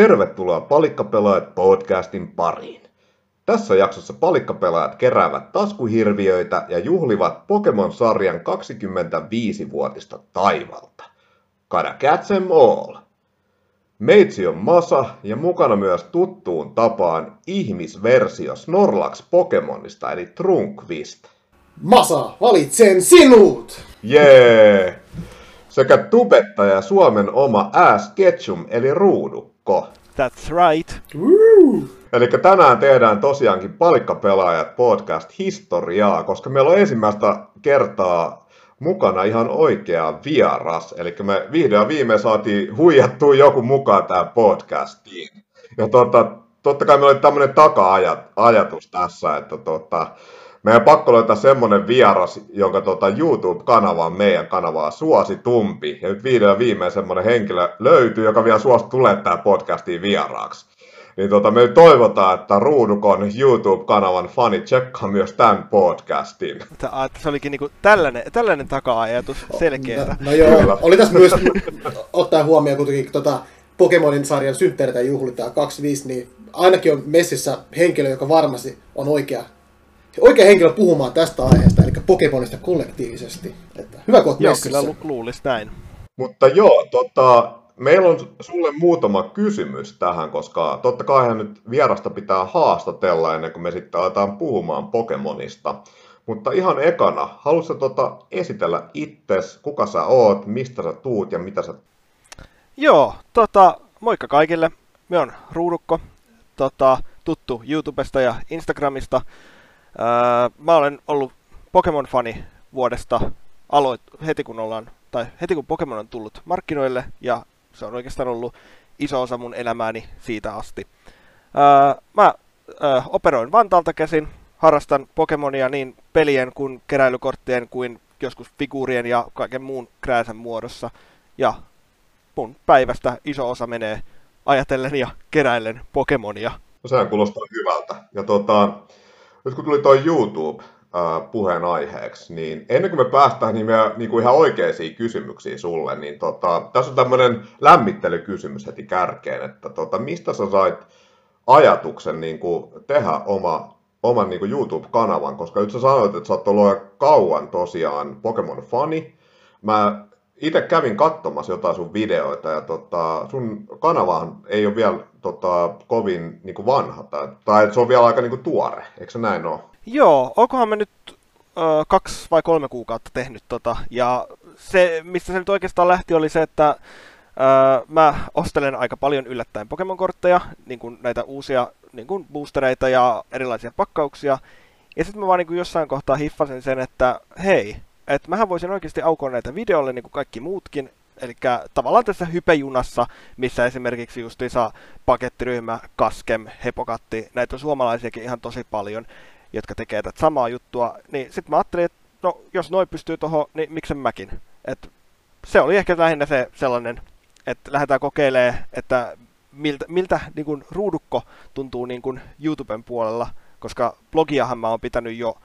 Tervetuloa Palikkapelaajat podcastin pariin. Tässä jaksossa palikkapelaajat keräävät taskuhirviöitä ja juhlivat Pokemon-sarjan 25-vuotista taivalta. Gotta catch them all! Meitsi on Masa ja mukana myös tuttuun tapaan ihmisversio Snorlax Pokemonista eli Trunkvist. Masa, valitsen sinut! Jee! Sekä tubettaja Suomen oma Ass Ketchum eli Ruudukko. That's right. Woo! Eli tänään tehdään tosiaankin Palikkapelaajat podcast historiaa, koska meillä on ensimmäistä kertaa mukana ihan oikea vieras. Eli me vihdoin ja viimein saatiin huijattua joku mukaan tähän podcastiin. Ja tota, totta kai meillä oli tämmöinen taka-ajatus tässä, että tota, meidän pakko löytää semmoinen vieras, jonka tota YouTube-kanava on meidän kanavaa suositumpi. Ja nyt vihdoin viimein semmoinen henkilö löytyy, joka vielä suostuu tulemaan tähän podcastiin vieraaksi. Niin tota, me toivotaan, että Ruudukon YouTube-kanavan fani tsekkaa myös tämän podcastin. Tää- Se olikin niinku tällainen, tällainen taka-ajatus selkeää. No, no joo, Kyllä. oli tässä myös, ottaa huomioon kuitenkin tota Pokemonin sarjan synttäreitä juhlitaan 25, niin ainakin on messissä henkilö, joka varmasti on oikea, oikea henkilö puhumaan tästä aiheesta, eli Pokemonista kollektiivisesti. Että hyvä, kun Joo, kyllä lu- luulisi näin. Mutta joo, tota, meillä on sulle muutama kysymys tähän, koska totta kai nyt vierasta pitää haastatella ennen kuin me sitten aletaan puhumaan Pokemonista. Mutta ihan ekana, haluatko tota esitellä itses, kuka sä oot, mistä sä tuut ja mitä sä... Joo, tota, moikka kaikille. Me on Ruudukko, tota, tuttu YouTubesta ja Instagramista. Mä olen ollut Pokemon-fani vuodesta aloit, heti kun ollaan, tai heti kun Pokemon on tullut markkinoille, ja se on oikeastaan ollut iso osa mun elämääni siitä asti. Öö, mä öö, operoin Vantaalta käsin, harrastan Pokemonia niin pelien kuin keräilykorttien kuin joskus figuurien ja kaiken muun krääsän muodossa. Ja mun päivästä iso osa menee ajatellen ja keräillen Pokemonia. No sehän kuulostaa hyvältä. Ja tota, nyt kun tuli toi YouTube puheen aiheeksi, niin ennen kuin me päästään niin meidän, niin kuin ihan oikeisiin kysymyksiin sulle, niin tota, tässä on tämmöinen lämmittelykysymys heti kärkeen, että tota, mistä sä sait ajatuksen niin kuin tehdä oma, oman niin kuin YouTube-kanavan, koska nyt sä sanoit, että sä oot ollut kauan tosiaan Pokemon-fani. Mä itse kävin katsomassa jotain sun videoita ja tota, sun kanavahan ei ole vielä tota, kovin niin kuin vanha, tai, tai se on vielä aika niin kuin tuore, eikö se näin ole? Joo, onkohan me nyt ö, kaksi vai kolme kuukautta tehnyt tota, ja se, mistä se nyt oikeastaan lähti, oli se, että ö, mä ostelen aika paljon yllättäen Pokemon-kortteja, niin kuin näitä uusia niin kuin boostereita ja erilaisia pakkauksia, ja sitten mä vaan niin kuin jossain kohtaa hiffasin sen, että hei, että mähän voisin oikeasti aukoa näitä videolle niin kuin kaikki muutkin, Eli tavallaan tässä hypejunassa, missä esimerkiksi justiinsa pakettiryhmä, Kaskem, Hepokatti, näitä on suomalaisiakin ihan tosi paljon, jotka tekee tätä samaa juttua, niin sitten mä ajattelin, että no jos noin pystyy tuohon, niin miksen mäkin. Et se oli ehkä lähinnä se sellainen, että lähdetään kokeilemaan, että miltä, miltä niin kuin ruudukko tuntuu niin kuin YouTuben puolella, koska blogiahan mä oon pitänyt jo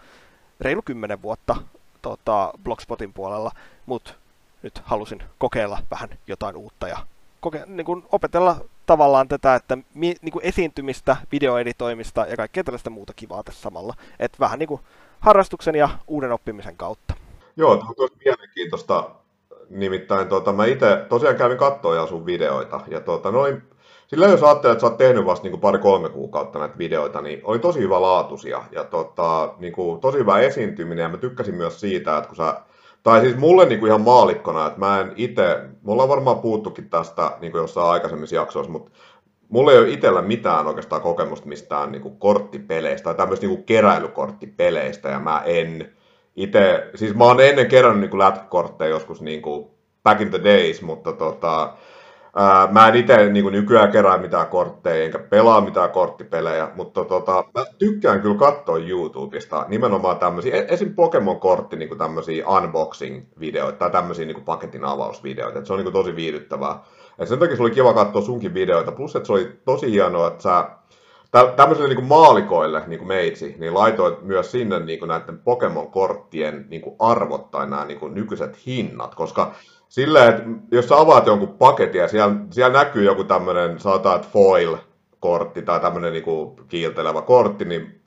reilu kymmenen vuotta tota, Blogspotin puolella, mutta nyt halusin kokeilla vähän jotain uutta ja koke, niin kuin opetella tavallaan tätä, että mi, niin kuin esiintymistä, videoeditoimista ja kaikkea tällaista muuta kivaa tässä samalla. Että vähän niin kuin harrastuksen ja uuden oppimisen kautta. Joo, tämä on tosi mielenkiintoista. Nimittäin tota, mä itse tosiaan kävin katsoa ja sun videoita. Ja tota, noin, sillä jos ajattelet, että sä oot tehnyt vasta niin pari-kolme kuukautta näitä videoita, niin oli tosi hyvä laatuisia ja tota, niin kuin, tosi hyvä esiintyminen. Ja mä tykkäsin myös siitä, että kun sä tai siis mulle niin kuin ihan maalikkona, että mä en itse, me ollaan varmaan puuttukin tästä niin kuin jossain aikaisemmissa jaksoissa, mutta mulla ei ole itsellä mitään oikeastaan kokemusta mistään niin kuin korttipeleistä tai tämmöistä niin kuin keräilykorttipeleistä ja mä en itse, siis mä oon ennen kerännyt niin lätkäkortteja joskus niin kuin back in the days, mutta tota, ää, mä en itse niin nykyään kerää mitään kortteja enkä pelaa mitään korttipelejä, mutta tota, mä tykkään kyllä katsoa YouTubesta nimenomaan tämmöisiä, e- esim. Pokemon-kortti niin tämmöisiä unboxing-videoita tai tämmöisiä niin paketin avausvideoita, että se on niin tosi viihdyttävää. Et sen takia se oli kiva katsoa sunkin videoita, plus että se oli tosi hienoa, että sä tä, tämmöisille niin maalikoille, niin kuin meitsi, niin laitoit myös sinne niin näiden Pokemon-korttien niin arvot tai nämä niin nykyiset hinnat, koska silleen, että jos sä avaat jonkun paketin ja siellä, siellä näkyy joku tämmöinen, sanotaan, että foil-kortti tai tämmöinen niin kuin kiiltelevä kortti, niin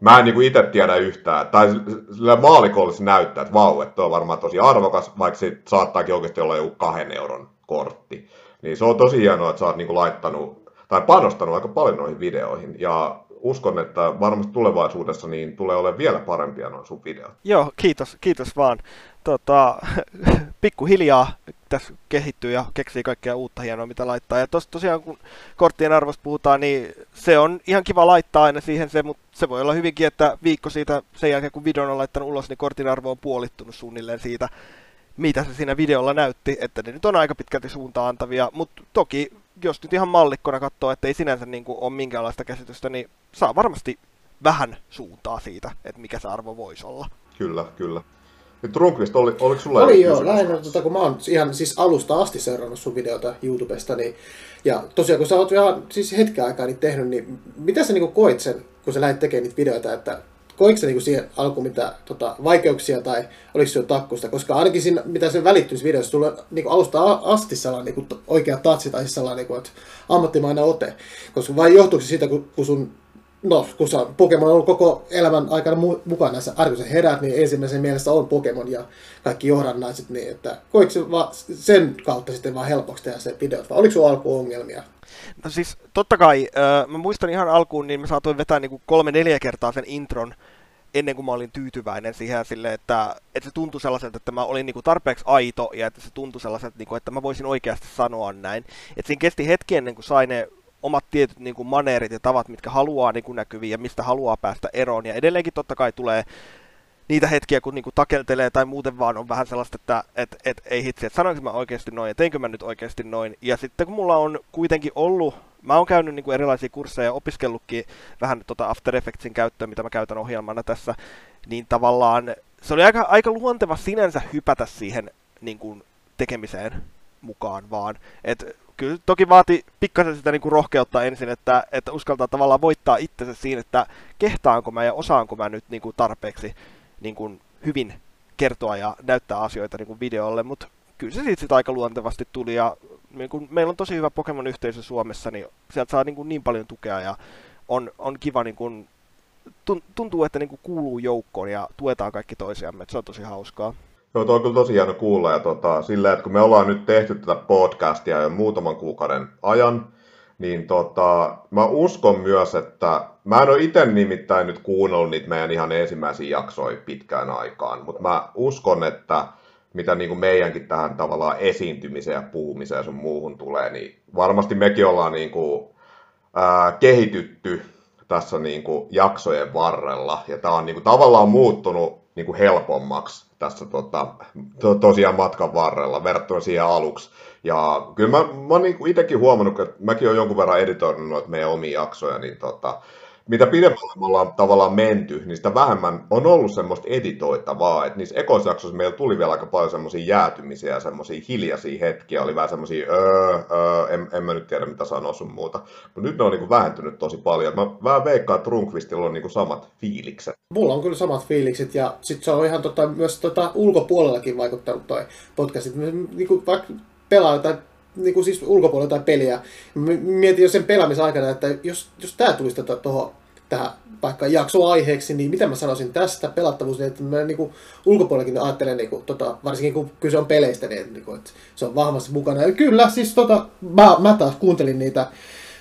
mä en niin itse tiedä yhtään, tai sillä maalikolle se näyttää, että vau, että on varmaan tosi arvokas, vaikka se saattaakin oikeasti olla joku kahden euron kortti. Niin se on tosi hienoa, että sä oot niin kuin laittanut, tai panostanut aika paljon noihin videoihin, ja uskon, että varmasti tulevaisuudessa niin tulee olemaan vielä parempia noin sun videot. Joo, kiitos, kiitos vaan. Tota, pikkuhiljaa tässä kehittyy ja keksii kaikkea uutta hienoa, mitä laittaa. Ja tos, tosiaan, kun korttien arvosta puhutaan, niin se on ihan kiva laittaa aina siihen se, mutta se voi olla hyvinkin, että viikko siitä sen jälkeen, kun videon on laittanut ulos, niin kortin arvo on puolittunut suunnilleen siitä, mitä se siinä videolla näytti, että ne nyt on aika pitkälti suuntaan antavia, mutta toki jos nyt ihan mallikkona katsoo, että ei sinänsä niin kuin ole minkäänlaista käsitystä, niin saa varmasti vähän suuntaa siitä, että mikä se arvo voisi olla. Kyllä, kyllä. Nyt Runkvist, oli, oliko sulla Oli joo, lähinnä, tota, kun mä oon ihan siis alusta asti seurannut sun videota YouTubesta, niin, ja tosiaan kun sä oot ihan siis hetken aikaa niin tehnyt, niin mitä sä niin koit sen, kun sä lähdit tekemään niitä videoita, että koiko sä niin siihen alkuun mitä tota, vaikeuksia tai oliko se jo takkusta, koska ainakin siinä, mitä se välittyy videossa, tulee niin alusta asti sellainen niin oikea tatsi tai siis sellainen, niin kuin, että ammattimainen ote, koska vai johtuuko se siitä, kun, kun sun No, kun sä Pokemon on ollut koko elämän aikana mu- mukana näissä, sä herät, niin ensimmäisen mielessä on Pokemon ja kaikki johdannaiset, niin että koiko se sen kautta sitten vaan helpoksi tehdä se videot, vai oliko sulla alku ongelmia? No siis totta kai, mä muistan ihan alkuun, niin mä saatoin vetää niinku kolme-neljä kertaa sen intron, ennen kuin mä olin tyytyväinen siihen sille, että, että se tuntui sellaiselta, että mä olin niinku tarpeeksi aito ja että se tuntui sellaiselta, niinku, että mä voisin oikeasti sanoa näin. että siinä kesti hetki ennen kuin sai ne omat tietyt niin kuin maneerit ja tavat, mitkä haluaa niin kuin näkyviin ja mistä haluaa päästä eroon. Ja edelleenkin totta kai tulee niitä hetkiä, kun niin kuin takeltelee tai muuten vaan on vähän sellaista, että et, et, ei hitsi, että sanoinko mä oikeasti noin ja teinkö mä nyt oikeasti noin. Ja sitten kun mulla on kuitenkin ollut, mä oon käynyt niin kuin erilaisia kursseja ja opiskellutkin vähän tota After Effectsin käyttöön, mitä mä käytän ohjelmana tässä, niin tavallaan se oli aika, aika luonteva sinänsä hypätä siihen niin kuin tekemiseen mukaan vaan. Et kyllä toki vaati pikkasen sitä niin kuin rohkeutta ensin, että, että uskaltaa tavallaan voittaa itsensä siinä, että kehtaanko mä ja osaanko mä nyt niin kuin tarpeeksi niin kuin hyvin kertoa ja näyttää asioita niin kuin videolle, mutta kyllä se siitä aika luontevasti tuli ja niin kuin meillä on tosi hyvä Pokemon-yhteisö Suomessa, niin sieltä saa niin, kuin niin paljon tukea ja on, on kiva niin kuin, tuntuu, että niin kuin kuuluu joukkoon ja tuetaan kaikki toisiamme, se on tosi hauskaa. Joo, tuo on kyllä tosi hieno kuulla. Ja tota, sillä, että kun me ollaan nyt tehty tätä podcastia jo muutaman kuukauden ajan, niin tota, mä uskon myös, että mä en ole itse nimittäin nyt kuunnellut niitä meidän ihan ensimmäisiä jaksoja pitkään aikaan, mutta mä uskon, että mitä niin kuin meidänkin tähän tavallaan esiintymiseen ja puhumiseen ja sun muuhun tulee, niin varmasti mekin ollaan niin kuin, ää, kehitytty tässä niin kuin jaksojen varrella. Ja tämä on niin kuin, tavallaan muuttunut niin kuin helpommaksi tässä tota, to, tosiaan matkan varrella verrattuna siihen aluksi. Ja kyllä mä, mä oon niin itsekin huomannut, että mäkin olen jonkun verran editoinut meidän omia jaksoja, niin tota, mitä pidemmälle me ollaan tavallaan menty, niin sitä vähemmän on ollut semmoista editoitavaa. Että niissä ekoisjaksoissa meillä tuli vielä aika paljon semmoisia jäätymisiä ja semmoisia hiljaisia hetkiä. Oli vähän semmoisia, öö, öö, en, en mä nyt tiedä mitä sanoa sun muuta. Mutta nyt ne on niinku vähentynyt tosi paljon. Mä vähän veikkaan, että Runkvistilla on niinku samat fiilikset. Mulla on kyllä samat fiilikset ja sitten se on ihan tota, myös tota, ulkopuolellakin vaikuttanut toi podcastit. Niinku, vaikka pelaa tai niin kuin siis ulkopuolella tai peliä. Mietin jo sen pelaamisen aikana, että jos, jos tämä tulisi tuohon tota, tähän vaikka jaksoaiheeksi, niin mitä mä sanoisin tästä pelattavuus, niin että mä niin kuin, ulkopuolellakin ajattelen, niin kuin, tota, varsinkin kun kyse on peleistä, niin, niin kuin, että se on vahvasti mukana. Ja kyllä, siis tota, mä, mä taas kuuntelin niitä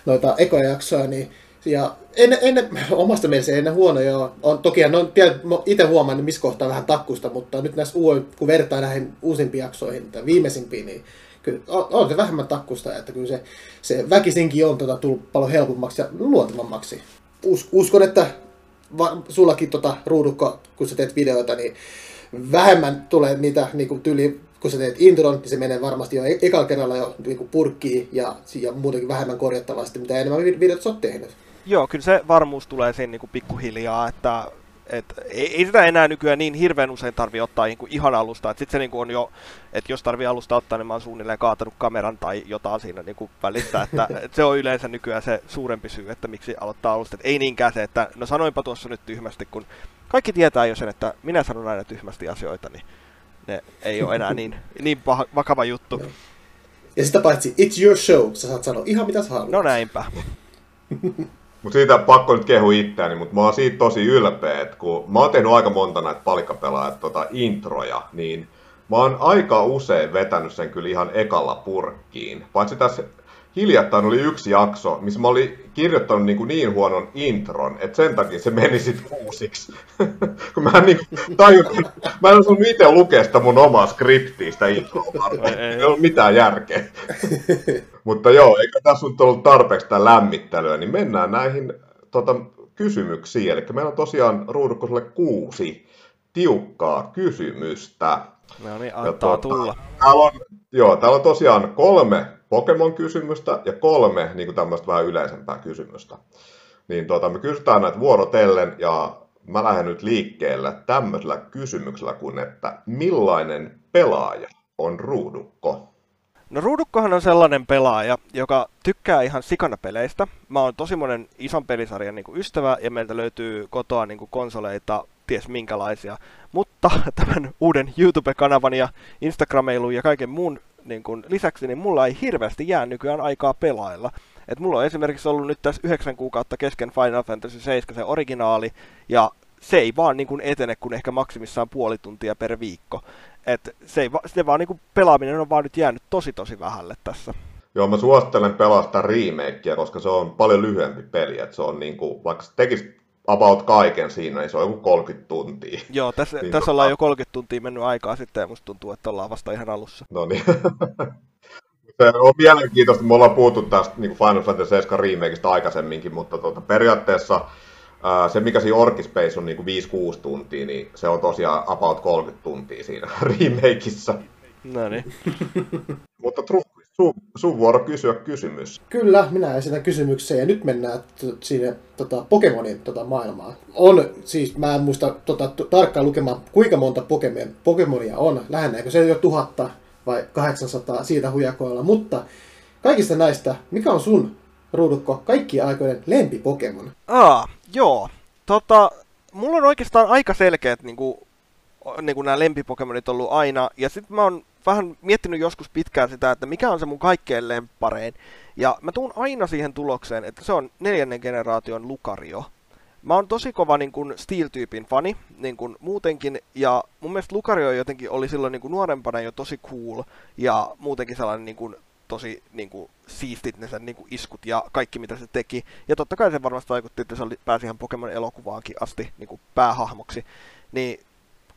noita ekoja jaksoja, niin ja ennen, ennen, omasta mielestä ennen huonoja on, toki on itse huomannut missä kohtaa vähän takkusta, mutta nyt näissä kun vertaa näihin uusimpiin jaksoihin tai viimeisimpiin, niin kyllä on, on se vähemmän takkusta, että kyllä se, se väkisinkin on tota, tullut paljon helpommaksi ja luontevammaksi. Us, uskon, että va, sullakin tota, ruudukko, kun sä teet videoita, niin vähemmän tulee niitä niin kuin tyli, kun sä teet intron, niin se menee varmasti jo e- ekalla kerralla jo niin kuin purkkiin ja, ja muutenkin vähemmän korjattavasti, mitä enemmän videot sä oot tehnyt. Joo, kyllä se varmuus tulee siinä niin kuin pikkuhiljaa, että Et ei, ei, sitä enää nykyään niin hirveän usein tarvi ottaa niin kuin ihan alusta. Sitten se niin kuin on jo, että jos tarvii alusta ottaa, niin mä oon suunnilleen kaatanut kameran tai jotain siinä niin kuin välissä. Että, et se on yleensä nykyään se suurempi syy, että miksi aloittaa alusta. Et ei niinkään se, että no sanoinpa tuossa nyt tyhmästi, kun kaikki tietää jo sen, että minä sanon aina tyhmästi asioita, niin ne ei ole enää niin, niin paha, vakava juttu. Ja sitä paitsi, it's your show, sä saat sanoa ihan mitä sä haluat. No näinpä. Mutta siitä pakko nyt kehu itseäni, mutta mä oon siitä tosi ylpeä, että kun mä oon tehnyt aika monta näitä palikkapelaajat tota, introja, niin mä oon aika usein vetänyt sen kyllä ihan ekalla purkkiin. Paitsi tässä hiljattain oli yksi jakso, missä mä olin kirjoittanut niin, kuin niin huonon intron, että sen takia se meni sitten uusiksi. Kun mä, niin, tajun, mä en osannut itse lukea sitä mun omaa skriptiä, sitä introa varten. Ei, ei ole mitään järkeä. Mutta joo, eikä tässä nyt ollut tarpeeksi sitä lämmittelyä, niin mennään näihin tota, kysymyksiin. Eli meillä on tosiaan ruudukkoselle kuusi tiukkaa kysymystä. No niin, antaa tuota, tulla. Täällä on, joo, täällä on tosiaan kolme Pokemon-kysymystä ja kolme niin kuin tämmöistä vähän yleisempää kysymystä. Niin tuota, me kysytään näitä vuorotellen ja mä lähden nyt liikkeelle tämmöisellä kysymyksellä kuin, että millainen pelaaja on ruudukko? No ruudukkohan on sellainen pelaaja, joka tykkää ihan sikana peleistä. Mä oon tosi monen ison pelisarjan niin ystävä ja meiltä löytyy kotoa niin konsoleita ties minkälaisia. Mutta tämän uuden YouTube-kanavan ja Instagrameilun ja kaiken muun niin kun, lisäksi, niin mulla ei hirveästi jää nykyään aikaa pelailla. Et mulla on esimerkiksi ollut nyt tässä yhdeksän kuukautta kesken Final Fantasy 7 se originaali, ja se ei vaan niin kun etene kuin ehkä maksimissaan puoli tuntia per viikko. Et se, ei, se vaan niin kun pelaaminen on vaan nyt jäänyt tosi tosi vähälle tässä. Joo, mä suosittelen pelastaa remakea, koska se on paljon lyhyempi peli. Et se on niin kuin, vaikka se tekisi about kaiken siinä, niin se on joku 30 tuntia. Joo, tässä, niin tässä tota... ollaan jo 30 tuntia mennyt aikaa sitten ja musta tuntuu, että ollaan vasta ihan alussa. No niin. se on mielenkiintoista, me ollaan puhuttu tästä niin Final Fantasy 7 remakeista aikaisemminkin, mutta tuota, periaatteessa ää, se, mikä siinä Orkispace on niin 5-6 tuntia, niin se on tosiaan about 30 tuntia siinä remakeissa. No niin. mutta True sun, sun vuoro kysyä kysymys. Kyllä, minä esitän kysymyksen ja nyt mennään t- sinne tota, Pokemonin tota, maailmaan. On, siis mä en muista tota, t- tarkkaan lukemaan, kuinka monta Pokemon, Pokemonia on. Lähennäänkö se jo tuhatta vai 800 siitä hujakoilla, mutta kaikista näistä, mikä on sun ruudukko kaikkien aikojen lempipokemon? Aa, joo. Tota, mulla on oikeastaan aika selkeät niin kuin, niin kuin nämä lempipokemonit ollut aina, ja sitten mä oon vähän miettinyt joskus pitkään sitä, että mikä on se mun kaikkein lempparein. Ja mä tuun aina siihen tulokseen, että se on neljännen generaation Lucario. Mä oon tosi kova niin kun Steel-tyypin fani, niin kun muutenkin, ja mun mielestä Lucario jotenkin oli silloin niin kun nuorempana jo tosi cool, ja muutenkin sellainen niin kun, tosi niin kun, siistit ne sen niin kun, iskut ja kaikki mitä se teki. Ja totta kai se varmasti vaikutti, että se oli, pääsi ihan Pokemon-elokuvaankin asti niin kun, päähahmoksi. Niin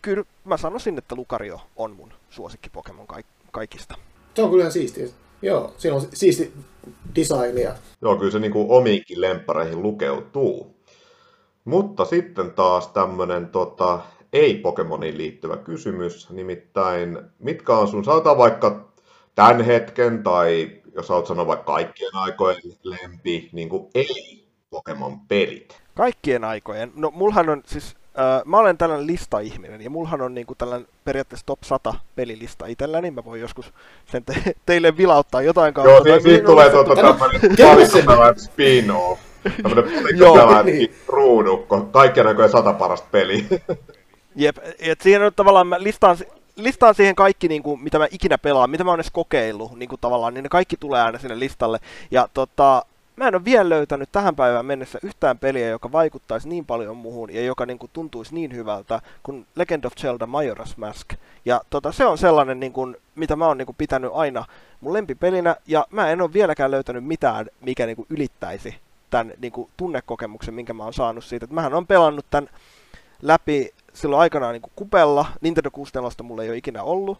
kyllä mä sanoisin, että Lucario on mun suosikki Pokemon kaik- kaikista. Se on kyllä ihan siistiä. Joo, siinä on siisti designia. Joo, kyllä se niin kuin omiinkin lemppareihin lukeutuu. Mutta sitten taas tämmöinen tota, ei-Pokemoniin liittyvä kysymys, nimittäin mitkä on sun, sanotaan vaikka tämän hetken tai jos haluat sanoa vaikka kaikkien aikojen lempi, niin kuin ei-Pokemon-pelit? Kaikkien aikojen? No mullahan on siis Öö, mä olen tällainen lista-ihminen, ja mullahan on niinku tällainen periaatteessa top 100 pelilista itselläni. Mä voin joskus sen te- teille vilauttaa jotain kautta. Joo, siitä, siitä tulee tuota tämmöinen palikkapeläät spin-off. Tämmöinen palikkapeläät niin. ruudukko. Kaikkien aikojen sata parasta peli. Jep, et siihen on tavallaan, mä listaan, listaan siihen kaikki, niin kuin, mitä mä ikinä pelaan, mitä mä oon edes kokeillut, niin kuin tavallaan, niin ne kaikki tulee aina sinne listalle. Ja tota, mä en ole vielä löytänyt tähän päivään mennessä yhtään peliä, joka vaikuttaisi niin paljon muuhun ja joka niin kuin, tuntuisi niin hyvältä kuin Legend of Zelda Majora's Mask. Ja tota, se on sellainen, niin kuin, mitä mä oon niin kuin, pitänyt aina mun lempipelinä, ja mä en ole vieläkään löytänyt mitään, mikä niin kuin, ylittäisi tämän niin kuin, tunnekokemuksen, minkä mä oon saanut siitä. että mähän on pelannut tämän läpi silloin aikanaan niin kuin kupella, Nintendo 64 mulla ei ole ikinä ollut.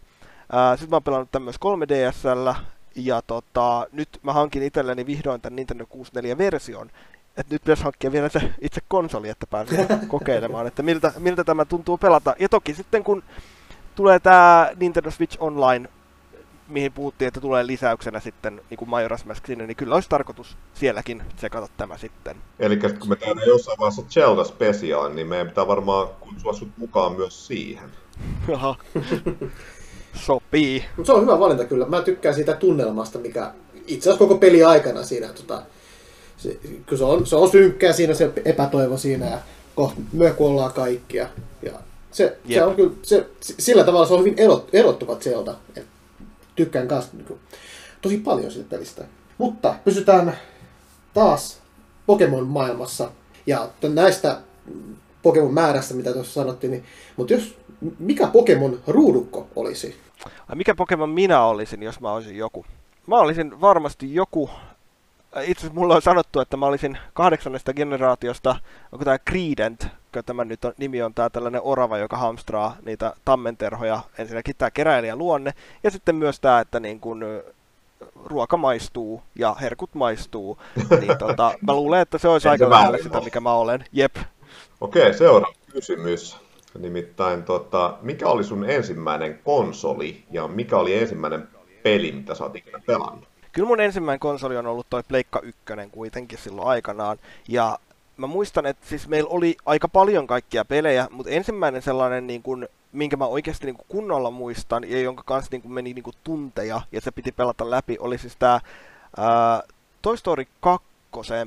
Sitten mä oon pelannut tämän myös 3DSllä, ja tota, nyt mä hankin itselleni vihdoin tämän Nintendo 64-version. Et nyt pitäisi hankkia vielä se itse konsoli, että pääsee kokeilemaan, että miltä, miltä tämä tuntuu pelata. Ja toki sitten kun tulee tämä Nintendo Switch Online mihin puhuttiin, että tulee lisäyksenä sitten niin kuin Majora's Mask sinne, niin kyllä olisi tarkoitus sielläkin tsekata tämä sitten. Eli kun me tehdään jossain vaiheessa Zelda Special, niin meidän pitää varmaan kutsua sut mukaan myös siihen. Sopii. Mutta se on hyvä valinta kyllä. Mä tykkään siitä tunnelmasta, mikä itse asiassa koko peli aikana siinä, tota, se, kun se on, se on synkkää siinä, se epätoivo siinä ja kohta myö kuollaan kaikkia. Ja se, se on kyllä, se, sillä tavalla se on hyvin erot, erottuva Zelda. Et tykkään kanssa niin kuin, tosi paljon siitä pelistä. Mutta pysytään taas Pokemon-maailmassa. Ja näistä Pokemon määrästä, mitä tuossa sanottiin, niin, mutta jos, mikä Pokemon ruudukko olisi? Ai mikä Pokemon minä olisin, jos mä olisin joku? Mä olisin varmasti joku itse asiassa mulla on sanottu, että mä olisin kahdeksannesta generaatiosta, onko tämä Creedent, tämä nyt on, nimi on tämä tällainen orava, joka hamstraa niitä tammenterhoja, ensinnäkin tämä keräilijä luonne, ja sitten myös tämä, että niin kun, ruoka maistuu ja herkut maistuu, niin tota, mä luulen, että se olisi aika lähellä sitä, mikä mä olen. Jep. Okei, seuraava kysymys. Nimittäin, tota, mikä oli sun ensimmäinen konsoli ja mikä oli ensimmäinen peli, mitä sä oot ikinä pelannut? Kyllä mun ensimmäinen konsoli on ollut toi Pleikka 1 kuitenkin silloin aikanaan. Ja mä muistan, että siis meillä oli aika paljon kaikkia pelejä, mutta ensimmäinen sellainen, niin kun, minkä mä oikeasti niin kunnolla muistan, ja jonka kanssa niin meni niin tunteja, ja se piti pelata läpi, oli siis tämä Toy Story 2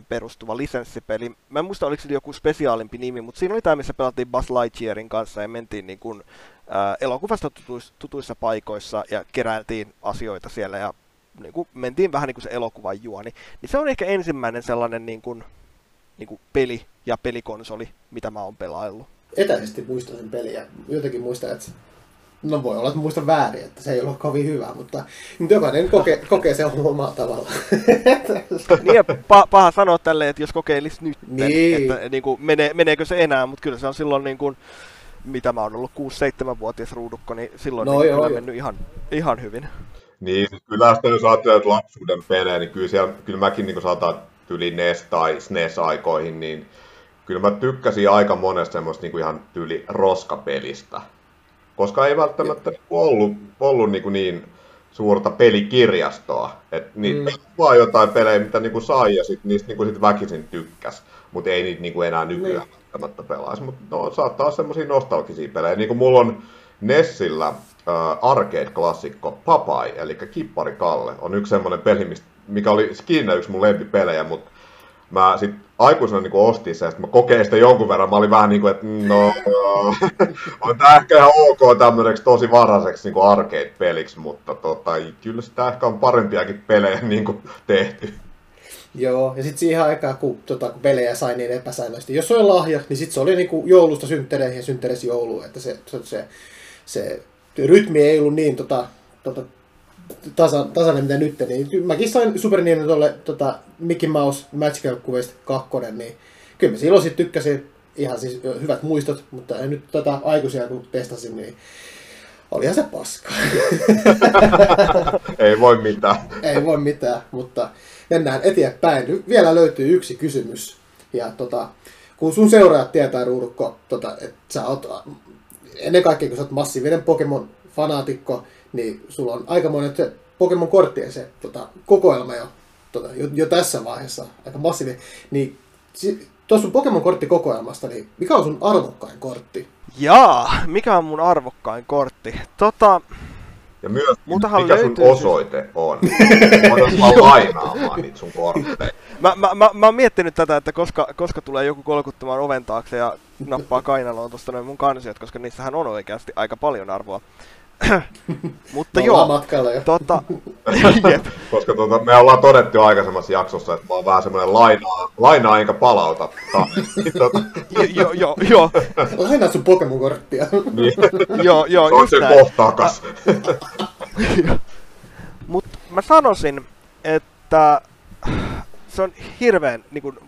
perustuva lisenssipeli. Mä en muista, oliko se joku spesiaalimpi nimi, mutta siinä oli tämä, missä pelattiin Buzz Lightyearin kanssa ja mentiin niin kuin, ää, elokuvasta tutuissa, tutuissa paikoissa ja keräiltiin asioita siellä ja niin kuin mentiin vähän niin kuin se elokuvan juoni, niin se on ehkä ensimmäinen sellainen niin kuin, niin kuin peli ja pelikonsoli, mitä mä oon pelaillut. Etäisesti muistan sen peliä. Jotenkin muistan, että No voi olla, että muistan väärin, että se ei ollut kovin hyvä, mutta, jokainen kokee, kokee se omalla tavalla. niin ja pa- paha sanoa tälle, että jos kokeilisi nyt, niin. että niin kuin, menee, meneekö se enää, mutta kyllä se on silloin niin kuin, mitä mä oon ollut 6-7-vuotias ruudukko, niin silloin no, niin joo, kyllä joo. mennyt ihan, ihan hyvin. Niin, siis kyllä sitten jos ajattelee lapsuuden pelejä, niin kyllä, siellä, kyllä mäkin niin saataan tyli NES tai SNES-aikoihin, niin kyllä mä tykkäsin aika monesta semmoista niin ihan tyli roskapelistä. Koska ei välttämättä niin ollut, ollut niin, niin suurta pelikirjastoa. Et niin, mm. vaan jotain pelejä, mitä niin sai ja sit, niistä niin sit väkisin tykkäs. Mutta ei niitä niin enää nykyään mm. välttämättä pelaisi. Mutta no, saattaa olla semmoisia nostalgisia pelejä. Niin kuin mulla on Nessillä uh, arcade-klassikko Papai, eli Kippari Kalle, on yksi semmoinen peli, mistä, mikä oli skinna yksi mun lempipelejä, mutta mä sit aikuisena niin ostin sen, että mä kokein sitä jonkun verran, mä olin vähän niin kuin, että no, on tää ehkä ihan ok tämmöiseksi tosi varaiseksi niin arcade-peliksi, mutta tota, kyllä sitä ehkä on parempiakin pelejä niin kuin tehty. Joo, ja sitten siihen aikaan, kun, tota, kun pelejä sai niin epäsäännöisesti, jos oli lahja, niin sitten se oli niin kuin joulusta synttereihin ja synttereisi jouluun, että se, se, se, se rytmi ei ollut niin tota, tota, tasa, tasainen mitä nyt, niin mäkin sain Super Nintendolle tota, Mickey Mouse Magical Quest 2, niin kyllä mä silloin sitten tykkäsin ihan siis hyvät muistot, mutta en nyt tätä aikuisia kun testasin, niin olihan se paska. Ei voi mitään. Ei voi mitään, mutta mennään eteenpäin. Vielä löytyy yksi kysymys. Ja tota, kun sun seuraajat tietää, Ruudukko, tota, että sä oot ennen kaikkea, kun sä oot massiivinen Pokemon-fanaatikko, niin sulla on aikamoinen se Pokemon-korttien se tota, kokoelma jo, tota, jo, jo, tässä vaiheessa, aika massiivinen. Niin tuossa sun Pokemon-korttikokoelmasta, niin mikä on sun arvokkain kortti? Jaa, mikä on mun arvokkain kortti? Tota, ja myös, mikä sun siis- osoite on. Voidaan vaan lainaamaan niitä sun kortteja. Mä, mä, mä, mä oon miettinyt tätä, että koska, koska tulee joku kolkuttamaan oven taakse ja nappaa kainaloon tuosta noin mun kansiot, koska niissähän on oikeasti aika paljon arvoa. Mutta joo, matkalla jo. Tota, jep. Koska tota, me ollaan todettu aikaisemmassa jaksossa, että mä oon vähän semmoinen lainaa, lainaa enkä palauta. tota. Joo, joo, joo. Lainaa sun Pokemon-korttia. niin. joo, joo, just se kohta takas. Mut mä sanoisin, että se on hirveän niin kuin,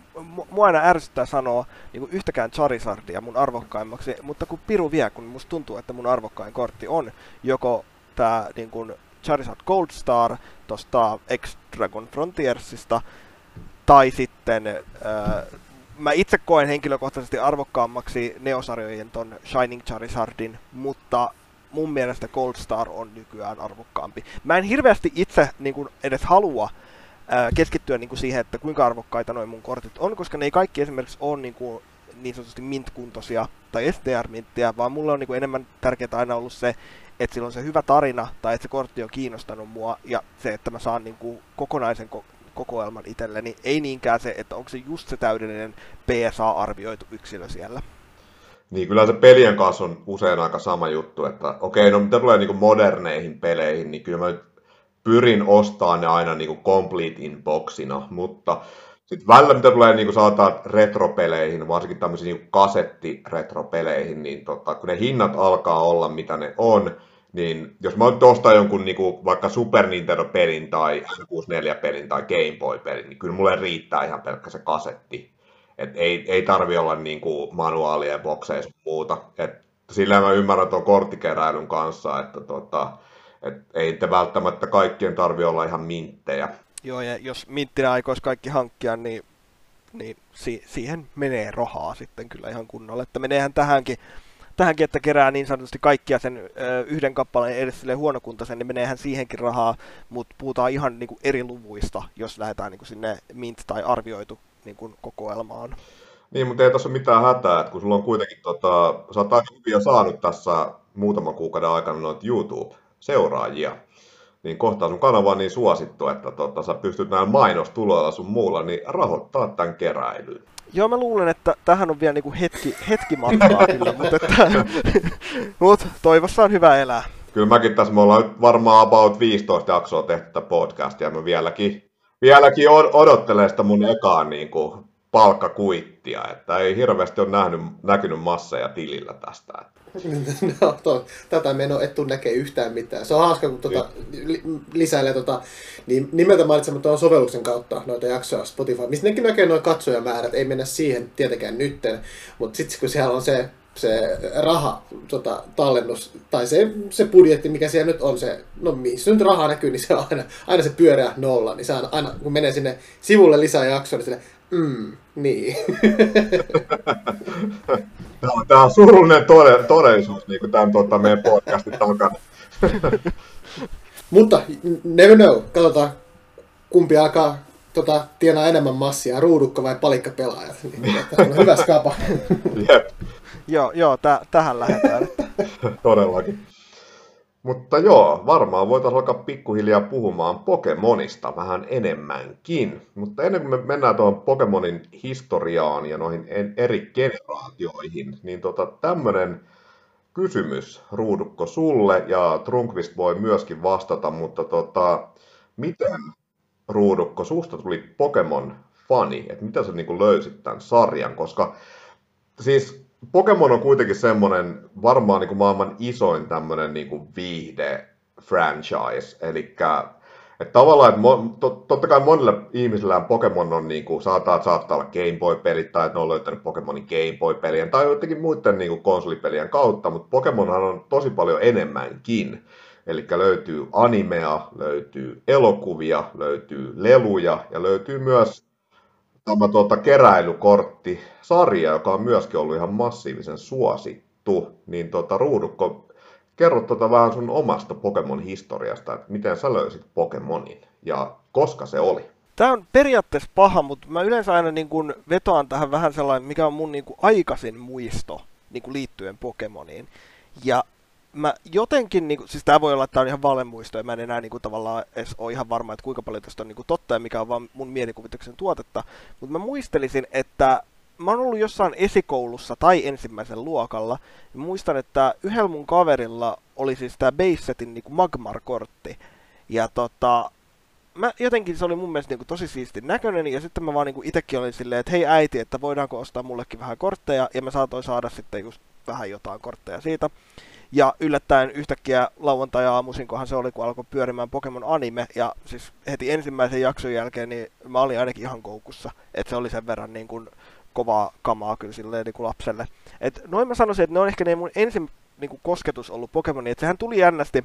mua aina ärsyttää sanoa niin kuin yhtäkään Charizardia mun arvokkaimmaksi, mutta kun Piru vie, kun musta tuntuu, että mun arvokkain kortti on joko tää niin kuin Charizard Gold Star tosta X-Dragon Frontiersista, tai sitten äh, mä itse koen henkilökohtaisesti arvokkaammaksi neosarjojen ton Shining Charizardin, mutta mun mielestä Gold Star on nykyään arvokkaampi. Mä en hirveästi itse niin kuin edes halua ää, keskittyä niin kuin siihen, että kuinka arvokkaita noin mun kortit on, koska ne ei kaikki esimerkiksi ole niin, kuin, niin sanotusti mint-kuntoisia tai STR-minttiä, vaan mulle on niin kuin enemmän tärkeää aina ollut se, että sillä on se hyvä tarina tai että se kortti on kiinnostanut mua ja se, että mä saan niin kuin kokonaisen ko- kokoelman itselleni, ei niinkään se, että onko se just se täydellinen PSA-arvioitu yksilö siellä. Niin, kyllä se pelien kanssa on usein aika sama juttu, että okei, okay, no mitä tulee niin moderneihin peleihin, niin kyllä mä nyt pyrin ostamaan ne aina niin kuin complete in boxina, mutta sitten välillä mitä tulee niin sanotaan retropeleihin, varsinkin tämmöisiin niin kasettiretropeleihin, niin tota, kun ne hinnat alkaa olla mitä ne on, niin jos mä nyt ostan jonkun niin kuin vaikka Super Nintendo-pelin tai N64-pelin tai Game Boy-pelin, niin kyllä mulle riittää ihan pelkkä se kasetti. Et ei, ei tarvi olla niin kuin manuaalia, bokseja ja muuta. Et sillä mä ymmärrän tuon korttikeräilyn kanssa, että tota, et ei te välttämättä kaikkien tarvi olla ihan minttejä. Joo, ja jos minttinä aikoisi kaikki hankkia, niin, niin si- siihen menee rahaa sitten kyllä ihan kunnolla. Että meneehän tähänkin, tähänkin, että kerää niin sanotusti kaikkia sen ö, yhden kappaleen edes sille huonokuntaisen, niin meneehän siihenkin rahaa, mutta puhutaan ihan niin kuin eri luvuista, jos lähdetään niin kuin sinne mint- tai arvioitu niin kuin kokoelmaan. Niin, mutta ei tässä ole mitään hätää, että kun sulla on kuitenkin, tota, sä oot aika hyviä saanut tässä muutaman kuukauden aikana noita YouTube-seuraajia, niin kohta sun kanava on niin suosittu, että tota, sä pystyt näillä mainostuloilla sun muulla niin rahoittaa tämän keräilyn. Joo, mä luulen, että tähän on vielä niinku hetki, hetki matkaa kyllä, mutta, että, mut toivossa on hyvä elää. Kyllä mäkin tässä, me ollaan varmaan about 15 jaksoa tehty tätä podcastia, mä vieläkin, vieläkin odottelen sitä mun ekaa niin kuin, palkkakuittia, että ei hirveästi ole nähnyt, näkynyt masseja tilillä tästä. no, to, tätä meno et tuu näkee yhtään mitään. Se on hauska, kun tuota, li, lisäilee tota, niin nimeltä mainitsematta on sovelluksen kautta noita jaksoja Spotify, mistä nekin näkee noin katsojamäärät, ei mennä siihen tietenkään nytten, mutta sitten kun siellä on se se raha tota, tallennus, tai se, se budjetti, mikä siellä nyt on, se, no missä nyt rahaa näkyy, niin se on aina, aina se pyöreä nolla, niin se aina, aina kun menee sinne sivulle lisää jaksoa, niin sille, mm, niin. Tämä on, tämä on surullinen todellisuus, niin kuin tämän tuota, meidän podcastin takana. Mutta never know, katsotaan kumpi alkaa tota, tienaa enemmän massia, ruudukko vai palikkapelaajat. Niin, on hyvä skapa. Jep. joo, joo tä, tähän lähdetään. Todellakin. Mutta joo, varmaan voitaisiin alkaa pikkuhiljaa puhumaan Pokemonista vähän enemmänkin. Mutta ennen kuin me mennään tuohon Pokemonin historiaan ja noihin eri generaatioihin, niin tota, tämmöinen kysymys, Ruudukko, sulle, ja Trunkvist voi myöskin vastata, mutta tota, miten, Ruudukko, susta tuli Pokemon-fani, että mitä sä niin löysit tämän sarjan, koska siis Pokemon on kuitenkin semmoinen varmaan niin kuin maailman isoin tämmöinen niin kuin viihde franchise, eli että tavallaan, että mo, to, totta kai monille ihmisillä Pokemon on, niin kuin, saattaa, saattaa olla Game Boy-pelit, tai että ne on löytänyt Pokemonin Game Boy-pelien, tai jotenkin muiden niin kuin, konsolipelien kautta, mutta Pokemonhan on tosi paljon enemmänkin. Eli löytyy animea, löytyy elokuvia, löytyy leluja, ja löytyy myös tämä tuota, keräilykortti sarja, joka on myöskin ollut ihan massiivisen suosittu, niin tuota, Ruudukko, kerro tuota vähän sun omasta Pokemon-historiasta, että miten sä löysit Pokemonin ja koska se oli? Tämä on periaatteessa paha, mutta mä yleensä aina niin kun vetoan tähän vähän sellainen, mikä on mun niin aikaisin muisto niin liittyen Pokemoniin. Ja mä jotenkin, niin siis tämä voi olla, että tämä on ihan valemuisto, ja mä en enää niin kuin, tavallaan edes ole ihan varma, että kuinka paljon tästä on niin kuin, totta ja mikä on vaan mun mielikuvituksen tuotetta, mutta mä muistelisin, että mä oon ollut jossain esikoulussa tai ensimmäisen luokalla, ja muistan, että yhdellä mun kaverilla oli siis tämä Basesetin niin Magmar-kortti, ja tota, mä, jotenkin se oli mun mielestä niin tosi siisti näköinen, ja sitten mä vaan niin itsekin olin silleen, että hei äiti, että voidaanko ostaa mullekin vähän kortteja, ja mä saatoin saada sitten just vähän jotain kortteja siitä. Ja yllättäen yhtäkkiä lauantai-aamuisin, kunhan se oli, kun alkoi pyörimään Pokemon anime, ja siis heti ensimmäisen jakson jälkeen, niin mä olin ainakin ihan koukussa, että se oli sen verran niin kuin kovaa kamaa kyllä silleen niin kuin lapselle. Et noin mä sanoisin, että ne on ehkä ne mun ensin niin kuin kosketus ollut Pokemoniin, että sehän tuli jännästi,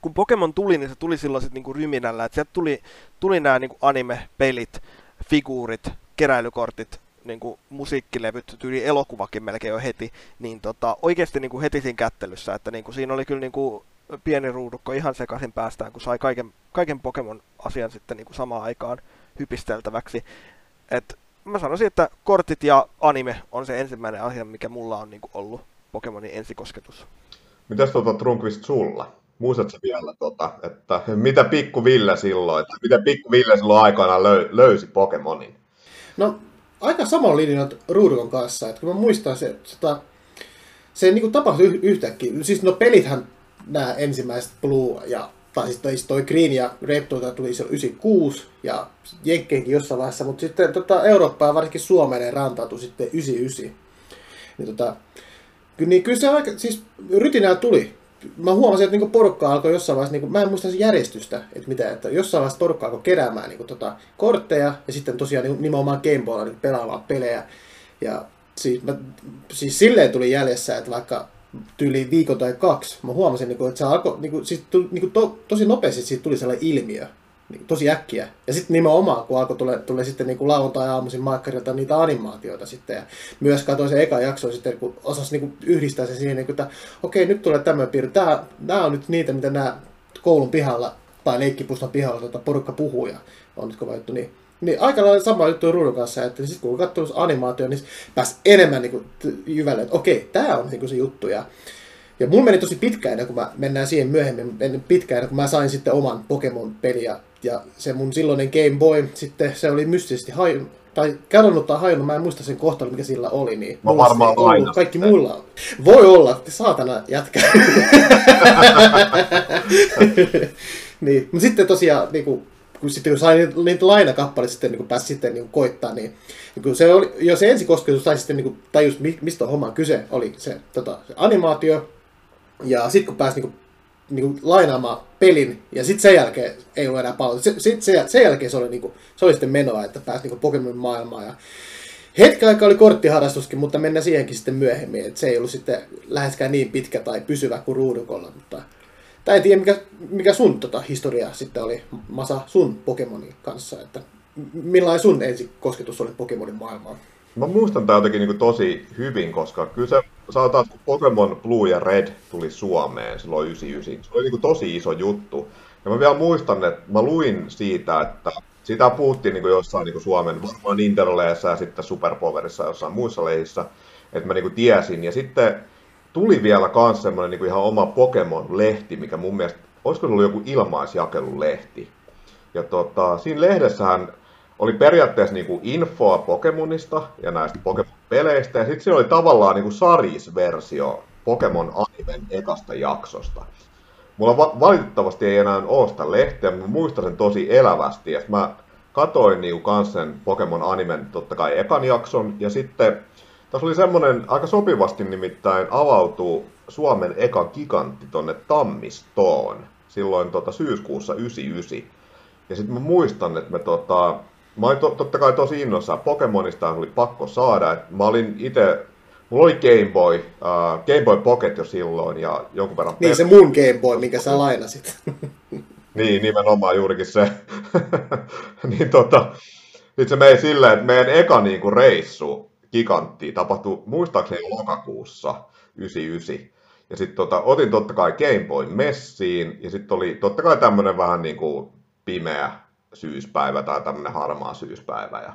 kun Pokemon tuli, niin se tuli silloin sitten niin ryminällä, että sieltä tuli, tuli nämä niin anime-pelit, figuurit, keräilykortit, niin kuin musiikkilevyt, tyyli elokuvakin melkein jo heti, niin tota, oikeasti niin kuin heti siinä kättelyssä, että niin kuin siinä oli kyllä niin kuin pieni ruudukko ihan sekaisin päästään, kun sai kaiken, kaiken Pokemon-asian sitten niin kuin samaan aikaan hypisteltäväksi. Et mä sanoisin, että kortit ja anime on se ensimmäinen asia, mikä mulla on niin kuin ollut Pokemonin ensikosketus. Mitäs tuota Trunkvist sulla? Muistatko vielä, tota, että mitä pikku Ville silloin, että miten pikku Ville silloin aikana löy, löysi Pokemonin? No, aika samalla linjalla Ruudukon kanssa, että kun mä muistan se, tota, se niin kuin tapahtui yhtäkkiä. Siis no pelithän nämä ensimmäiset Blue ja tai siis toi, Green ja Red tuota tuli se 96 ja Jenkkeenkin jossain vaiheessa, mutta sitten tota, Eurooppa ja varsinkin Suomeen rantautui sitten 99. Niin, tota, niin kyllä se aika, siis rytinää tuli. Mä huomasin, että niinku porukka alkoi jossain vaiheessa, niinku, mä en muista järjestystä, että mitä, että jossain vaiheessa porukka alkoi keräämään niinku, tota, kortteja ja sitten tosiaan niinku, nimenomaan Gameboylla niinku, pelaamaan pelejä. Ja siis, mä, siis silleen tuli jäljessä, että vaikka tyyli viikon tai kaksi, mä huomasin, niinku, että se alkoi, niinku, siis tuli, niinku, to, tosi nopeasti siitä tuli sellainen ilmiö, tosi äkkiä. Ja sitten nimenomaan, kun alkoi tulla, tulla sitten niin lauantai-aamuisin maikkarilta niitä animaatioita sitten. Ja myös katsoin se eka jakso sitten, kun osasi niin yhdistää se siihen, niin kuin, että okei, nyt tulee tämmöinen piirre. Tämä, nämä on nyt niitä, mitä nämä koulun pihalla tai leikkipustan pihalla tuota, porukka puhuu ja on nyt kova juttu. Niin, niin aika lailla sama juttu ruudun kanssa, että sitten kun katsoo animaatio, niin pääsi enemmän niin kuin, jyvälle, että okei, tämä on niin kuin se juttu. Ja, ja mulla meni tosi pitkään kuin mä mennään siihen myöhemmin, pitkään kuin mä sain sitten oman Pokemon-peliä. Ja se mun silloinen Game Boy, sitten se oli mystisesti hajonnut, tai kadonnut tai hajonnut, mä en muista sen kohtalon, mikä sillä oli. Niin mä varmaan ollut, kaikki muilla on. Voi olla, saatana jätkä. niin, mutta sitten tosiaan, niin kuin, kun, sitten kun sain niitä, lainakappaleita sitten niin pääsi sitten niin koittaa, niin, niin kun se oli, jo se ensikosketus sai sitten niin tajus, mistä homma kyse, oli se, tota, se animaatio, ja sitten kun pääsi niin niin lainaamaan pelin, ja sitten sen jälkeen ei ollut enää paljon. Sitten se, sen jälkeen se oli, niin kuin, se oli sitten menoa, että pääsi niin Pokemon maailmaan. Ja hetken aikaa oli korttiharrastuskin, mutta mennään siihenkin sitten myöhemmin. Että se ei ollut sitten läheskään niin pitkä tai pysyvä kuin ruudukolla. Mutta tai en tiedä, mikä, mikä sun tota, historia sitten oli, Masa, sun Pokemonin kanssa. Että millainen sun ensi kosketus oli Pokemonin maailmaan? Mä muistan tää jotenkin niin tosi hyvin, koska kyllä se, sanotaan, kun Pokemon Blue ja Red tuli Suomeen silloin 99, se oli niin tosi iso juttu. Ja mä vielä muistan, että mä luin siitä, että sitä puhuttiin niin jossain niin Suomen, varmaan Interleessä ja sitten Superpowerissa jossain muissa leihissä, että mä niin tiesin. Ja sitten tuli vielä kans semmoinen niin ihan oma Pokemon-lehti, mikä mun mielestä, olisiko se ollut joku ilmaisjakelulehti. Ja tota, siinä lehdessähän oli periaatteessa niin kuin infoa Pokemonista ja näistä Pokemon-peleistä, ja sitten siinä oli tavallaan niin kuin sarisversio Pokemon Animen ekasta jaksosta. Mulla va- valitettavasti ei enää ole sitä lehteä, mutta muistan sen tosi elävästi, että mä katoin niin kuin kans sen Pokemon Animen totta kai ekan jakson, ja sitten tässä oli semmoinen, aika sopivasti nimittäin avautuu Suomen eka gigantti tonne Tammistoon, silloin tota, syyskuussa 99. Ja sitten mä muistan, että me tota, mä olin to, totta kai tosi innoissaan. Pokemonista oli pakko saada. Et mä olin itse, mulla oli Game Boy, uh, Game Boy Pocket jo silloin ja jonkun verran... Niin se mun Game Boy, minkä sä lainasit. niin, nimenomaan juurikin se. niin tota, sitten se meni silleen, että meidän eka niinku reissu gigantti tapahtui muistaakseni lokakuussa 99. Ja sitten tota, otin totta kai Game Boy messiin, ja sitten oli totta kai tämmöinen vähän niin kuin pimeä syyspäivä tai tämmöinen harmaa syyspäivä. Ja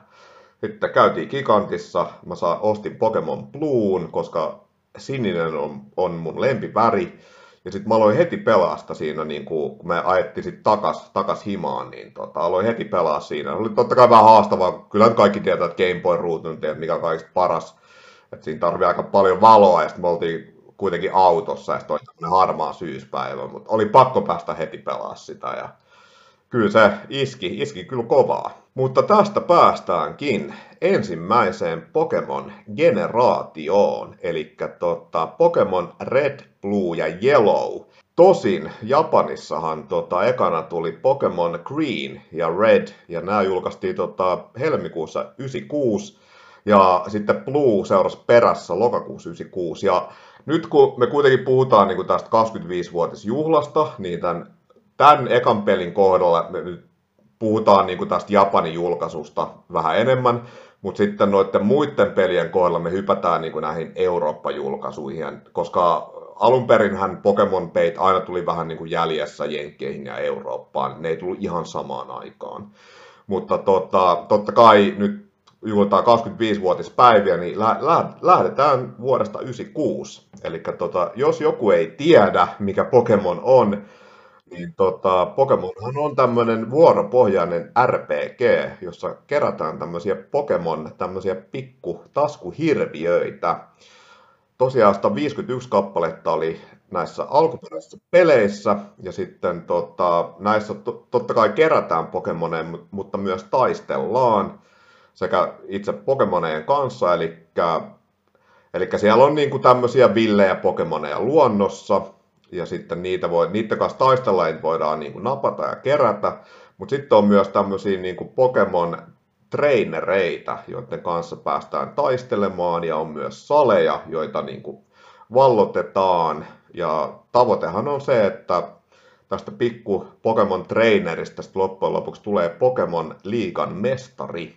sitten käytiin Gigantissa, mä saa, ostin Pokemon Bluun, koska sininen on, on mun lempiväri. Ja sitten mä aloin heti pelasta siinä, niin kun me ajettiin sitten takas, takas himaan, niin tota, aloin heti pelaa siinä. Oli totta kai vähän haastavaa, kyllä kaikki tietää, että Game Boy ruutu mikä on kaikista paras. Että siinä tarvii aika paljon valoa, ja sitten me oltiin kuitenkin autossa, ja sitten oli harmaa syyspäivä, mutta oli pakko päästä heti pelaa sitä. Ja Kyllä se iski, iski kyllä kovaa. Mutta tästä päästäänkin ensimmäiseen Pokemon-generaatioon, eli tota, Pokemon Red, Blue ja Yellow. Tosin Japanissahan tota, ekana tuli Pokemon Green ja Red, ja nämä julkaistiin tota, helmikuussa 96, ja sitten Blue seurasi perässä lokakuussa 96. Ja nyt kun me kuitenkin puhutaan niin kuin tästä 25-vuotisjuhlasta, niin tämän tämän ekan pelin kohdalla me nyt puhutaan niin kuin tästä Japanin julkaisusta vähän enemmän, Mutta sitten noiden muiden pelien kohdalla me hypätään niin kuin näihin Eurooppa-julkaisuihin, koska alun perinhän Pokemon Peit aina tuli vähän niin kuin jäljessä Jenkkeihin ja Eurooppaan. Ne ei tullut ihan samaan aikaan. Mutta tota, totta kai nyt juhlitaan 25-vuotispäiviä, niin lä- lä- lähdetään vuodesta 96. Eli tota, jos joku ei tiedä, mikä Pokemon on, niin tota, Pokemonhan on tämmöinen vuoropohjainen RPG, jossa kerätään tämmöisiä Pokemon, tämmöisiä pikku taskuhirviöitä. Tosiaan 151 kappaletta oli näissä alkuperäisissä peleissä, ja sitten tota, näissä to, totta kai kerätään Pokemoneja, mutta myös taistellaan sekä itse Pokemoneen kanssa, eli, eli siellä on niinku tämmöisiä villejä Pokemoneja luonnossa, ja sitten niitä voi, niiden kanssa taistella voidaan niin kuin napata ja kerätä, mutta sitten on myös tämmöisiä niin Pokemon trainereita, joiden kanssa päästään taistelemaan. Ja on myös saleja, joita niin kuin vallotetaan. Ja tavoitehan on se, että tästä pikku Pokemon trainerista loppujen lopuksi tulee Pokemon liigan mestari.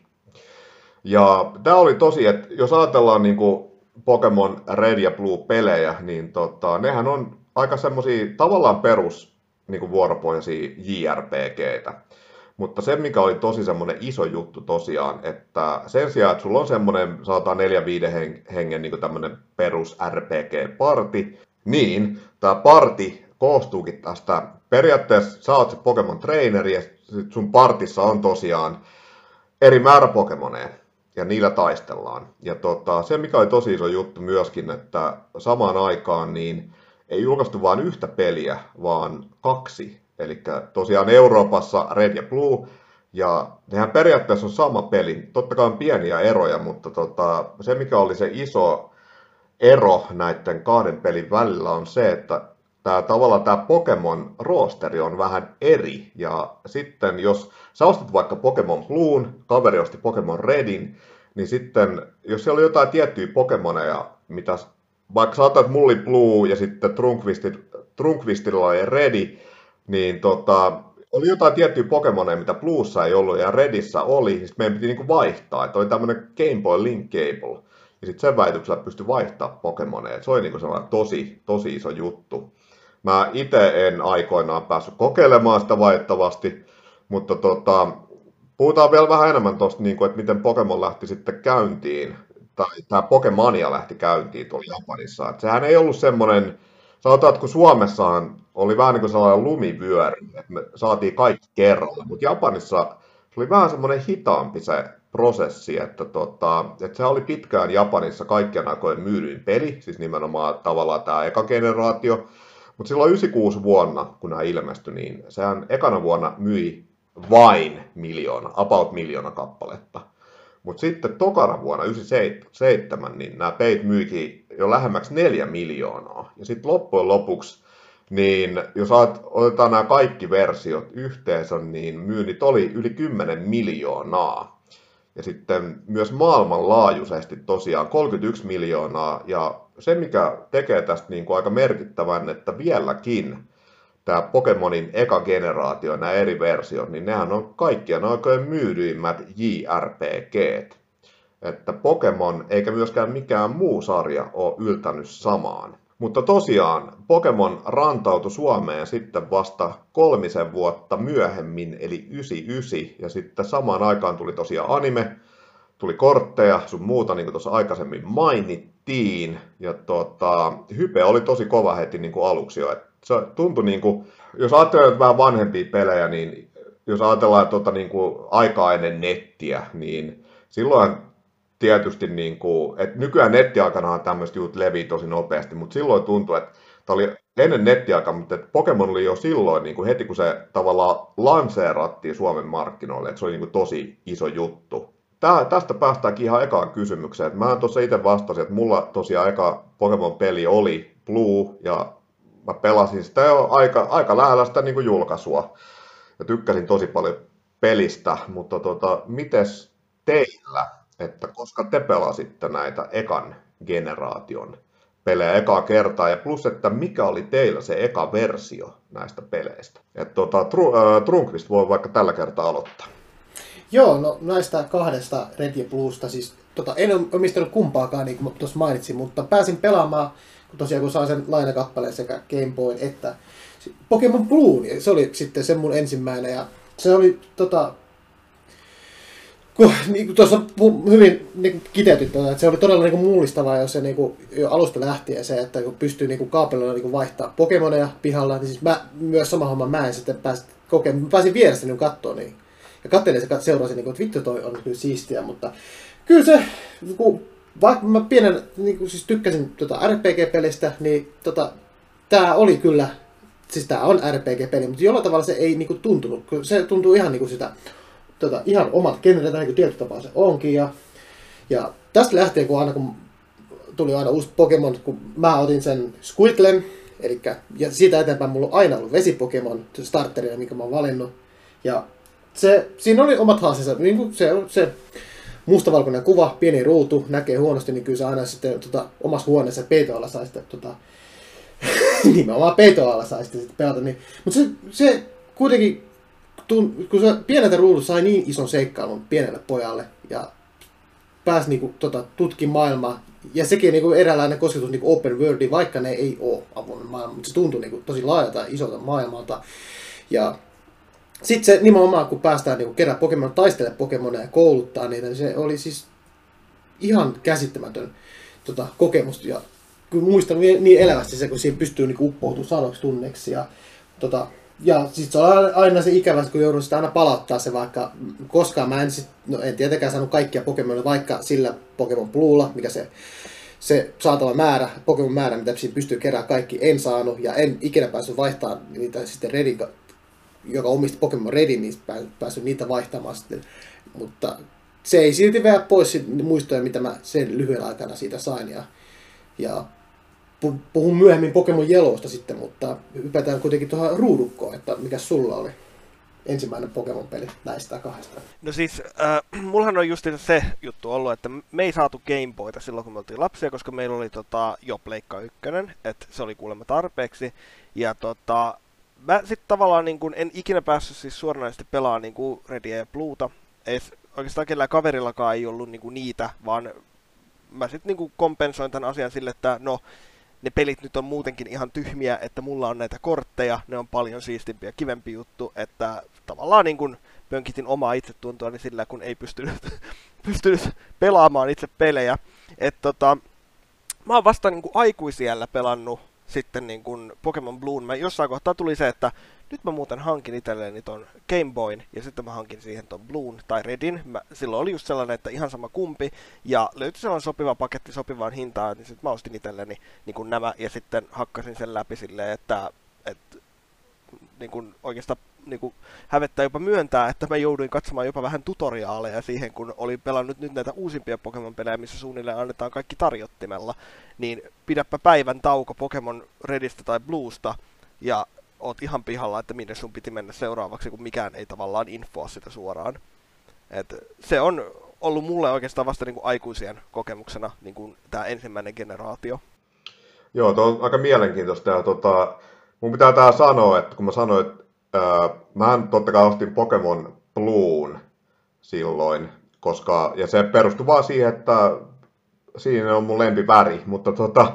Ja tämä oli tosi, että jos ajatellaan niin kuin Pokemon Red ja Blue pelejä, niin tota, nehän on aika semmoisia tavallaan perus niin kuin vuoropohjaisia JRPGtä. Mutta se, mikä oli tosi semmoinen iso juttu tosiaan, että sen sijaan, että sulla on semmoinen, sanotaan 4-5 hengen niin tämmöinen perus RPG-parti, niin tämä parti koostuukin tästä, periaatteessa sä oot se Pokemon traineri ja sun partissa on tosiaan eri määrä Pokemoneja ja niillä taistellaan. Ja tota, se, mikä oli tosi iso juttu myöskin, että samaan aikaan niin ei julkaistu vain yhtä peliä, vaan kaksi. Eli tosiaan Euroopassa Red ja Blue, ja nehän periaatteessa on sama peli. Totta kai on pieniä eroja, mutta tota, se mikä oli se iso ero näiden kahden pelin välillä on se, että tämä tavallaan tämä Pokemon roosteri on vähän eri. Ja sitten jos sä ostat vaikka Pokemon Bluun, kaveri osti Pokemon Redin, niin sitten jos siellä on jotain tiettyjä Pokemoneja, mitä vaikka sä otat Mulli Blue ja sitten Trunkvistilla oli Redi, niin tota, oli jotain tiettyjä Pokemoneja, mitä Bluessa ei ollut ja Redissä oli, niin meidän piti niinku vaihtaa, että oli tämmöinen Game Boy Link Cable, ja sitten sen väityksellä pystyi vaihtaa Pokemoneja, se oli niinku sellainen tosi, tosi iso juttu. Mä itse en aikoinaan päässyt kokeilemaan sitä vaihtavasti, mutta tota, puhutaan vielä vähän enemmän tuosta, niin että miten Pokemon lähti sitten käyntiin tämä Pokemania lähti käyntiin tuolla Japanissa. Et sehän ei ollut semmoinen, sanotaan, että kun Suomessahan oli vähän niin kuin sellainen lumivyöry, että me saatiin kaikki kerralla, mutta Japanissa se oli vähän semmoinen hitaampi se prosessi, että, tota, että se oli pitkään Japanissa kaikkien aikojen myydyin peli, siis nimenomaan tavallaan tämä eka generaatio, mutta silloin 96 vuonna, kun nämä ilmestyi, niin sehän ekana vuonna myi vain miljoona, about miljoona kappaletta. Mutta sitten tokana vuonna 1997, niin nämä peit myikin jo lähemmäksi 4 miljoonaa. Ja sitten loppujen lopuksi, niin jos otetaan nämä kaikki versiot yhteensä, niin myynnit oli yli 10 miljoonaa. Ja sitten myös maailmanlaajuisesti tosiaan 31 miljoonaa. Ja se, mikä tekee tästä niin kuin aika merkittävän, että vieläkin tämä Pokemonin eka generaatio, nämä eri versiot, niin nehän on kaikkien aikojen myydyimmät JRPG. Että Pokemon eikä myöskään mikään muu sarja ole yltänyt samaan. Mutta tosiaan, Pokemon rantautui Suomeen sitten vasta kolmisen vuotta myöhemmin, eli 99, ja sitten samaan aikaan tuli tosiaan anime, tuli kortteja, sun muuta, niin kuin tuossa aikaisemmin mainittiin, ja tota, hype oli tosi kova heti niin kuin aluksi jo, että se tuntui niin kuin, jos ajattelee vähän vanhempia pelejä, niin jos ajatellaan tuota niin kuin aikaa ennen nettiä, niin silloin tietysti, niin kuin, että nykyään nettiaikanahan tämmöistä jutut levii tosi nopeasti, mutta silloin tuntui, että tämä oli ennen nettiaikaa, mutta Pokemon oli jo silloin, niin kuin heti kun se tavallaan lanseerattiin Suomen markkinoille, että se oli niin kuin tosi iso juttu. Tää, tästä päästäänkin ihan ekaan kysymykseen. Mä tuossa itse vastasin, että mulla tosiaan eka Pokemon-peli oli Blue, ja mä pelasin sitä jo aika, aika lähellä sitä niin kuin julkaisua ja tykkäsin tosi paljon pelistä, mutta tota, mites teillä, että koska te pelasitte näitä ekan generaation pelejä ekaa kertaa, ja plus, että mikä oli teillä se eka versio näistä peleistä. Että tota, Tru, äh, Trunkvist voi vaikka tällä kertaa aloittaa. Joo, no näistä kahdesta Red Bluesta, siis tota, en omistanut kumpaakaan, niin kuin tuossa mainitsin, mutta pääsin pelaamaan, tosiaan kun sain sen lainakappaleen sekä Game Boy että Pokemon Blue, niin se oli sitten se mun ensimmäinen, ja se oli tota, kun, niin kuin tuossa hyvin niin kiteytit, että se oli todella niin kuin mullistavaa, jos se niin kuin, jo alusta lähtien se, että kun pystyy niin kuin kaapelilla niin kuin vaihtaa Pokemoneja pihalla, niin siis mä, myös sama homma mä en sitten päästä kokemaan. Mä pääsin vierestä niin katsoa niin. Ja katselin se seurasin, niin kuin, että vittu toi on kyllä siistiä, mutta kyllä se, kun, vaikka mä pienen, niin kuin, siis tykkäsin tota RPG-pelistä, niin tota, tää oli kyllä, siis tää on RPG-peli, mutta jollain tavalla se ei niin kuin, tuntunut, se tuntuu ihan niin kuin sitä tota, ihan omat genret, niin kuin tietyllä tapaa se onkin. Ja, ja tästä lähtien, kun aina kun tuli aina uusi Pokemon, kun mä otin sen Squirtlen, eli, ja siitä eteenpäin mulla on aina ollut vesipokemon starterina, minkä mä oon valinnut. Ja se, siinä oli omat haasteensa, niin kuin se, se mustavalkoinen kuva, pieni ruutu, näkee huonosti, niin kyllä se aina sitten tota, omassa huoneessa peitoalla sai sitten tota, nimenomaan peitoalla sai sitten pelata. Niin. Mutta se, se kuitenkin kun se pieneltä ruudulta sai niin ison seikkailun pienelle pojalle ja pääsi niinku, tota, tutki maailmaa. Ja sekin niinku eräänlainen kosketus niinku open worldi, vaikka ne ei ole avoin maailma, mutta se tuntui niinku tosi laajalta ja isolta maailmalta. Ja sitten se nimenomaan, kun päästään niinku kerran Pokemon taistele Pokemoneja ja kouluttaa niitä, niin se oli siis ihan käsittämätön tota, kokemus. Ja kun muistan niin, niin elävästi se, kun siinä pystyy niinku uppoutumaan sanoiksi tunneksi. Ja, tota, ja sitten se on aina se ikävä, kun joudun sitä aina palauttaa se, vaikka koskaan mä en, sit, no en tietenkään saanut kaikkia Pokemonia, vaikka sillä Pokemon Bluella, mikä se, se saatava määrä, Pokemon määrä, mitä siinä pystyy keräämään kaikki, en saanut ja en ikinä päässyt vaihtamaan niitä sitten Redin, joka omisti Pokemon Redin, niin päässyt niitä vaihtamaan sitten. Mutta se ei silti vielä pois muistoja, mitä mä sen lyhyen aikana siitä sain. Ja, ja puhun myöhemmin Pokemon Yellowsta sitten, mutta hypätään kuitenkin tuohon ruudukkoon, että mikä sulla oli ensimmäinen Pokemon-peli näistä kahdesta? No siis, äh, mullahan on just se juttu ollut, että me ei saatu Game Boyta silloin, kun me oltiin lapsia, koska meillä oli tota, jo Pleikka 1, että se oli kuulemma tarpeeksi. Ja tota, mä sitten tavallaan niin kun, en ikinä päässyt siis suoranaisesti pelaamaan niin kuin Redia ja Bluuta. Ei, oikeastaan kellään kaverillakaan ei ollut niin kuin niitä, vaan mä sitten niin kompensoin tämän asian sille, että no, ne pelit nyt on muutenkin ihan tyhmiä, että mulla on näitä kortteja, ne on paljon siistimpi ja kivempi juttu, että tavallaan niin kuin pönkitin omaa itsetuntoani sillä, kun ei pystynyt, pystynyt pelaamaan itse pelejä. Et tota, mä oon vasta niin aikuisiellä pelannut sitten niin kuin Pokemon Blue. Mä jossain kohtaa tuli se, että nyt mä muuten hankin itselleni ton Game Boyn ja sitten mä hankin siihen ton Bluun tai Redin. Mä, silloin oli just sellainen, että ihan sama kumpi ja löytyi sellainen sopiva paketti sopivaan hintaan, niin sitten mä ostin itselleni niin kuin nämä ja sitten hakkasin sen läpi silleen, että, että niin kuin oikeastaan niin kuin hävettää jopa myöntää, että mä jouduin katsomaan jopa vähän tutoriaaleja siihen, kun olin pelannut nyt näitä uusimpia Pokemon-pelejä, missä suunnilleen annetaan kaikki tarjottimella, niin pidäpä päivän tauko Pokemon Redistä tai Bluesta, ja oot ihan pihalla, että minne sun piti mennä seuraavaksi, kun mikään ei tavallaan infoa sitä suoraan. Et se on ollut mulle oikeastaan vasta niin kuin aikuisien kokemuksena niin tämä ensimmäinen generaatio. Joo, tuo on aika mielenkiintoista. Ja tota, mun pitää tää sanoa, että kun mä sanoin, että ää, mä totta kai ostin Pokemon Bluun silloin, koska, ja se perustui vaan siihen, että siinä on mun lempiväri, mutta tota,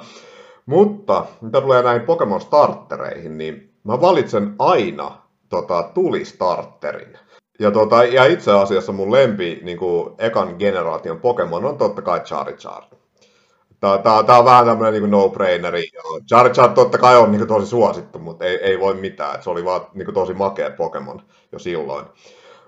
mutta mitä tulee näihin Pokemon startereihin, niin mä valitsen aina tota, tulistarterin. Ja, tota, ja itse asiassa mun lempi niin kuin, ekan generaation Pokemon on totta kai Charizard. Tää, tää, tää on vähän tämmönen niin no-braineri. Charizard totta kai on niin kuin, tosi suosittu, mutta ei, ei voi mitään. Se oli vaan niin kuin, tosi makea Pokemon jo silloin.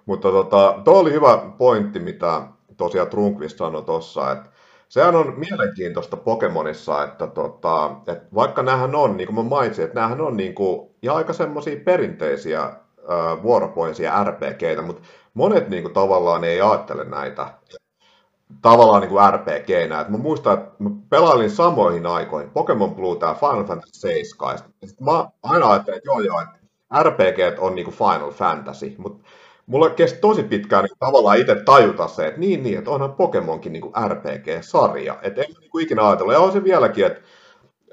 Mutta tota, tuo oli hyvä pointti, mitä tosiaan Trunkvist sanoi tuossa, että Sehän on mielenkiintoista Pokemonissa, että, tota, että vaikka näähän on, niin kuin mä mainitsin, että näähän on niin kuin, ja aika semmoisia perinteisiä äh, vuoropohjaisia RPGitä, mutta monet niin kuin, tavallaan ei ajattele näitä tavallaan niin kuin RPGnä. Et mä muistan, että mä pelailin samoihin aikoihin Pokemon Blue ja Final Fantasy 7. Ja mä aina ajattelin, että joo joo, että RPG on niin kuin Final Fantasy, mutta mulla kesti tosi pitkään niin tavallaan itse tajuta se, että niin, niin, että onhan Pokemonkin niin RPG-sarja. Että en niin kuin ikinä ajatellut. Ja on se vieläkin, että,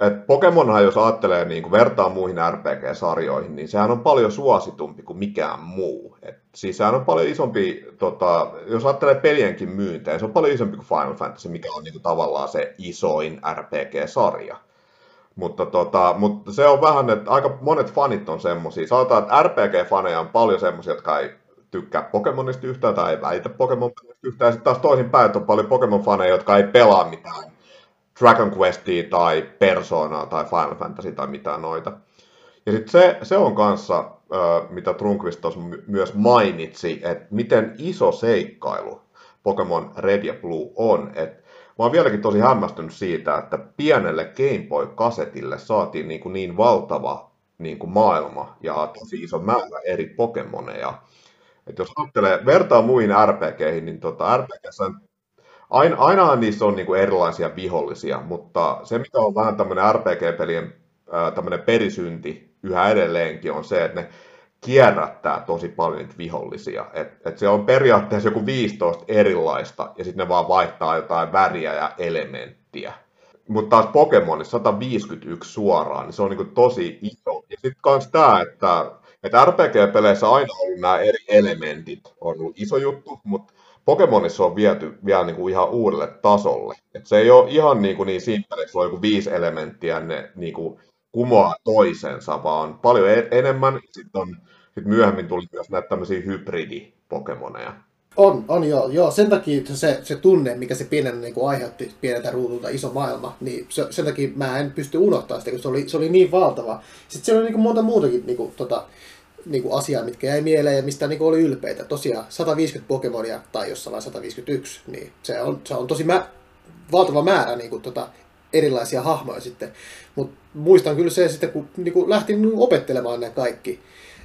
että Pokemonhan, jos ajattelee niin kuin vertaa muihin RPG-sarjoihin, niin sehän on paljon suositumpi kuin mikään muu. Et sehän on paljon isompi, tota, jos ajattelee pelienkin myyntejä, se on paljon isompi kuin Final Fantasy, mikä on niin kuin tavallaan se isoin RPG-sarja. Mutta, tota, mutta se on vähän, että aika monet fanit on semmoisia. Sanotaan, että RPG-faneja on paljon semmoisia, jotka ei tykkää Pokemonista yhtään tai ei väitä Pokemon yhtään. Sitten taas toisinpäin, että on paljon Pokemon-faneja, jotka ei pelaa mitään Dragon Questia tai Personaa tai Final Fantasy tai mitään noita. Ja sitten se, se on kanssa, mitä Trunkvist tuossa myös mainitsi, että miten iso seikkailu Pokemon Red ja Blue on. Et mä oon vieläkin tosi hämmästynyt siitä, että pienelle Game Boy-kasetille saatiin niin, kuin niin valtava niin kuin maailma ja tosi iso määrä eri Pokemoneja. Et jos ajattelee, vertaa muihin RPGihin, niin tota, RPGssä aina, ainahan niissä on niin kuin erilaisia vihollisia, mutta se mikä on vähän tämmöinen RPG-pelien tämmöinen perisynti yhä edelleenkin on se, että ne kierrättää tosi paljon niitä vihollisia. Et, et se on periaatteessa joku 15 erilaista, ja sitten ne vaan vaihtaa jotain väriä ja elementtiä. Mutta taas Pokemonissa 151 suoraan, niin se on niinku tosi iso. Ja sitten kans tää, että, että RPG-peleissä aina ollut nämä eri elementit, on ollut iso juttu, mutta Pokemonissa on viety vielä niinku ihan uudelle tasolle. Et se ei ole ihan niinku niin simppeli, että sulla on joku viisi elementtiä, ne niinku kumoaa toisensa, vaan paljon e- enemmän. Sitten on sitten myöhemmin tuli myös näitä tämmöisiä hybridipokemoneja. On, on joo, joo. Sen takia se, se tunne, mikä se pienen niin kuin aiheutti pieneltä ruudulta iso maailma, niin se, sen takia mä en pysty unohtamaan sitä, kun se oli, se oli niin valtava. Sitten siellä oli niin kuin monta muutakin niin kuin, tota, niin kuin asiaa, mitkä jäi mieleen ja mistä niin kuin oli ylpeitä. Tosiaan 150 Pokemonia tai jossain 151, niin se on, se on tosi mä, valtava määrä niin kuin, tota, erilaisia hahmoja sitten. Mutta muistan kyllä se sitten, kun niin kuin lähtin opettelemaan ne kaikki,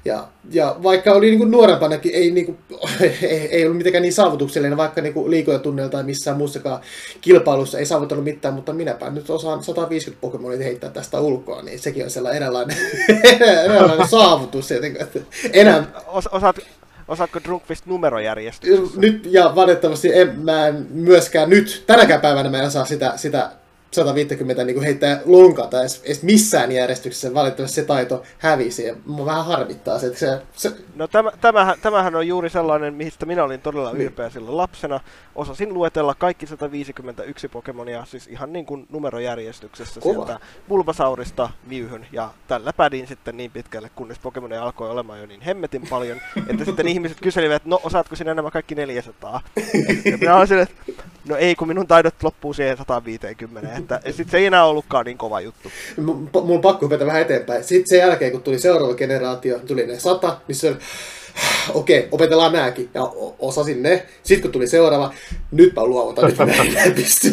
ja, ja vaikka oli niin nuorempanakin, ei, niin kuin, ei, ei ollut mitenkään niin saavutuksellinen, vaikka niin liikoja tai missään muussakaan kilpailussa ei saavuttanut mitään, mutta minäpä nyt osaan 150 Pokemonia heittää tästä ulkoa, niin sekin on sellainen eräänlainen, eräänlainen saavutus. Jotenkin, enää... Os, osaat, Osaatko Drunkvist numerojärjestyksessä? Nyt, ja valitettavasti en, mä en myöskään nyt, tänäkään päivänä mä en saa sitä, sitä 150 niin heittää lonkata edes, edes missään järjestyksessä. Valitettavasti se taito hävisi ja mua vähän harmittaa se, että se, se... No tämä, tämähän, tämähän on juuri sellainen, mistä minä olin todella niin. ylpeä silloin lapsena. Osasin luetella kaikki 151 Pokemonia, siis ihan niin kuin numerojärjestyksessä Kova. sieltä Bulbasaurista Viuhyn. Ja tällä pädin sitten niin pitkälle, kunnes Pokemonia alkoi olemaan jo niin hemmetin paljon, että sitten ihmiset kyselivät, että no osaatko sinä nämä kaikki 400? ja minä olisin, että no ei, kun minun taidot loppuu siihen 150 että sit se ei enää ollutkaan niin kova juttu. M- mulla on pakko hypätä vähän eteenpäin. Sitten sen jälkeen, kun tuli seuraava generaatio, tuli ne sata, niin se oli, okei, okay, opetellaan nääkin. Ja osasin ne. Sitten kun tuli seuraava, nyt mä luovutan, nyt mä en pysty.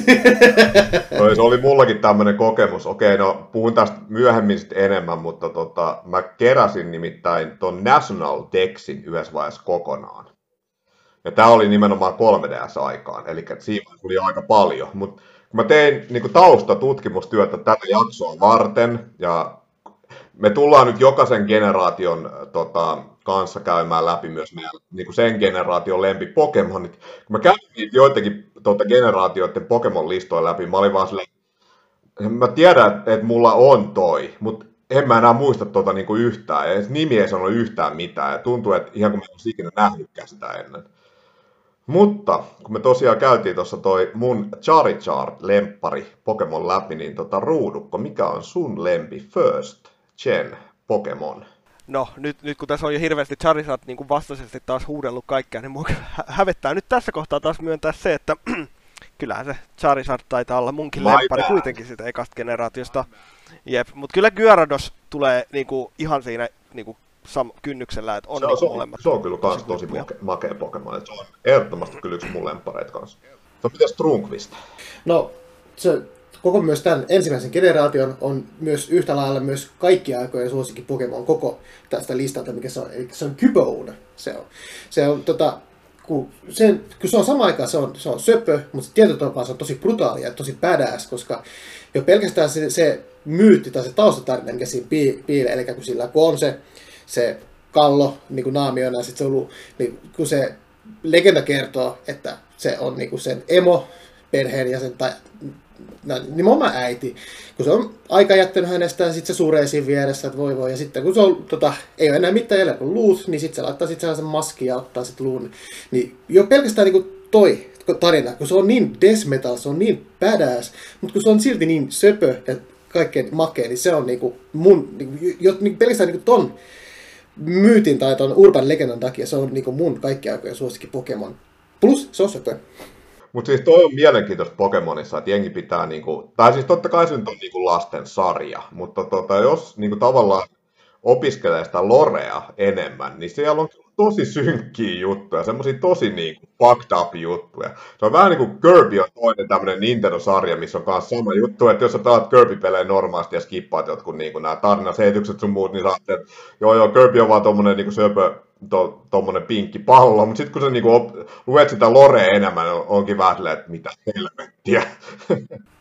se oli mullakin tämmöinen kokemus. Okei, okay, no puhun tästä myöhemmin sitten enemmän, mutta tota, mä keräsin nimittäin ton National Dexin yhdessä vaiheessa kokonaan. Ja tämä oli nimenomaan 3DS-aikaan, eli siinä tuli aika paljon. Mutta kun mä tein niin kuin taustatutkimustyötä tätä jaksoa varten, ja me tullaan nyt jokaisen generaation tota, kanssa käymään läpi myös meidän niin kuin sen generaation lempi Pokemonit. Kun mä kävin niitä joidenkin tota, generaatioiden Pokemon-listoja läpi, mä olin vaan silleen, mä tiedän, että mulla on toi, mutta en mä enää muista tota niin yhtään, ja nimi ei sano yhtään mitään, ja tuntuu, että ihan kuin mä en ikinä nähnytkään sitä ennen. Mutta kun me tosiaan käytiin tuossa toi mun Charichar-lemppari Pokemon läpi, niin tota Ruudukko, mikä on sun lempi First Gen Pokemon? No, nyt, nyt kun tässä on jo hirveästi Charizard niin kuin vastaisesti taas huudellut kaikkea, niin mua hävettää nyt tässä kohtaa taas myöntää se, että kyllähän se Charizard taitaa olla munkin My lemppari bad. kuitenkin sitä ekasta generaatiosta. Jep, mutta kyllä Gyarados tulee niinku ihan siinä niinku sam- kynnyksellä, että on se, niin se, on, se on kyllä kans tosi make, makea Pokemon. Se on ehdottomasti kyllä yksi mun lempareita kanssa. No mitäs Trunkvist? No, se koko myös tämän ensimmäisen generaation on myös yhtä lailla myös kaikki aikojen suosikin Pokemon koko tästä listalta, mikä se on. Eli se on Cubone. Se on, se on tota, kun, se, kun se on sama aikaan, se on, se on söpö, mutta tietotapaa se on tosi brutaali ja tosi badass, koska jo pelkästään se, se myytti tai se taustatarina, mikä siinä piilee, eli kun sillä kun on se se kallo niin kuin sit se on ollut, niin kun se legenda kertoo, että se on niin kuin sen emo perheenjäsen tai nimenomaan äiti, kun se on aika jättänyt hänestä, ja sitten se suree siinä vieressä, että voi voi, ja sitten kun se on, tota, ei ole enää mitään jäljellä kuin luut, niin sitten se laittaa sitten sellaisen maskin ja ottaa sitten luun. Niin jo pelkästään niin kuin toi tarina, kun se on niin death metal, se on niin badass, mutta kun se on silti niin söpö ja kaikkein makea, niin se on niinku mun, niinku, jo, niinku pelkästään niinku ton myytin tai ton urban legendan takia se on niinku mun kaikki aikojen suosikki Pokemon. Plus söpö. Mutta siis toi on mielenkiintoista Pokemonissa, että jengi pitää niinku, tai siis totta kai se on niinku lasten sarja, mutta tota, jos niinku tavallaan opiskelee sitä lorea enemmän, niin siellä on tosi synkkiä juttuja, semmoisia tosi niin kuin fucked up juttuja. Se on vähän niin kuin Kirby on toinen tämmöinen Nintendo-sarja, missä on myös sama juttu, että jos sä pelaat Kirby-pelejä normaalisti ja skippaat jotkut niin kuin nämä tarinaseitykset sun muut, niin sä että joo joo, Kirby on vaan tommonen niin kuin söpö, to, tommonen pinkki pallo, mutta sitten kun sä niin kuin op, luet sitä lorea enemmän, on, onkin vähän että mitä helvettiä.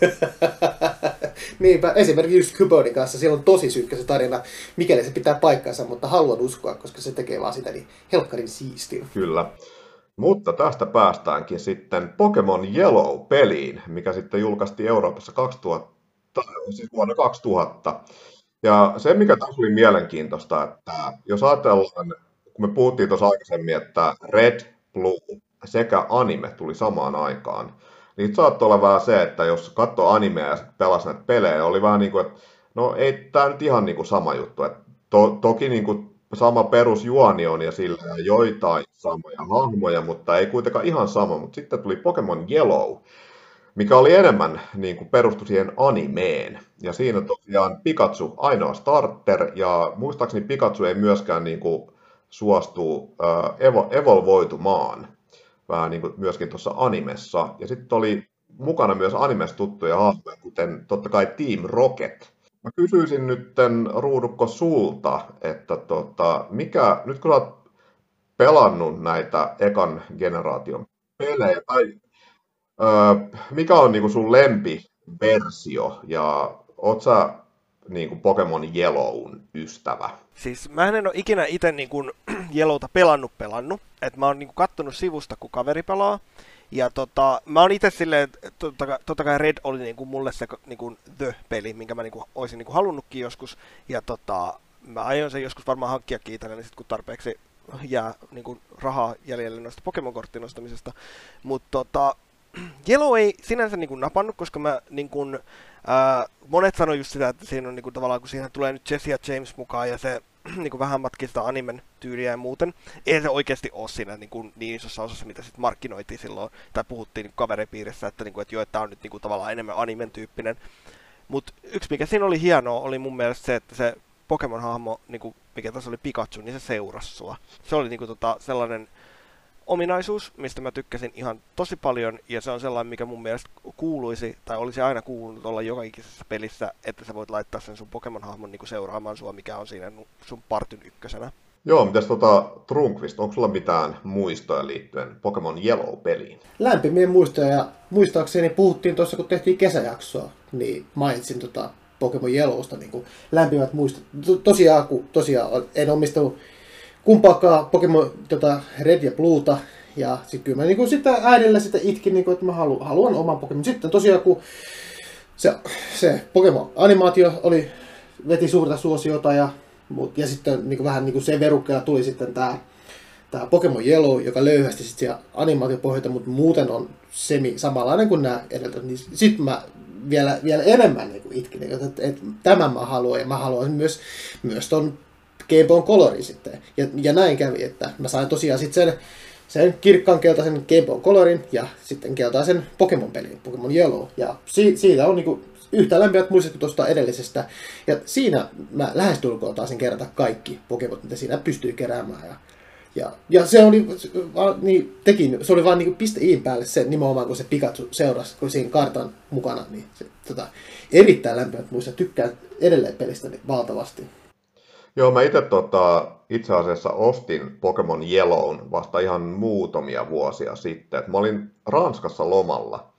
Niinpä, esimerkiksi just kanssa, siellä on tosi synkkä se tarina, mikäli se pitää paikkansa, mutta haluan uskoa, koska se tekee vaan sitä niin helkkarin siistiä. Kyllä. Mutta tästä päästäänkin sitten Pokemon Yellow-peliin, mikä sitten julkaistiin Euroopassa 2000, siis vuonna 2000. Ja se, mikä tässä oli mielenkiintoista, että jos ajatellaan, kun me puhuttiin tuossa aikaisemmin, että Red, Blue sekä anime tuli samaan aikaan, niin saattoi olla vähän se, että jos katsoo animea ja pelasi näitä pelejä, oli vähän niin kuin, että no ei tämä nyt ihan niin kuin sama juttu. Että to, toki niin kuin sama perusjuoni on ja sillä joitain samoja hahmoja, mutta ei kuitenkaan ihan sama. Mutta sitten tuli Pokemon Yellow, mikä oli enemmän niin kuin perustui siihen animeen. Ja siinä tosiaan Pikachu ainoa starter, ja muistaakseni Pikachu ei myöskään niin kuin suostu evo, evolvoitumaan vähän niin kuin myöskin tuossa animessa. Ja sitten oli mukana myös animessa tuttuja hahmoja, kuten totta kai Team Rocket. Mä kysyisin nyt Ruudukko sulta, että tota, mikä, nyt kun olet pelannut näitä ekan generaation pelejä, tai öö, mikä on niinku sun lempiversio, ja oot sä niinku Pokemon Yellown ystävä? Siis mä en ole ikinä itse niin Yellowta pelannut pelannut. että mä oon niin kattonut sivusta, kun kaveri pelaa. Ja tota, mä oon itse silleen, totta, totta kai Red oli niin kuin mulle se niin kuin The-peli, minkä mä niin kuin, olisin niin kuin halunnutkin joskus. Ja tota, mä aion sen joskus varmaan hankkia itselleni sit kun tarpeeksi jää niin kuin rahaa jäljelle noista Pokemon-korttien nostamisesta. Mutta tota, Yellow ei sinänsä niin kuin napannut, koska mä niin kuin, ää, monet sanoi just sitä, että siinä on niin kuin, tavallaan, kun siihen tulee nyt Jesse ja James mukaan ja se niin kuin vähän matkii sitä animen tyyliä ja muuten. Ei se oikeasti ole siinä niin, kuin, niin isossa osassa, mitä sitten markkinoitiin silloin, tai puhuttiin niin kaveripiirissä, että, niin kuin, että joo, että tämä on nyt niin kuin, tavallaan enemmän animen tyyppinen. Mutta yksi, mikä siinä oli hienoa, oli mun mielestä se, että se Pokemon-hahmo, niin kuin, mikä tässä oli Pikachu, niin se seurasi sua. Se oli niin kuin, tota, sellainen ominaisuus, mistä mä tykkäsin ihan tosi paljon, ja se on sellainen, mikä mun mielestä kuuluisi, tai olisi aina kuulunut olla joka ikisessä pelissä, että sä voit laittaa sen sun Pokemon-hahmon niin seuraamaan sua, mikä on siinä sun partyn ykkösenä. Joo, mitäs tota Trunkvist, onko sulla mitään muistoja liittyen Pokemon Yellow-peliin? Lämpimiä muistoja, ja muistaakseni puhuttiin tuossa, kun tehtiin kesäjaksoa, niin mainitsin tota Pokemon Yellowsta niin kuin lämpimät muistot. Tosiaan, kun tosiaan en omistanut kumpaakaan Pokemon tota Red ja Blueta. Ja sitten kyllä mä niin sitten äidillä sitten itkin, niin kuin, että mä haluan, haluan oman Pokemon. Sitten tosiaan kun se, se Pokemon-animaatio oli, veti suurta suosiota ja, ja sitten niin kuin vähän niin kuin sen verukkeella tuli sitten tämä tämä Pokemon Yellow, joka löyhästi sitten siellä animaatiopohjalta, mutta muuten on semi samanlainen kuin nämä edeltä, niin sitten mä vielä, vielä enemmän niin kuin itkin, että, että, että tämän mä haluan ja mä haluan myös, myös ton Game Boy Colorin sitten. Ja, ja näin kävi, että mä sain tosiaan sitten sen, sen kirkkaan keltaisen Game Boy Colorin ja sitten keltaisen Pokemon-pelin, Pokemon Yellow. Ja si, siitä on niinku yhtä lämpimät muistot kuin tuosta edellisestä. Ja siinä mä lähestulkoon taisin kerätä kaikki Pokemon, mitä siinä pystyy keräämään. Ja, ja, ja se oli, niin, tekin, se oli vaan niin piste iin päälle se nimenomaan, kun se Pikachu seurasi, kun siinä kartan mukana, niin se, tota, erittäin lämpimät muistot. Tykkään edelleen pelistä valtavasti. Joo, mä itse tota, itse asiassa ostin Pokemon Yellown vasta ihan muutamia vuosia sitten. Et mä olin Ranskassa lomalla.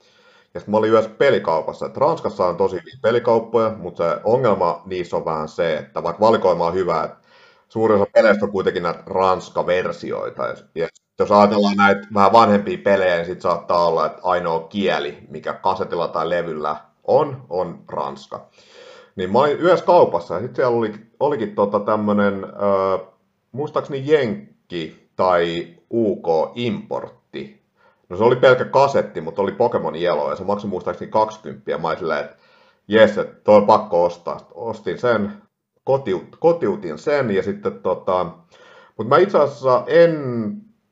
Ja sitten mä olin yhdessä pelikaupassa. Et Ranskassa on tosi hyviä pelikauppoja, mutta se ongelma niissä on vähän se, että vaikka valikoima on hyvä, että suurin osa peleistä on kuitenkin näitä Ranska-versioita. Ja jos ajatellaan näitä vähän vanhempia pelejä, niin sitten saattaa olla, että ainoa kieli, mikä kasetilla tai levyllä on, on ranska. Niin mä olin yhdessä kaupassa ja sitten siellä oli, olikin tota tämmönen, äh, muistaakseni Jenkki tai UK-importti. No se oli pelkkä kasetti, mutta oli Pokemon Yellow ja se maksoi muistaakseni 20. Mä olin silleen, että jes, että toi on pakko ostaa. Ostin sen, kotiut, kotiutin sen ja sitten tota, mutta mä itse asiassa en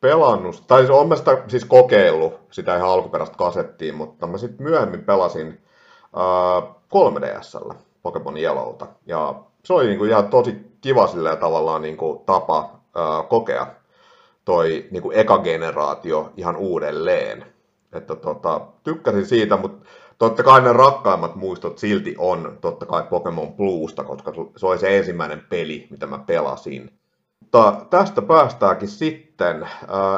pelannut, tai on mä sitä siis kokeillut, sitä ihan alkuperäistä kasettiin, mutta mä sitten myöhemmin pelasin äh, 3DSllä Pokemon Yellowta. Ja se oli niinku ihan tosi kiva silleen tavallaan niinku tapa äh, kokea toi niinku eka generaatio ihan uudelleen. Että tota, tykkäsin siitä, mutta totta kai ne rakkaimmat muistot silti on totta kai Pokemon Bluesta, koska se oli se ensimmäinen peli, mitä mä pelasin. Mutta tästä päästäänkin sitten äh,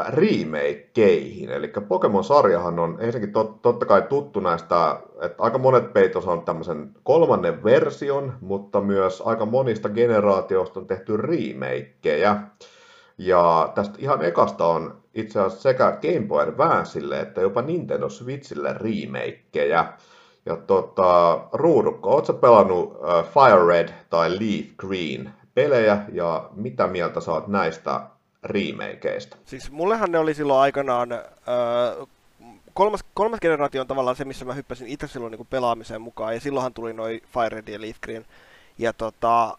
remakeihin. Eli Pokemon-sarjahan on ensinnäkin tot, totta kai tuttu näistä, että aika monet pelit on tämmöisen kolmannen version, mutta myös aika monista generaatioista on tehty remakeja. Ja tästä ihan ekasta on itse asiassa sekä Game Boy Advanceille että jopa Nintendo Switchille remakeja. Ja tota, Ruudukko, ootko pelannut äh, Fire Red tai Leaf Green pelejä ja mitä mieltä saat näistä remakeista? Siis mullehan ne oli silloin aikanaan, öö, kolmas, kolmas generaatio on tavallaan se, missä mä hyppäsin itse silloin niin pelaamiseen mukaan, ja silloinhan tuli noin Fire Red ja Leaf Green. Ja tota,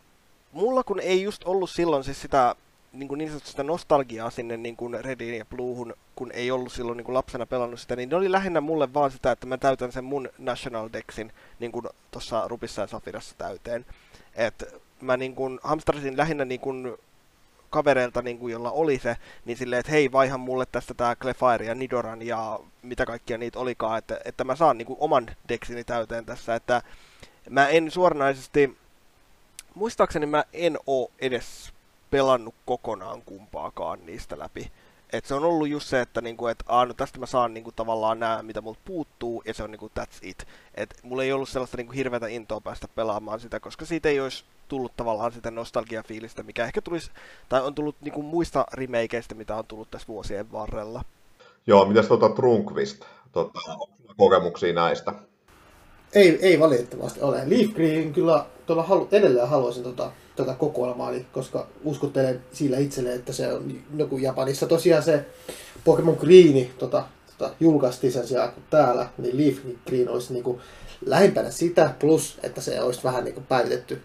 mulla kun ei just ollut silloin siis sitä niin, kuin niin sitä nostalgiaa sinne niin kuin Rediin ja Bluehun, kun ei ollut silloin niin kuin lapsena pelannut sitä, niin ne oli lähinnä mulle vaan sitä, että mä täytän sen mun National Dexin niin kuin tuossa Rupissa ja Safirassa täyteen. Et mä niin kuin hamstrasin lähinnä niin kuin kavereilta, niin kuin, jolla oli se, niin silleen, että hei, vaihan mulle tästä tää Clefire ja Nidoran ja mitä kaikkia niitä olikaan, että, että mä saan niin kuin, oman deksini täyteen tässä, että mä en suoranaisesti, muistaakseni mä en oo edes pelannut kokonaan kumpaakaan niistä läpi. Et se on ollut just se, että niinku, et, aa, no tästä mä saan niinku, tavallaan nämä, mitä multa puuttuu, ja se on niinku, that's it. Et mulla ei ollut sellaista niinku, hirveätä intoa päästä pelaamaan sitä, koska siitä ei olisi tullut tavallaan sitä nostalgiafiilistä, mikä ehkä tulisi, tai on tullut niinku, muista remakeista, mitä on tullut tässä vuosien varrella. Joo, mitäs tuota Trunkvist, tota, kokemuksia näistä? Ei, ei valitettavasti ole. Leaf Green kyllä tuolla halu, edelleen haluaisin tota, tota kokoelmaa, koska uskottelen sillä itselle, että se on joku Japanissa tosiaan se Pokemon Green tota, tota, julkaistiin sen sijaan kuin täällä, niin Leaf Green olisi niinku lähempänä sitä, plus että se olisi vähän niinku päivitetty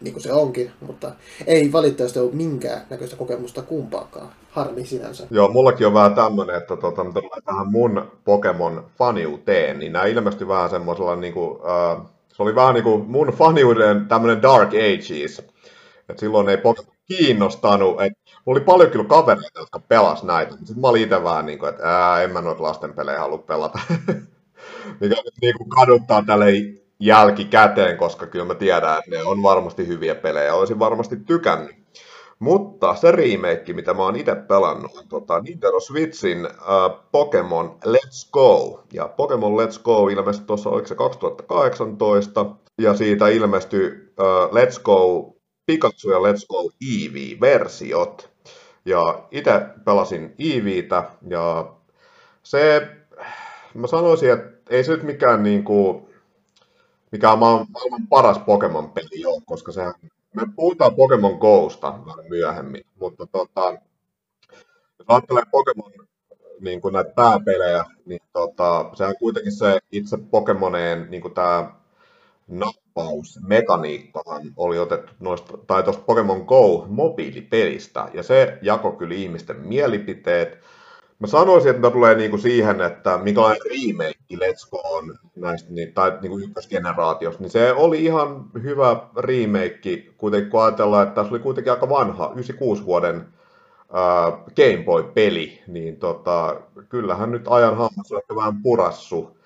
niin kuin se onkin, mutta ei valitettavasti ole minkään näköistä kokemusta kumpaakaan. Harmi sinänsä. Joo, mullakin on vähän tämmöinen, että tota, tähän mun Pokemon faniuteen, niin nämä ilmestyi vähän semmoisella, niin kuin, äh, se oli vähän niin kuin mun faniuden tämmöinen Dark Ages. Et silloin ei kiinnostanut. Et, mulla oli paljon kyllä kavereita, jotka pelas näitä. Sitten mä olin itse vähän niin kuin, että en mä noita lasten pelejä halua pelata. Mikä nyt niin kuin kaduttaa tälle jälkikäteen, koska kyllä mä tiedän, että ne on varmasti hyviä pelejä, olisin varmasti tykännyt. Mutta se remake, mitä mä oon itse pelannut, on tota Nintendo Switchin uh, Pokemon Let's Go. Ja Pokemon Let's Go ilmestyi tuossa, oliko se 2018, ja siitä ilmestyi uh, Let's Go Pikachu ja Let's Go Eevee-versiot. Ja itse pelasin Eeveetä, ja se, mä sanoisin, että ei se nyt mikään niinku, mikä on maailman paras Pokemon-peli jo, koska se, me puhutaan Pokemon Gosta myöhemmin, mutta tota, jos ajattelee Pokemon niin kuin näitä pääpelejä, niin tota, sehän kuitenkin se itse Pokemoneen niin kuin tämä nappausmekaniikkahan oli otettu noista, tai tuosta Pokemon Go mobiilipelistä, ja se jako kyllä ihmisten mielipiteet, Mä sanoisin, että tulee niinku siihen, että minkälainen remake Let's Go on näistä, niin, tai niinku ykkösgeneraatiosta, niin se oli ihan hyvä remake, kuitenkin kun ajatellaan, että tässä oli kuitenkin aika vanha, 96 vuoden äh, Game Boy-peli, niin tota, kyllähän nyt ajan hammas on ehkä vähän purassu.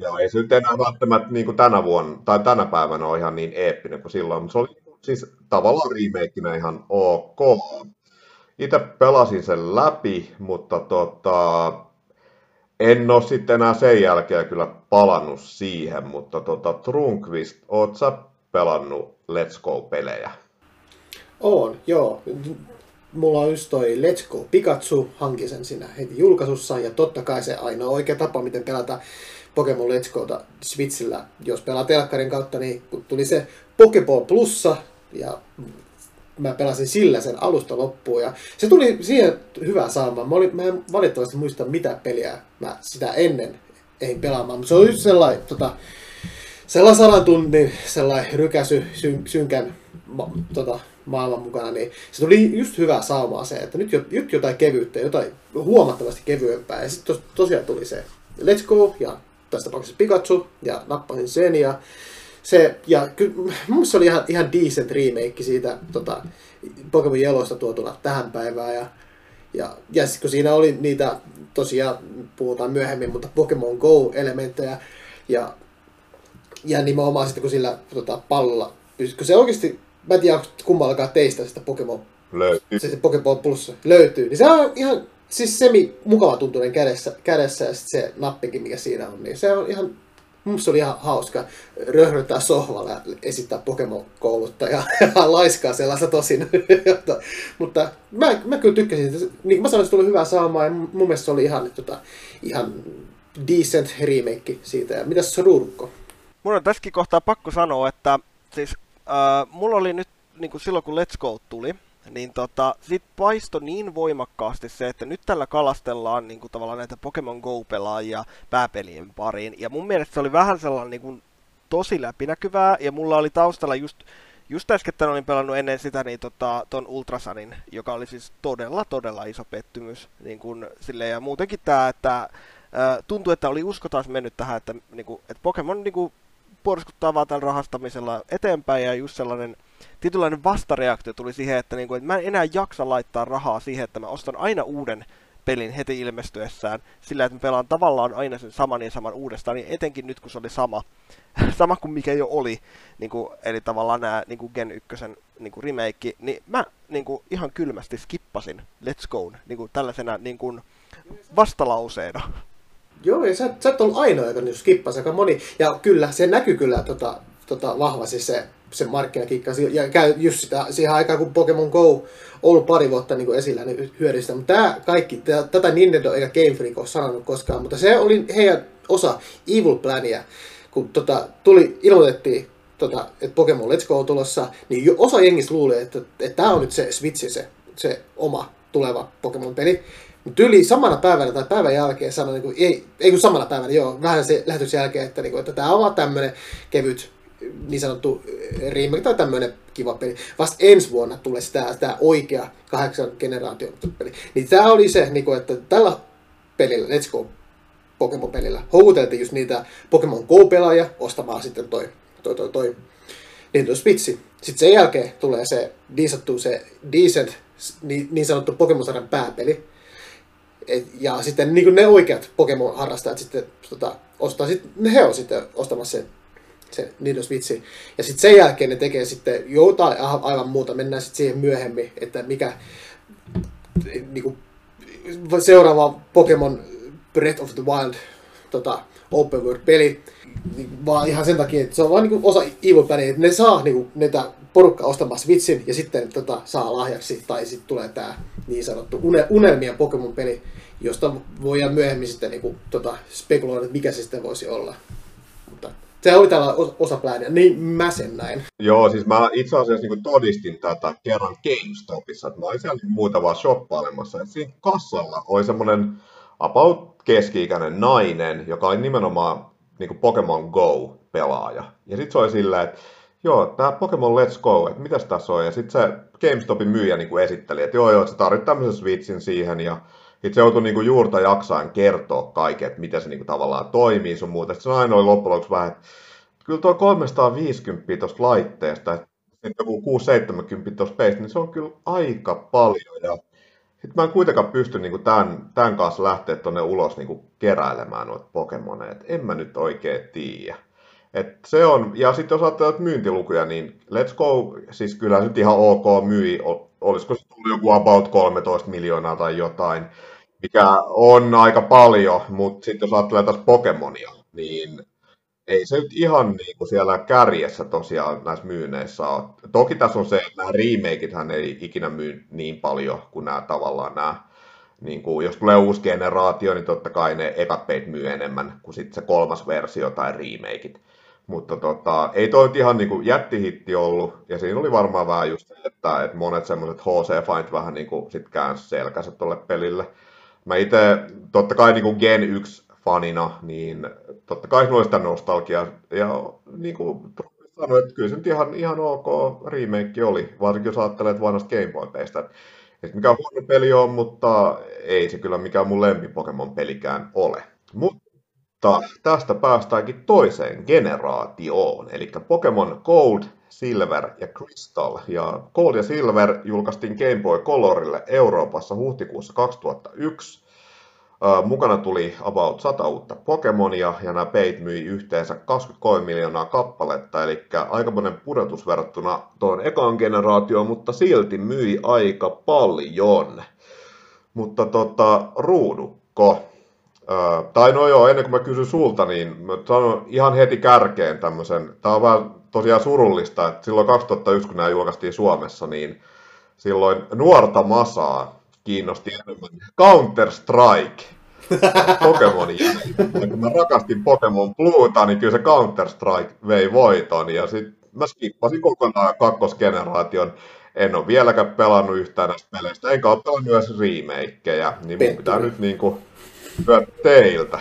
Ja ei se nyt enää välttämättä niin tänä vuonna tai tänä päivänä ole ihan niin eeppinen kuin silloin, mutta se oli siis tavallaan remakeina ihan ok itse pelasin sen läpi, mutta tota, en ole sitten enää sen jälkeen kyllä palannut siihen, mutta tota, Trunkvist, oot sä pelannut Let's Go-pelejä? On, joo. mulla on just toi Let's Go Pikachu, hankin sen siinä heti julkaisussa, ja totta kai se ainoa oikea tapa, miten pelata Pokemon Let's Gota Switchillä, jos pelaa telkkarin kautta, niin tuli se Pokeball Plussa, ja mä pelasin sillä sen alusta loppuun, ja se tuli siihen hyvää saamaan. Mä, mä en valitettavasti muista mitä peliä mä sitä ennen ei pelaamaan, mutta se oli sellainen, tota, sellainen sadan tunnin sellainen rykäsy syn, synkän ma, tota, maailman mukana, niin se tuli just hyvää saumaa se, että nyt, nyt jotain kevyyttä, jotain huomattavasti kevyempää. Ja sitten tos, tosiaan tuli se Let's Go ja tässä tapauksessa Pikachu ja nappasin sen ja se, ja kyllä mun se oli ihan, ihan decent remake siitä tota, Pokemon Yellowsta tuotuna tähän päivään ja ja, ja kun siinä oli niitä, tosiaan puhutaan myöhemmin, mutta Pokemon Go-elementtejä, ja, ja nimenomaan sitten kun sillä tota, pallolla, kun se oikeasti, mä en tiedä kummallakaan teistä sitä Pokemon, löytyy. Se, se Pokemon Plus löytyy, niin se on ihan siis semi mukava tuntunen kädessä, kädessä ja sitten se nappikin, mikä siinä on, niin se on ihan Musta se oli ihan hauska röhröttää sohvalla ja esittää Pokemon-koulutta ja, ja laiskaa sellaista tosin. mutta mä, mä kyllä tykkäsin, niin kuin mä sanoin, se tuli hyvää saamaa ja mun mielestä se oli ihan, tota, ihan decent remake siitä. Ja mitäs se Rurkko? Mun on tässäkin kohtaa pakko sanoa, että siis äh, mulla oli nyt niin kuin silloin kun Let's Go tuli, niin tota, sit paisto niin voimakkaasti se, että nyt tällä kalastellaan niin kuin tavallaan näitä Pokemon Go-pelaajia pääpelien pariin. Ja mun mielestä se oli vähän sellainen niin kuin, tosi läpinäkyvää, ja mulla oli taustalla just, just äsken olin pelannut ennen sitä niin tota, ton Ultrasanin, joka oli siis todella, todella iso pettymys. Niin kuin, sille, ja muutenkin tämä, että ää, tuntui, että oli usko taas mennyt tähän, että, niin kuin, että Pokemon niin kuin, puoluskuttaa vaan tällä rahastamisella eteenpäin, ja just sellainen tietynlainen vastareaktio tuli siihen, että, niin kuin, että mä en enää jaksa laittaa rahaa siihen, että mä ostan aina uuden pelin heti ilmestyessään, sillä että mä pelaan tavallaan aina sen saman ja saman uudestaan, niin etenkin nyt kun se oli sama, sama kuin mikä jo oli, niin kuin, eli tavallaan nämä niin kuin Gen 1 niin kuin remake, niin mä niin kuin, ihan kylmästi skippasin Let's Go niin kuin, tällaisena niin kuin, vastalauseena. Joo, ja sä, sä et ollut ainoa, joka nyt skippasi aika moni. Ja kyllä, se näkyy kyllä tota, tota, vahvasti se se markkinakikka. Ja käy just sitä, siihen aikaan, kun Pokemon Go ollut pari vuotta niin esillä, niin hyödystä. Mutta tämä kaikki, tää, tätä Nintendo eikä Game Freak ole sanonut koskaan, mutta se oli heidän osa Evil Plania, kun tota, tuli, ilmoitettiin, tota, että Pokemon Let's Go on tulossa, niin osa jengistä luuli, että, että tämä on nyt se Switch, se, se oma tuleva Pokemon-peli. Mutta yli samana päivänä tai päivän jälkeen sanoi, niin kuin, ei, ei kun samana päivänä, joo, vähän se lähetyksen jälkeen, että, niin kuin, että tämä on vaan tämmöinen kevyt niin sanottu eh, remake tai tämmöinen kiva peli. Vasta ensi vuonna tulee sitä, sitä oikea kahdeksan generaation peli. Niin tämä oli se, niin että tällä pelillä, Let's Go Pokemon-pelillä, houkuteltiin just niitä Pokemon Go-pelaajia ostamaan sitten toi, toi, toi, toi Nintendo Switchi. Sitten sen jälkeen tulee se niin sanottu, se decent, niin, sanottu Pokemon-sarjan pääpeli. Ja sitten niin ne oikeat Pokemon-harrastajat sitten tota, ostaa, sit, he on sitten ostamassa sen se Nintendo Switch. Ja sitten sen jälkeen ne tekee sitten jotain aivan muuta. Mennään sitten siihen myöhemmin, että mikä niinku, seuraava Pokemon Breath of the Wild tota, open world peli, niin vaan ihan sen takia, että se on vaan niinku osa Evil Plania, että ne saa niinku, näitä porukka ostamaan Switchin ja sitten tota, saa lahjaksi, tai sitten tulee tämä niin sanottu unelmien Pokemon-peli, josta voidaan myöhemmin sitten niinku, tota, spekuloida, että mikä se sitten voisi olla. Se oli tällä osa plääniä, niin mä sen näin. Joo, siis mä itse asiassa niin todistin tätä kerran GameStopissa, että mä olin siellä niin shoppailemassa, että siinä kassalla oli semmoinen about keski-ikäinen nainen, joka oli nimenomaan niin Pokemon Go-pelaaja. Ja sitten se oli silleen, että joo, tämä Pokemon Let's Go, että mitäs tässä on? Ja sitten se GameStopin myyjä niin esitteli, että joo, joo, että sä tarvitset tämmöisen Switchin siihen, ja sitten se joutui niinku juurta jaksain kertoa kaiken, että miten se niinku tavallaan toimii sun muuta. Sitten se aina oli loppujen lopuksi vähän, että kyllä tuo 350 tuosta laitteesta, että joku 670 tuosta peistä, niin se on kyllä aika paljon. Ja sitten mä en kuitenkaan pysty niinku tämän, tämän kanssa lähteä tuonne ulos niinku keräilemään noita Pokemoneja. Et en mä nyt oikein tiedä. Et se on, ja sitten jos ajattelee myyntilukuja, niin Let's Go, siis kyllä nyt ihan ok myi, olisiko se tullut joku about 13 miljoonaa tai jotain, mikä on aika paljon, mutta sitten jos ajattelee taas Pokemonia, niin ei se nyt ihan niin kuin siellä kärjessä tosiaan näissä myynneissä ole. Toki tässä on se, että nämä remakeithän ei ikinä myy niin paljon kuin nämä tavallaan nämä, niin kuin, jos tulee uusi generaatio, niin totta kai ne ekat peit myy enemmän kuin sitten se kolmas versio tai remakeit. Mutta tota, ei toi ihan niin kuin jättihitti ollut, ja siinä oli varmaan vähän just se, että, että monet semmoiset HC Find vähän niin kuin sit käänsi selkänsä tuolle pelille. Mä itse, totta kai niin kuin Gen 1 fanina, niin totta kai sinulla sitä nostalgiaa. Ja niin kuin sanoin, että kyllä se nyt ihan, ihan ok remake oli, varsinkin jos ajattelee vanhasta Game Boy-peistä. Että mikä huono peli on, mutta ei se kyllä mikään mun lempi Pokemon-pelikään ole. Mutta tästä päästäänkin toiseen generaatioon, eli Pokemon Gold, Silver ja Crystal. Ja Gold ja Silver julkaistiin Game Boy Colorille Euroopassa huhtikuussa 2001 Mukana tuli about 100 uutta Pokemonia ja nämä peit myi yhteensä 23 miljoonaa kappaletta, eli aikamoinen pudotus verrattuna tuon ekaan generaatioon, mutta silti myi aika paljon. Mutta tota, ruudukko, tai no joo, ennen kuin mä kysyn sulta, niin mä sanon ihan heti kärkeen tämmöisen, tää on vähän tosiaan surullista, että silloin 2001, kun nämä julkaistiin Suomessa, niin silloin nuorta masaa kiinnosti enemmän Counter-Strike. Pokemonin jälkeen. Kun mä rakastin Pokemon Blueta, niin kyllä se Counter-Strike vei voiton. Ja sitten mä skippasin kokonaan kakkosgeneraation. En ole vieläkään pelannut yhtään näistä peleistä, enkä ole pelannut myös remakeja. Niin mun pitää nyt niinku teiltä.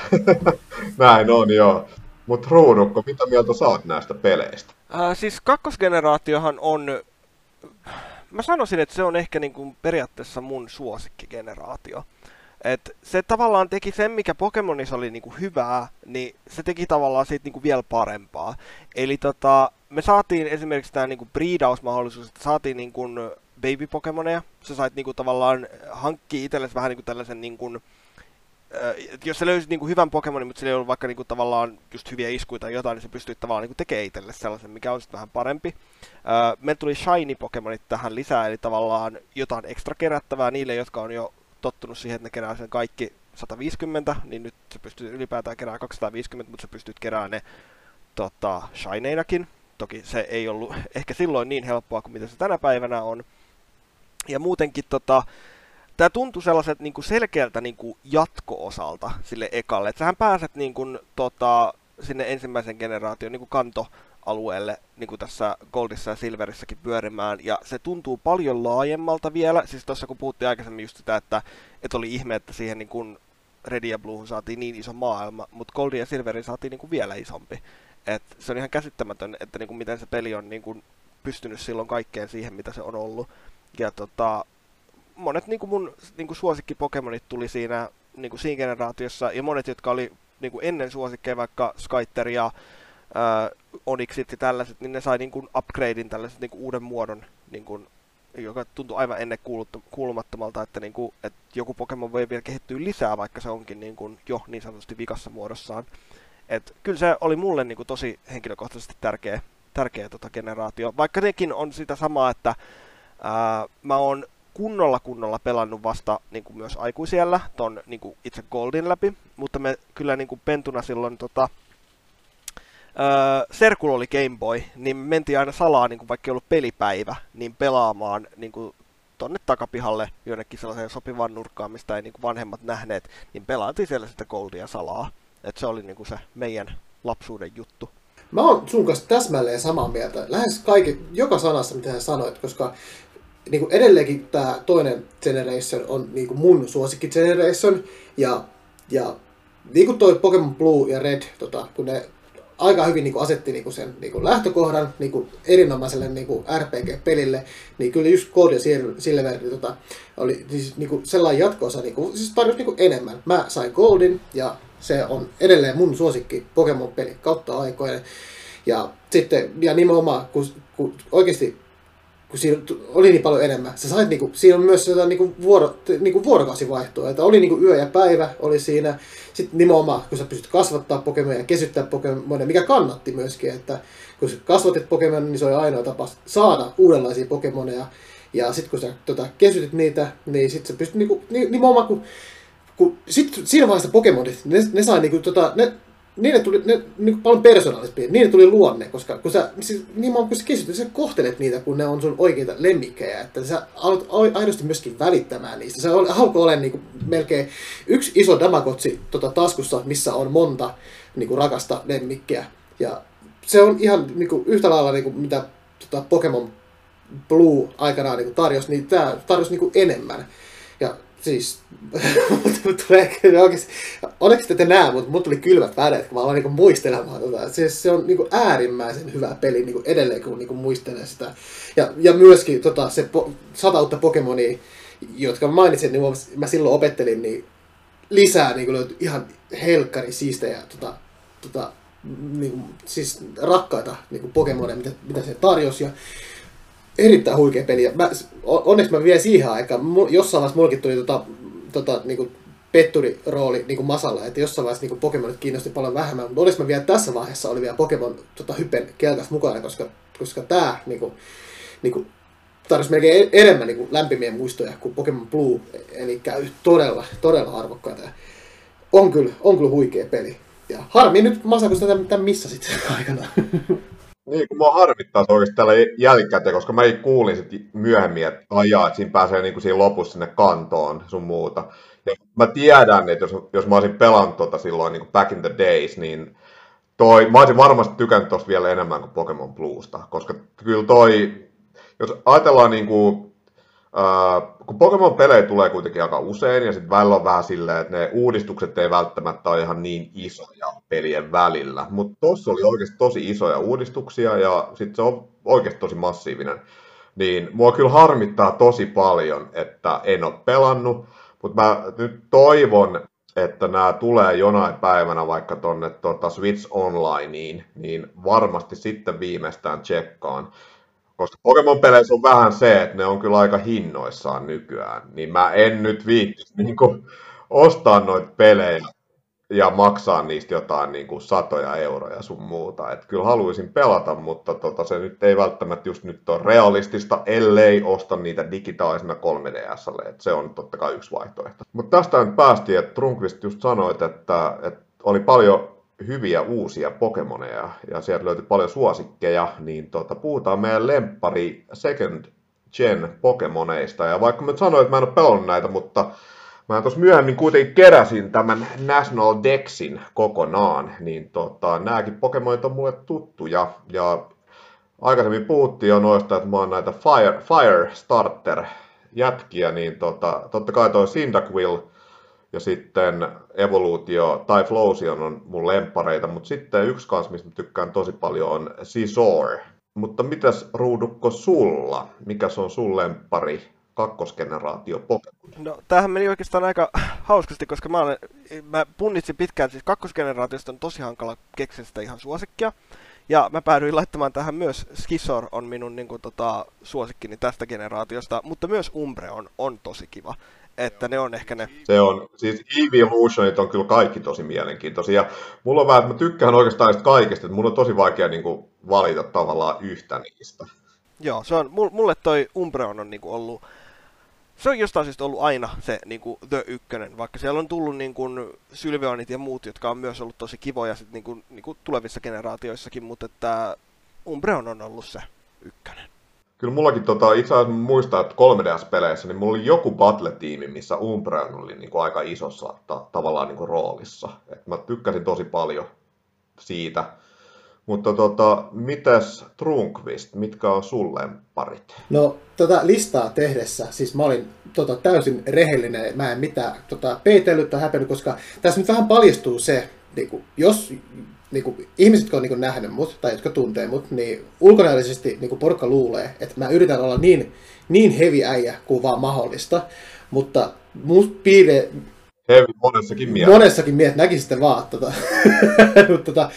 Näin on, joo. Mutta Ruudukko, mitä mieltä saat näistä peleistä? Äh, siis kakkosgeneraatiohan on mä sanoisin, että se on ehkä niin kuin periaatteessa mun suosikkigeneraatio. Et se tavallaan teki sen, mikä Pokemonissa oli niinku hyvää, niin se teki tavallaan siitä niinku vielä parempaa. Eli tota, me saatiin esimerkiksi tämä niinku breedausmahdollisuus, että saatiin niinku baby Pokemoneja. Sä sait niinku tavallaan hankkia itsellesi vähän niinku tällaisen niinku, jos sä löysit niinku hyvän Pokemonin, mutta sillä ei ollut vaikka niinku tavallaan just hyviä iskuja tai jotain, niin se pystyy tavallaan niinku tekemään itselle sellaisen, mikä on vähän parempi. Äh, meillä tuli Shiny Pokemonit tähän lisää, eli tavallaan jotain ekstra kerättävää niille, jotka on jo tottunut siihen, että ne kerää sen kaikki 150, niin nyt sä pystyt ylipäätään kerää 250, mutta sä pystyt keräämään ne tota, shineinakin. Toki se ei ollut ehkä silloin niin helppoa kuin mitä se tänä päivänä on. Ja muutenkin tota, tämä tuntui sellaiset niin selkeältä niin kuin jatko-osalta sille ekalle. Että sähän pääset niin kuin, tota, sinne ensimmäisen generaation niin kuin kanto alueelle, niin kuin tässä Goldissa ja Silverissäkin pyörimään, ja se tuntuu paljon laajemmalta vielä, siis tuossa kun puhuttiin aikaisemmin just sitä, että, että oli ihme, että siihen niin kuin Red ja Blue saatiin niin iso maailma, mutta Goldin ja Silverin saatiin niin kuin vielä isompi. Et se on ihan käsittämätön, että niin kuin miten se peli on niin kuin pystynyt silloin kaikkeen siihen, mitä se on ollut. Ja tota, monet niin kuin mun niin kuin suosikki Pokemonit tuli siinä, niin kuin siinä generaatiossa, ja monet, jotka oli niin kuin ennen suosikkeja, vaikka Skyter ja äh, Onyxit ja tällaiset, niin ne sai niin kuin upgradein tällaiset niin kuin uuden muodon, niin kuin, joka tuntui aivan ennen kuulumattomalta, että, niin kuin, että joku Pokemon voi vielä kehittyä lisää, vaikka se onkin niin kuin, jo niin sanotusti vikassa muodossaan. Et kyllä se oli mulle niin kuin, tosi henkilökohtaisesti tärkeä, tärkeä tota generaatio, vaikka nekin on sitä samaa, että ää, mä oon kunnolla kunnolla pelannut vasta niin kuin myös aikuisiellä ton niin kuin itse Goldin läpi, mutta me kyllä niin kuin pentuna silloin tota, öö, Serkulla oli Game Boy, niin me mentiin aina salaa, niin kuin vaikka ei ollut pelipäivä, niin pelaamaan niin kuin tonne takapihalle jonnekin sellaiseen sopivaan nurkkaan, mistä ei niin kuin vanhemmat nähneet, niin pelaatiin siellä sitä Goldia salaa. Et se oli niin kuin se meidän lapsuuden juttu. Mä oon sun kanssa täsmälleen samaa mieltä. Lähes kaikki, joka sanassa, mitä sä sanoit, koska niin kuin edelleenkin tämä toinen generation on niin kuin mun suosikki generation. Ja, ja niin kuin toi Pokemon Blue ja Red, tota, kun ne aika hyvin niin kuin asetti niin kuin sen niin kuin lähtökohdan niin kuin erinomaiselle niin kuin RPG-pelille, niin kyllä just Code ja Silver niin, tota, oli siis, niin kuin sellainen jatkoosa, niin kuin, siis tarjosi niin kuin enemmän. Mä sain Goldin ja se on edelleen mun suosikki Pokemon-peli kautta aikoinen. Ja sitten, ja nimenomaan, kun, kun oikeasti kun siinä oli niin paljon enemmän. Sä sait niinku, siinä on myös sitä niinku, vuoro, niinku vuorokausivaihtoa, että oli niinku yö ja päivä oli siinä. Sitten nimenomaan, kun sä pystyt kasvattaa Pokemonia ja kesyttää Pokemonia, mikä kannatti myöskin, että kun sä kasvatit Pokemon, niin se oli ainoa tapa saada uudenlaisia Pokemoneja. Ja sitten kun sä tota, kesytit niitä, niin sitten sä pystyt niinku, nimenomaan kun, kun sit, siinä vaiheessa Pokemonit, ne, ne sai niinku, tota, ne, niille tuli ne, niin paljon persoonallisempi, niille tuli luonne, koska kun sä, siis, niin kun sä kesyt, sä kohtelet niitä, kun ne on sun oikeita lemmikkejä, että sä aloit aidosti myöskin välittämään niistä. Se alkoi olla niin melkein yksi iso damakotsi tota, taskussa, missä on monta niin kuin, rakasta lemmikkiä. Ja se on ihan niin kuin, yhtä lailla, niin kuin, mitä tota, Pokemon Blue aikanaan niin tarjosi, niin tämä tarjosi niin kuin, enemmän. Siis, tulee oikeasti, onneksi te, näe, mutta mut tuli kylmät väreet, kun mä aloin niinku muistelemaan tota. Siis se on niinku äärimmäisen hyvä peli niinku edelleen, kun niinku muistelee sitä. Ja, ja myöskin tota, se po, sata uutta Pokemonia, jotka mainitsin, niin mä silloin opettelin, niin lisää niin löytyi ihan helkkari siistejä tota, tota, niin kuin, siis rakkaita niin kuin Pokemoneja, mitä, mitä se tarjosi. Ja erittäin huikea peli. Mä, onneksi mä vielä siihen aikaan, jossain vaiheessa mullakin tuli tota, tota, niinku petturirooli niin kuin Masalla, että jossain vaiheessa niin Pokemonit kiinnosti paljon vähemmän, mutta olisi mä vielä tässä vaiheessa oli vielä Pokemon tota, hypen kelkas mukana, koska, koska tämä niin kuin, niin kuin, tarvitsisi melkein e-, enemmän niin kuin, lämpimiä muistoja kuin Pokemon Blue, eli todella, todella arvokkaita. On kyllä, on kyllä huikea peli. Ja harmi nyt Masa, kun sitä tämän missasit aikana. Niin, kun mua harmittaa se oikeasti tällä jälkikäteen, koska mä kuulin sitten myöhemmin, että ajaa, että siinä pääsee niin kuin siinä lopussa sinne kantoon sun muuta. Ja mä tiedän, että jos, jos mä olisin pelannut tota silloin niin kuin back in the days, niin toi, mä olisin varmasti tykännyt tosta vielä enemmän kuin Pokemon Bluesta, koska kyllä toi, jos ajatellaan niin kuin, Uh, kun Pokemon-pelejä tulee kuitenkin aika usein, ja sitten välillä on vähän silleen, että ne uudistukset ei välttämättä ole ihan niin isoja pelien välillä. Mutta tuossa oli oikeasti tosi isoja uudistuksia, ja sitten se on oikeasti tosi massiivinen. Niin mua kyllä harmittaa tosi paljon, että en ole pelannut, mutta mä nyt toivon, että nämä tulee jonain päivänä vaikka tuonne tota Switch Onlineen, niin varmasti sitten viimeistään tsekkaan. Koska Pokemon-peleissä on vähän se, että ne on kyllä aika hinnoissaan nykyään, niin mä en nyt viittisi niin ostaa noita pelejä ja maksaa niistä jotain niin kuin satoja euroja sun muuta. Et kyllä haluaisin pelata, mutta tota, se nyt ei välttämättä just nyt ole realistista, ellei osta niitä digitaalisena 3DSlle. Et se on totta kai yksi vaihtoehto. Mutta tästä nyt päästiin, että Trunkvist just sanoit, että, että oli paljon hyviä uusia Pokemoneja ja sieltä löytyi paljon suosikkeja, niin tota, puhutaan meidän lemppari Second Gen Pokemoneista. Ja vaikka mä sanoin, että mä en ole pelannut näitä, mutta mä tuossa myöhemmin kuitenkin keräsin tämän National Dexin kokonaan, niin tota, nämäkin Pokemonit on mulle tuttuja. Ja aikaisemmin puhuttiin jo noista, että mä oon näitä Fire, Fire Starter jätkiä, niin tota, totta kai toi Cyndaquil – ja sitten Evoluutio tai Flowsion on mun lempareita, mutta sitten yksi kanssa, mistä tykkään tosi paljon, on Scizor. Mutta mitäs Ruudukko sulla? Mikä on sun lempari kakkosgeneraatio Pokemon? No tämähän meni oikeastaan aika hauskasti, koska mä, olen, mä punnitsin pitkään, siis kakkosgeneraatiosta on tosi hankala keksiä sitä ihan suosikkia. Ja mä päädyin laittamaan tähän myös Skisor on minun niin kuin, tota, suosikkini tästä generaatiosta, mutta myös Umbreon on, on tosi kiva että ne on ehkä ne. Se on, siis Evolutionit on kyllä kaikki tosi mielenkiintoisia. Ja mulla on vähän, että mä tykkään oikeastaan kaikesta, että mun on tosi vaikea niin kuin, valita tavallaan yhtä niistä. Joo, se on, mulle toi Umbreon on niin kuin, ollut, se on jostain syystä ollut aina se niin kuin The Ykkönen, vaikka siellä on tullut niin kuin Sylveonit ja muut, jotka on myös ollut tosi kivoja sit, niin kuin, niin kuin tulevissa generaatioissakin, mutta että Umbreon on ollut se ykkönen. Kyllä mullakin tota, itse asiassa muistaa, että 3DS-peleissä niin mulla oli joku battle-tiimi, missä Umbreon oli niin kuin aika isossa ta- tavallaan niin kuin roolissa. Et mä tykkäsin tosi paljon siitä. Mutta tota, mitäs Trunkvist, mitkä on sulle parit? No tota listaa tehdessä, siis mä olin tota, täysin rehellinen, mä en mitään tota, peitellyt tai häpennyt, koska tässä nyt vähän paljastuu se, niin kuin, jos niin kuin, ihmiset, jotka on niin kuin, nähnyt mut tai jotka tuntee mut, niin ulkonäöllisesti niin kuin porukka luulee, että mä yritän olla niin, niin hevi äijä kuin vaan mahdollista, mutta musta piirre... Heavy monessakin mielessä. Monessakin mielessä, näki sitten vaan. Tota, tota,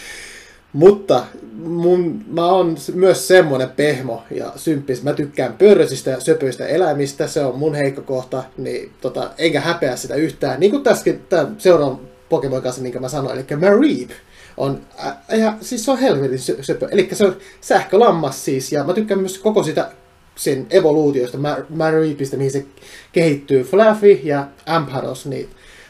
mutta mun, mä oon myös semmonen pehmo ja symppis. Mä tykkään pörrösistä ja söpöistä eläimistä, se on mun heikko kohta, niin tota, enkä häpeä sitä yhtään. Niin kuin tässäkin tämän seuraavan Pokemon kanssa, minkä mä sanoin, eli Mareep on, äh, ja, siis se on helvetin söpö. Eli se on sähkölammas siis, ja mä tykkään myös koko sitä sen evoluutiosta, Mareepistä, mihin se kehittyy, Fluffy ja Ampharos, niin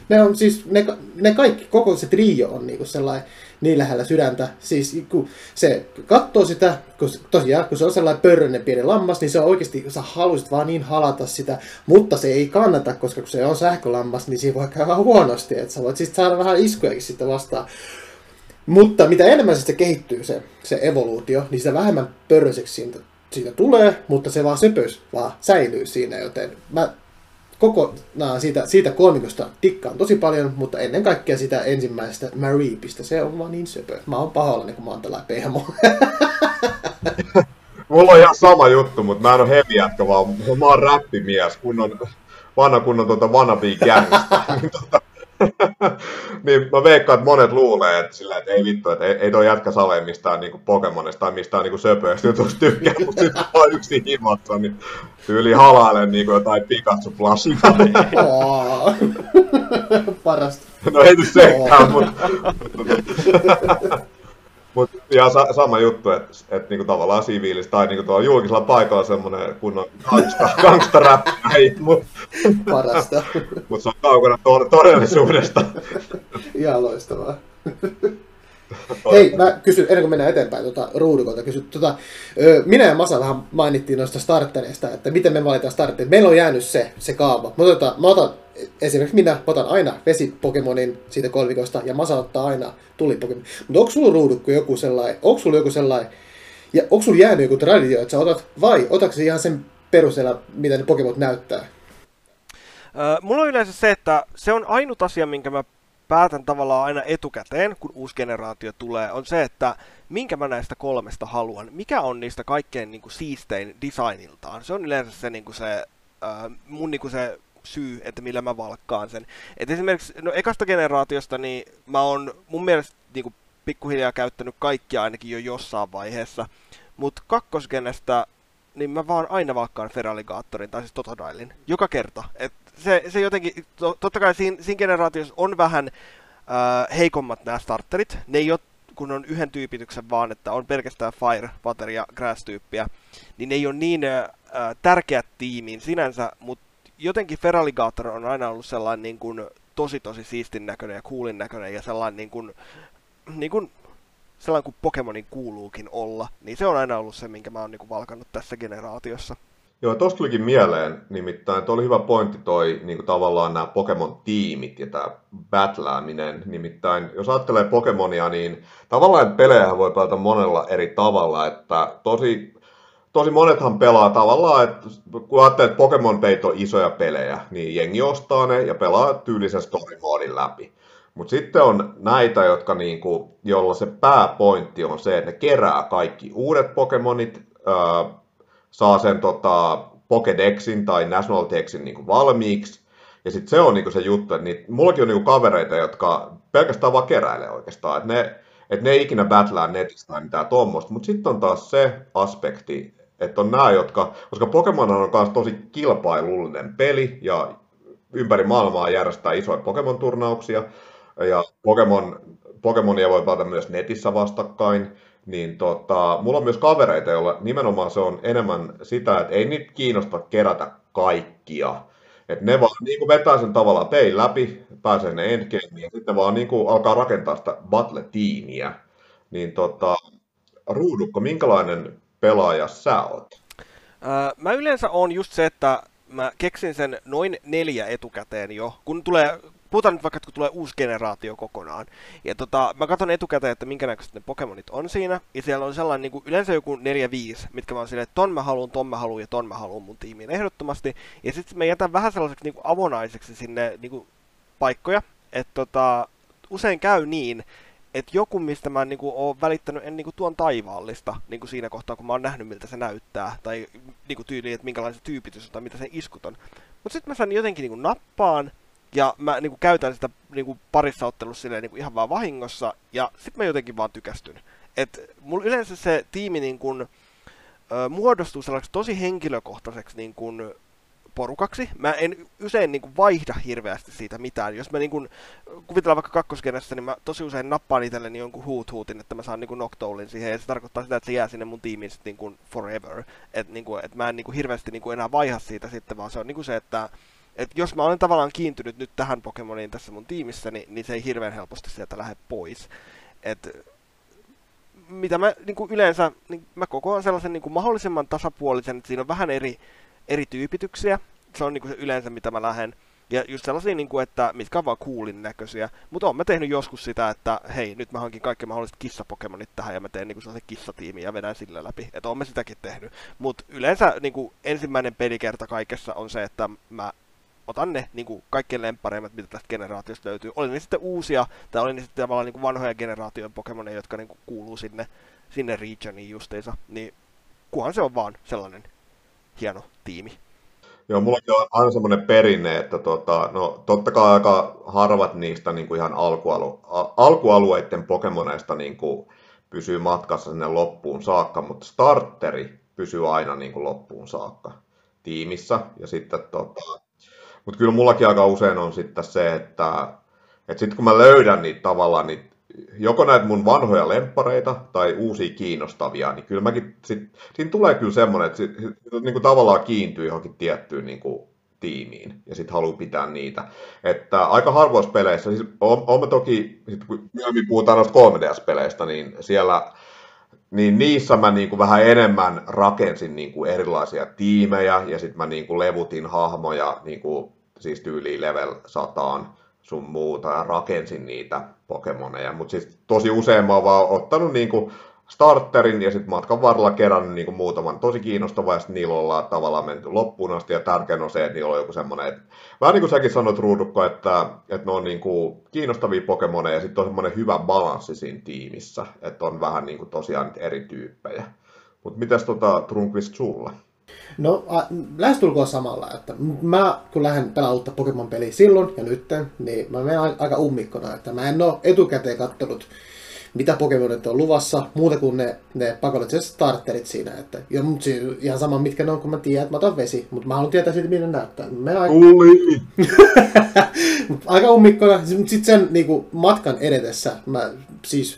ne on siis, ne, ne kaikki, koko se trio on niinku sellainen niin lähellä sydäntä. Siis kun se katsoo sitä, kun tosiaan kun se on sellainen pörröinen pieni lammas, niin se on oikeasti, sä haluaisit vaan niin halata sitä, mutta se ei kannata, koska kun se on sähkölammas, niin siinä voi käydä huonosti, että sä voit siis saada vähän iskujakin sitten vastaan. Mutta mitä enemmän se kehittyy se, se evoluutio, niin sitä vähemmän pörröiseksi siitä, siitä tulee, mutta se vaan söpöys vaan säilyy siinä, joten mä kokonaan siitä, siitä kolmikosta tikkaan tosi paljon, mutta ennen kaikkea sitä ensimmäisestä Mareepistä. Se on vaan niin söpö. Mä oon pahoillani, kun mä oon tällä pehmo. Mulla on ihan sama juttu, mutta mä en ole heavy jätkä, vaan mä oon räppimies, kunnon, vanha kunnon tuota wannabe niin mä veikkaan, että monet luulee, että, sillä, että ei vittu, että ei, ei toi jätkä sale mistään niinku Pokemonista tai mistään niinku söpöistä jutusta tykkää, mutta nyt vaan yksi himassa, niin tyyli halailen niinku jotain Pikachu plasmaa. Parasta. No ei nyt sekään, mutta... Mut ihan sa- sama juttu, että et, niinku tavallaan siviilis tai niinku tuolla julkisella paikalla semmoinen kunnon gangsta, gangsta mut, Parasta. mut se on kaukana to- todellisuudesta. Ihan loistavaa. Hei, mä kysyn, ennen kuin mennään eteenpäin tuota, ruudukolta, kysyn, tuota, minä ja Masa vähän mainittiin noista startereista, että miten me valitaan startereita. Meillä on jäänyt se, se kaava. Mä otan, mä otan, esimerkiksi minä otan aina vesipokemonin siitä kolmikosta, ja Masa ottaa aina tulipokemonin. Mutta onko sulla ruudukko joku sellainen, onko sulla joku sellainen, ja onko sulla jäänyt joku traditio, että sä otat, vai otatko ihan sen perusteella, mitä ne Pokemon näyttää? Öö, mulla on yleensä se, että se on ainut asia, minkä mä päätän tavallaan aina etukäteen, kun uusi generaatio tulee, on se, että minkä mä näistä kolmesta haluan. Mikä on niistä kaikkein niin kuin, siistein designiltaan. Se on yleensä se, niin kuin se äh, mun niin kuin se syy, että millä mä valkkaan sen. Et esimerkiksi no, ekasta generaatiosta, niin mä oon mun mielestä niin kuin, pikkuhiljaa käyttänyt kaikkia ainakin jo jossain vaiheessa. Mutta kakkosgenestä, niin mä vaan aina valkkaan Feraligaattorin, tai siis Totodilin, joka kerta. Et se, se jotenkin, to, totta kai siinä, siinä generaatiossa on vähän äh, heikommat nämä starterit. Ne ei ole, kun on yhden tyypityksen vaan, että on pelkästään Fire, Water ja Grass-tyyppiä, niin ne ei ole niin äh, tärkeät tiimiin sinänsä, mutta jotenkin Feraligator on aina ollut sellainen niin kuin, tosi tosi siistin näköinen ja coolin näköinen ja sellainen niin kuin, niin kuin, sellainen kuin Pokemonin kuuluukin olla, niin se on aina ollut se, minkä mä oon niin valkannut tässä generaatiossa. Joo, tosta tulikin mieleen, nimittäin että oli hyvä pointti toi niin kuin tavallaan nämä Pokemon-tiimit ja tämä battlääminen. Nimittäin, jos ajattelee Pokemonia, niin tavallaan pelejä voi pelata monella eri tavalla, että tosi, tosi monethan pelaa tavallaan, että kun ajattelee, että Pokemon peit on isoja pelejä, niin jengi ostaa ne ja pelaa tyylisen story läpi. Mutta sitten on näitä, jotka niinku, jolla se pääpointti on se, että ne kerää kaikki uudet Pokemonit, saa sen tota, Pokédexin tai National Texin niin kuin valmiiksi. Ja sitten se on niin kuin se juttu, että niitä, mullakin on niin kuin kavereita, jotka pelkästään vaan keräilee oikeastaan. Että ne, että ne ei ikinä battlea netistä tai mitään tuommoista. Mutta sitten on taas se aspekti, että on nämä, jotka, koska Pokemon on myös tosi kilpailullinen peli ja ympäri maailmaa järjestää isoja Pokemon-turnauksia. Ja Pokemon, Pokemonia voi pelata myös netissä vastakkain niin tota, mulla on myös kavereita, joilla nimenomaan se on enemmän sitä, että ei niitä kiinnosta kerätä kaikkia. että ne vaan niin kuin vetää sen tavallaan pein läpi, pääsee ne endgameen ja sitten vaan niin kuin alkaa rakentaa sitä battle-tiimiä. Niin tota, Ruudukko, minkälainen pelaaja sä oot? Öö, mä yleensä on just se, että mä keksin sen noin neljä etukäteen jo. Kun tulee puhutaan nyt vaikka, kun tulee uusi generaatio kokonaan. Ja tota, mä katson etukäteen, että minkä näköiset ne Pokemonit on siinä. Ja siellä on sellainen niin kuin, yleensä joku 4-5, mitkä mä oon silleen, että ton mä haluan, ton mä haluan ja ton mä haluan mun tiimiin ehdottomasti. Ja sitten mä jätän vähän sellaiseksi niin kuin avonaiseksi sinne niin kuin, paikkoja. Että tota, usein käy niin, että joku, mistä mä niin kuin, oon välittänyt en niin kuin, tuon taivaallista niin kuin siinä kohtaa, kun mä oon nähnyt, miltä se näyttää, tai niin kuin, tyyli, että minkälainen se tyypitys on, tai mitä se iskut on. Mutta sitten mä saan jotenkin niin kuin, nappaan, ja mä niin kuin, käytän sitä niin kuin, parissa ottelussa silleen, niin kuin, ihan vaan vahingossa, ja sitten mä jotenkin vaan tykästyn. Et mulla yleensä se tiimi niin kuin, muodostuu sellaiseksi tosi henkilökohtaiseksi niin porukaksi. Mä en usein niin kuin, vaihda hirveästi siitä mitään. Jos mä niin kuin, kuvitellaan vaikka kakkoskenessä, niin mä tosi usein nappaan itselleni jonkun huut huutin, että mä saan niin Noctoulin siihen, ja se tarkoittaa sitä, että se jää sinne mun tiimiin sitten niin kuin forever. Että niin kuin, et mä en niin kuin, hirveästi niin kuin, enää vaiha siitä sitten, vaan se on niin kuin se, että et jos mä olen tavallaan kiintynyt nyt tähän Pokemoniin tässä mun tiimissä, niin, niin se ei hirveän helposti sieltä lähde pois. Et, mitä mä niin kuin yleensä, niin mä kokoan sellaisen niin kuin mahdollisimman tasapuolisen, että siinä on vähän eri, eri tyypityksiä. Se on niin kuin se yleensä, mitä mä lähden. Ja just sellaisia, niin kuin, että mitkä on vaan coolin näköisiä. Mutta oon mä tehnyt joskus sitä, että hei, nyt mä hankin kaikki mahdolliset kissapokemonit tähän ja mä teen niin kuin sellaisen kissatiimin ja vedän sillä läpi. Että oon mä sitäkin tehnyt. Mutta yleensä niin kuin, ensimmäinen pelikerta kaikessa on se, että mä otan ne niin kuin kaikkein lempareimmat, mitä tästä generaatiosta löytyy. Oli ne sitten uusia, tai oli ne sitten tavallaan niin kuin vanhoja generaation Pokemoneja, jotka niin kuin kuuluu sinne, sinne regioniin justiinsa. Niin kunhan se on vaan sellainen hieno tiimi. Joo, mulla on aina semmoinen perinne, että tota, no, totta kai aika harvat niistä niin kuin ihan alkualu, alkualueiden Pokemoneista niin kuin pysyy matkassa sinne loppuun saakka, mutta starteri pysyy aina niin kuin loppuun saakka tiimissä. Ja sitten tota, mutta kyllä mullakin aika usein on sitten se, että, että sitten kun mä löydän niitä tavallaan, niin joko näitä mun vanhoja lemppareita tai uusia kiinnostavia, niin kyllä mäkin, sit, siinä tulee kyllä semmoinen, että sit, niin kuin tavallaan kiintyy johonkin tiettyyn niin kuin tiimiin ja sitten haluaa pitää niitä. Että aika harvoissa peleissä, siis on, on toki, sit kun myöhemmin puhutaan noista 3DS-peleistä, niin siellä niin niissä mä niin kuin vähän enemmän rakensin niin kuin erilaisia tiimejä ja sitten mä niin kuin levutin hahmoja niin kuin, siis tyyliin level 100 sun muuta ja rakensin niitä Pokemoneja. Mutta siis tosi usein mä oon vaan ottanut niin kuin starterin ja sitten matkan varrella kerännyt niin kuin muutaman tosi kiinnostavaa ja sitten niillä ollaan tavallaan menty loppuun asti ja tärkein on se, että niillä on joku semmoinen, että vähän niin kuin säkin sanoit Ruudukko, että, että ne on niin kuin kiinnostavia Pokemoneja ja sitten on semmoinen hyvä balanssi siinä tiimissä, että on vähän niin kuin tosiaan eri tyyppejä. Mutta mitäs tota Trunkvist sulla? No, a, lähestulkoon samalla, että mä kun lähden pelaamaan uutta Pokemon-peliä silloin ja nytten, niin mä menen aika ummikkona, että mä en ole etukäteen kattonut mitä Pokemonit on luvassa, muuta kuin ne, ne pakolliset starterit siinä. Että, ja mut siis ihan sama mitkä ne on, kun mä tiedän, että mä otan vesi, mutta mä haluan tietää siitä, miten ne näyttää. Mä aika... aika ummikkona. Sitten sen niin kuin, matkan edetessä, mä, siis,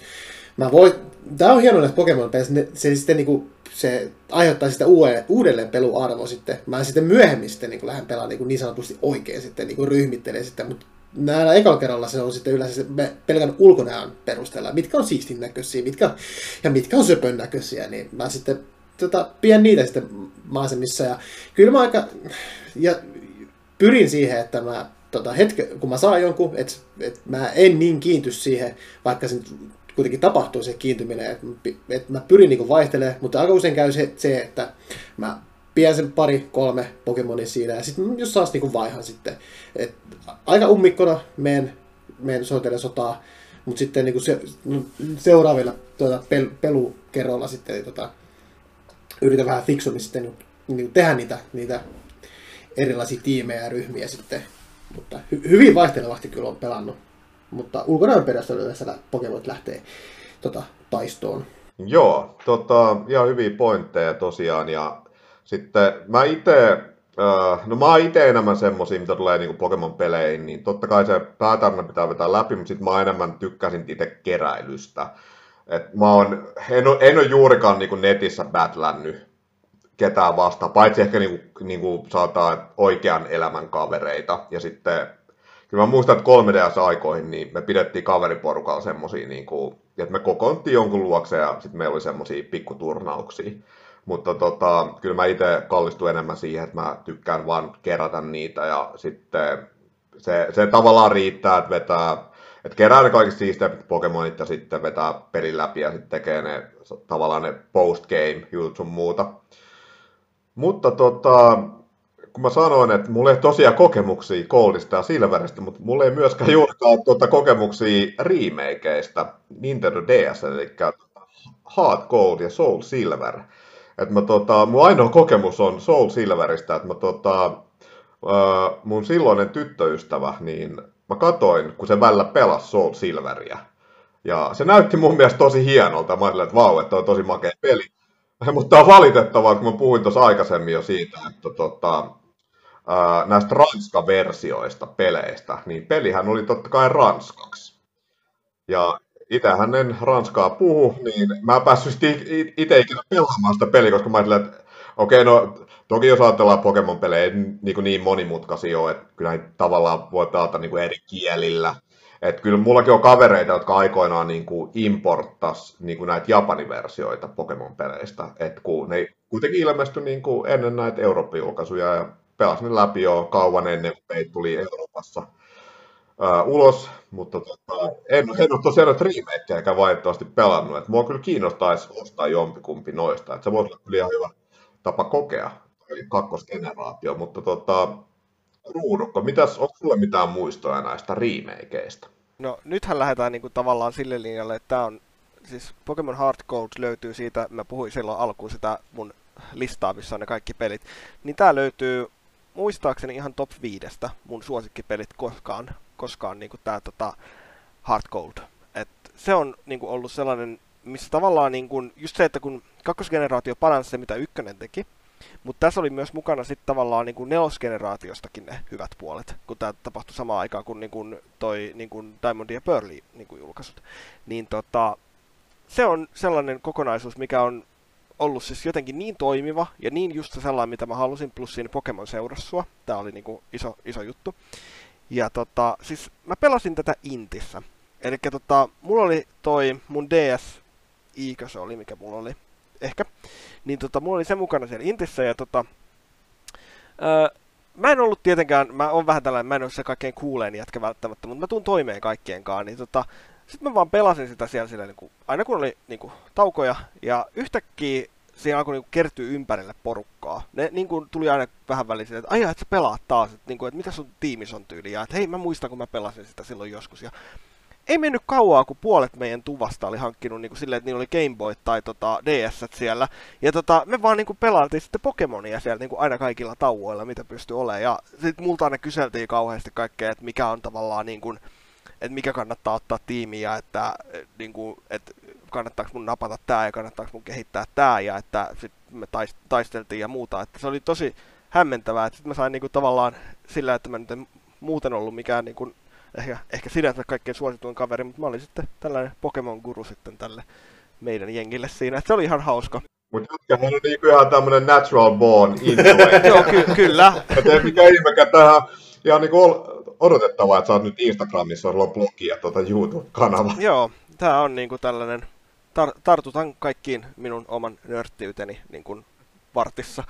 mä voin, Tää on hienoa näissä Pokemon pelissä, se sitten niin kuin, se aiheuttaa sitä uudelleen, uudelleen peluarvo sitten. Mä sitten myöhemmin sitten niin lähden pelaamaan niin, niin sanotusti oikein sitten, niin ryhmittelee sitten, mutta näillä ekalla kerralla se on sitten yleensä se pelkän ulkonäön perusteella, mitkä on siistin näköisiä mitkä, ja mitkä on söpön näköisiä, niin mä sitten tota, pidän niitä sitten maasemissa. Ja kyllä mä aika, ja pyrin siihen, että mä tota, hetke, kun mä saan jonkun, että et mä en niin kiinty siihen, vaikka se kuitenkin tapahtuu se kiintyminen, että et mä pyrin niin vaihtelemaan, mutta aika usein käy se, se että mä pidän sen pari, kolme Pokemonin siinä, ja sitten jos saas niinku vaihan sitten. Et aika ummikkona meen, meen soitellen sotaa, mutta sitten niinku se, no, seuraavilla tuota, pel, pelukerroilla sitten niin, tota, yritän vähän fiksummin sitten niinku tehdä niitä, niitä erilaisia tiimejä ja ryhmiä sitten. Mutta hy, hyvin vaihtelevasti kyllä on pelannut. Mutta ulkonäön perästä yleensä Pokemonit lähtee tota, taistoon. Joo, tota, ihan hyviä pointteja tosiaan. Ja sitten mä itse, no mä oon itse enemmän semmosia, mitä tulee niinku Pokemon-peleihin, niin totta kai se päätarina pitää vetää läpi, mutta sitten mä enemmän tykkäsin itse keräilystä. Et mä oon, en, ole, en ole juurikaan niinku netissä battlännyt ketään vastaan, paitsi ehkä niinku, niinku saataan oikean elämän kavereita. Ja sitten, kyllä mä muistan, että 3DS-aikoihin niin me pidettiin kaveriporukalla semmosia, niinku, että me kokoontiin jonkun luokse ja sitten meillä oli semmosia pikkuturnauksia. Mutta tota, kyllä mä itse kallistun enemmän siihen, että mä tykkään vaan kerätä niitä ja sitten se, se tavallaan riittää, että vetää, että kerää ne kaikista siisteimmät Pokemonit ja sitten vetää pelin läpi ja sitten tekee ne tavallaan ne post-game jutut sun muuta. Mutta tota, kun mä sanoin, että mulla ei tosiaan kokemuksia Goldista ja Silveristä, mutta mulla ei myöskään juurikaan tuota kokemuksia remakeista Nintendo DS, eli Heart Gold ja Soul Silver. Et mä, tota, mun ainoa kokemus on Soul Silveristä, että mä, tota, mun silloinen tyttöystävä, niin mä katoin, kun se välillä pelasi Soul Silveria. Ja se näytti mun mielestä tosi hienolta. Mä ajattelin, että vau, että on tosi makea peli. Mutta on valitettavaa, kun mä puhuin tuossa aikaisemmin jo siitä, että tota, näistä Ranska-versioista peleistä, niin pelihän oli totta kai ranskaksi. Ja itsehän en ranskaa puhu, niin mä en päässyt itse ikinä pelaamaan sitä peliä, koska mä ajattelin, että okei, okay, no toki jos ajatellaan Pokemon-pelejä, niin, niin, monimutkaisia ole, että kyllä tavallaan voi pelata niin kuin eri kielillä. että kyllä mullakin on kavereita, jotka aikoinaan niin kuin importtas niin kuin näitä Japanin versioita Pokemon-peleistä, että kun ne kuitenkin ilmestyi niin kuin ennen näitä Eurooppa-julkaisuja ja pelasin läpi jo kauan ennen kuin meitä tuli Euroopassa uh, ulos, mutta tota, en, en ole tosiaan noita remakeja valitettavasti pelannut, että mua kyllä kiinnostaisi ostaa jompikumpi noista, että se voisi olla kyllä ihan hyvä tapa kokea kakkosgeneraatio, mutta tota, Ruudukko, mitäs, onko sulle mitään muistoja näistä remakeista? No nythän lähdetään niinku tavallaan sille linjalle, että tämä on, siis Pokemon Heart Gold löytyy siitä, mä puhuin silloin alkuun sitä mun listaa, missä on ne kaikki pelit, niin tää löytyy muistaakseni ihan top viidestä mun suosikkipelit koskaan, koskaan niinku tää tota Heart Gold. Et se on niinku ollut sellainen, missä tavallaan niinku, just se, että kun kakkosgeneraatio paransi se, mitä ykkönen teki, mutta tässä oli myös mukana sitten tavallaan niin kuin nelosgeneraatiostakin ne hyvät puolet, kun tämä tapahtui samaan aikaan kuin, niin kuin toi niin kuin Diamond ja Pearly niin kuin julkaisut. Niin tota, se on sellainen kokonaisuus, mikä on ollut siis jotenkin niin toimiva ja niin just sellainen, mitä mä halusin, plus siinä Pokemon seurassua. Tämä oli niin kuin iso, iso juttu. Ja tota, siis mä pelasin tätä Intissä. Eli tota, mulla oli toi mun DS, Iikö se oli, mikä mulla oli, ehkä. Niin tota, mulla oli se mukana siellä Intissä ja tota, öö, mä en ollut tietenkään, mä oon vähän tällainen, mä en ole se kaikkein kuuleen jätkä välttämättä, mutta mä tuun toimeen kaikkienkaan, niin tota, sitten mä vaan pelasin sitä siellä silleen, niin kuin, aina kun oli niin kuin, taukoja, ja yhtäkkiä siinä alkoi niin kertyä ympärille porukkaa. Ne niin kuin, tuli aina vähän väliin että aijaa, että sä pelaat taas, että, niin kuin, että mitä sun tiimis on tyyli, ja että hei, mä muistan, kun mä pelasin sitä silloin joskus, ja ei mennyt kauaa, kun puolet meidän tuvasta oli hankkinut niin kuin silleen, että niillä oli Game Boy tai tota, DS siellä. Ja tota, me vaan niin kuin pelailtiin sitten Pokemonia siellä niin kuin aina kaikilla tauoilla, mitä pystyi olemaan. Ja sitten multa aina kyseltiin kauheasti kaikkea, että mikä on tavallaan niin kuin, että mikä kannattaa ottaa tiimiä, että, niin kuin, että kannattaako mun napata tää ja kannattaako mun kehittää tää ja että sitten me taisteltiin ja muuta. Että se oli tosi hämmentävää, että sitten mä sain niin kuin, tavallaan sillä, että mä nyt en muuten ollut mikään niin kuin, ehkä, ehkä sinänsä kaikkein suosituin kaveri, mutta mä olin sitten tällainen Pokemon-guru sitten tälle meidän jengille siinä. että se oli ihan hauska. Mutta jätkähän on niinku ihan tämmönen natural born influencer. Joo, ky- kyllä. Ei mikä ihmekään tähän ihan niinku odotettavaa, että sä oot nyt Instagramissa, sulla on blogi ja tuota YouTube-kanava. Joo, tää on niinku tällainen, tar- tartutan kaikkiin minun oman nörttiyteni niinku vartissa.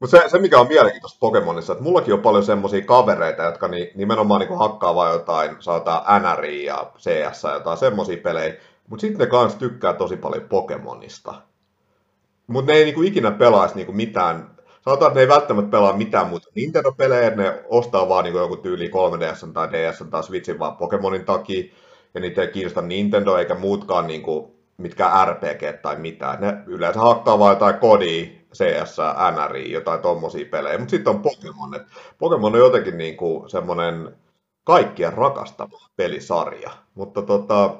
Mutta se, se, mikä on mielenkiintoista Pokemonissa, että mullakin on paljon semmoisia kavereita, jotka ni, nimenomaan niin hakkaa vaan jotain, sanotaan NRI ja CS ja jotain semmoisia pelejä, mutta sitten ne kanssa tykkää tosi paljon Pokemonista. Mutta ne ei niinku ikinä pelaisi niinku mitään, sanotaan, että ne ei välttämättä pelaa mitään muuta Nintendo-pelejä, ne ostaa vaan niinku joku tyyli 3DS tai DS tai Switchin vaan Pokemonin takia, ja niitä ei kiinnosta Nintendo eikä muutkaan niinku, mitkä RPG tai mitään. Ne yleensä hakkaa vaan jotain kodia, CS, NRI, jotain tommosia pelejä, mutta sitten on Pokemon. Et Pokemon on jotenkin niinku semmoinen kaikkien rakastama pelisarja, mutta tota,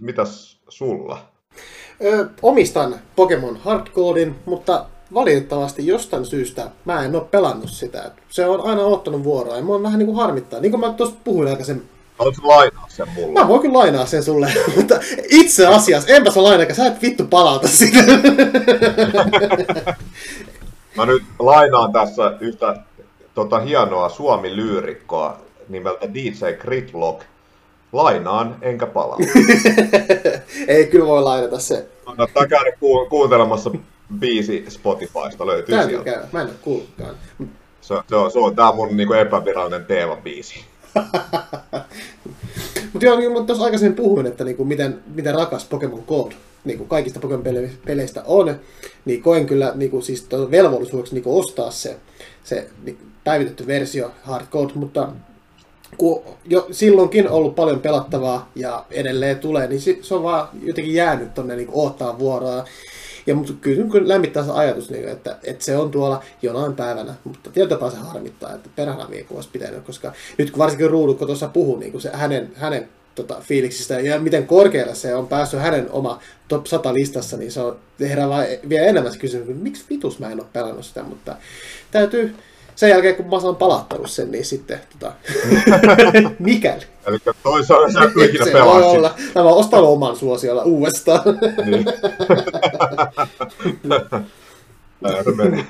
mitäs sulla? Ö, omistan Pokemon Hardcorein, mutta valitettavasti jostain syystä mä en ole pelannut sitä. Se on aina ottanut vuoroa ja mua vähän niin kuin harmittaa. Niin kuin mä tuossa puhuin aikaisemmin Haluatko lainaa sen mulle? Mä voin kyllä lainaa sen sulle, mutta itse asiassa, enpä sä lainaa, sä et vittu palauta sitä. Mä nyt lainaan tässä yhtä tota, hienoa suomi-lyyrikkoa nimeltä DJ Critlock. Lainaan, enkä palaa. Ei, kyllä voi lainata se. Kannattaa käydä ku- kuuntelemassa biisi Spotifysta, löytyy Täytyy sieltä. mä en ole kuullutkaan. Se, se, on, se on tää mun niinku epävirallinen teemabiisi. Mutta joo, niin tuossa aikaisemmin puhuin, että niinku miten, miten rakas Pokemon Gold niinku kaikista Pokemon-peleistä on, niin koen kyllä niinku, siis velvollisuudeksi niinku ostaa se, se päivitetty versio Hard Gold, mutta kun jo silloinkin ollut paljon pelattavaa ja edelleen tulee, niin se on vaan jotenkin jäänyt tonne niin odottaa vuoroa. Ja mutta kyllä, kyllä lämmittää se ajatus, niin, että, että, se on tuolla jonain päivänä, mutta tietyllä se harmittaa, että perhana viikko olisi pitänyt, koska nyt kun varsinkin Ruudukko tuossa puhui niin se hänen, hänen tota, fiiliksistä ja miten korkealle se on päässyt hänen oma top 100 listassa, niin se on herää vielä enemmän se kysymys, miksi vitus mä en ole pelannut sitä, mutta täytyy, sen jälkeen, kun mä saan palattanut sen, niin sitten tota, mikäli. Eli toisaalta sä et ikinä se pelaa voi sitä. olla. Mä vaan ostan oman suosiolla uudestaan. Niin. Meni.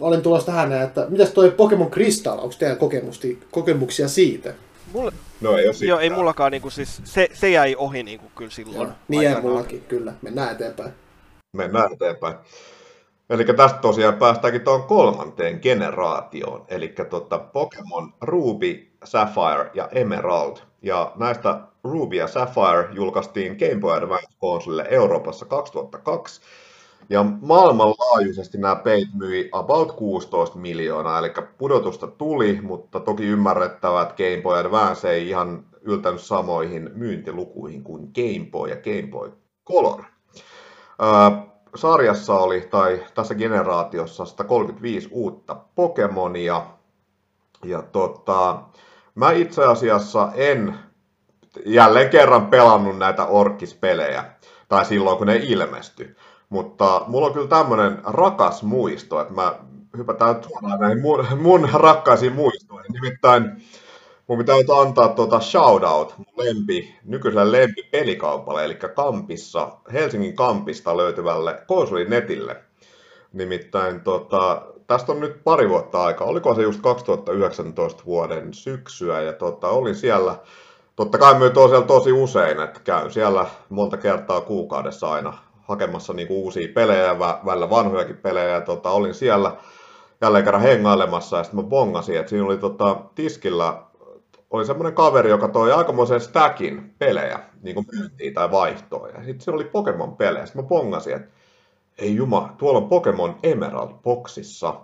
Olen tulossa tähän, että mitäs toi Pokemon Crystal, onko teillä kokemusti, kokemuksia siitä? Mulle, No ei ole joo, ei mullakaan niinku siis, se, se jäi ohi niinku kyllä silloin. Joo, niin jäi mullakin, kyllä. Mennään eteenpäin. Mennään eteenpäin. Eli tästä tosiaan päästäänkin tuon kolmanteen generaatioon, eli tota Pokemon Ruby, Sapphire ja Emerald. Ja näistä Ruby ja Sapphire julkaistiin Game Boy Advance-konsolille Euroopassa 2002. Ja maailmanlaajuisesti nämä peit myi about 16 miljoonaa, eli pudotusta tuli, mutta toki ymmärrettävää, että Game Boy Advance ei ihan yltänyt samoihin myyntilukuihin kuin Game Boy ja Game Boy Color. Sarjassa oli, tai tässä generaatiossa, 135 uutta Pokemonia. Ja tota, mä itse asiassa en jälleen kerran pelannut näitä orkispelejä, tai silloin kun ne ilmestyi. Mutta mulla on kyllä tämmönen rakas muisto, että mä hypätään suoraan näihin mun, mun rakkaisiin muistoihin. Nimittäin mun pitää nyt antaa tuota shoutout mun lempi, nykyiselle lempipelikaupalle, eli Kampissa, Helsingin Kampista löytyvälle konsolinetille. Nimittäin tota, tästä on nyt pari vuotta aikaa, oliko se just 2019 vuoden syksyä, ja tota, olin siellä, totta kai myös tosiaan tosi usein, että käyn siellä monta kertaa kuukaudessa aina hakemassa niinku uusia pelejä välillä vanhojakin pelejä, ja tota, olin siellä jälleen kerran hengailemassa, ja sitten mä bongasin, että siinä oli tota, tiskillä oli semmoinen kaveri, joka toi aikamoisen stackin pelejä niin kuin myyntiin tai vaihtoon. Ja sitten siellä oli Pokemon pelejä. Sitten mä pongasin, että ei juma, tuolla on Pokemon Emerald boxissa.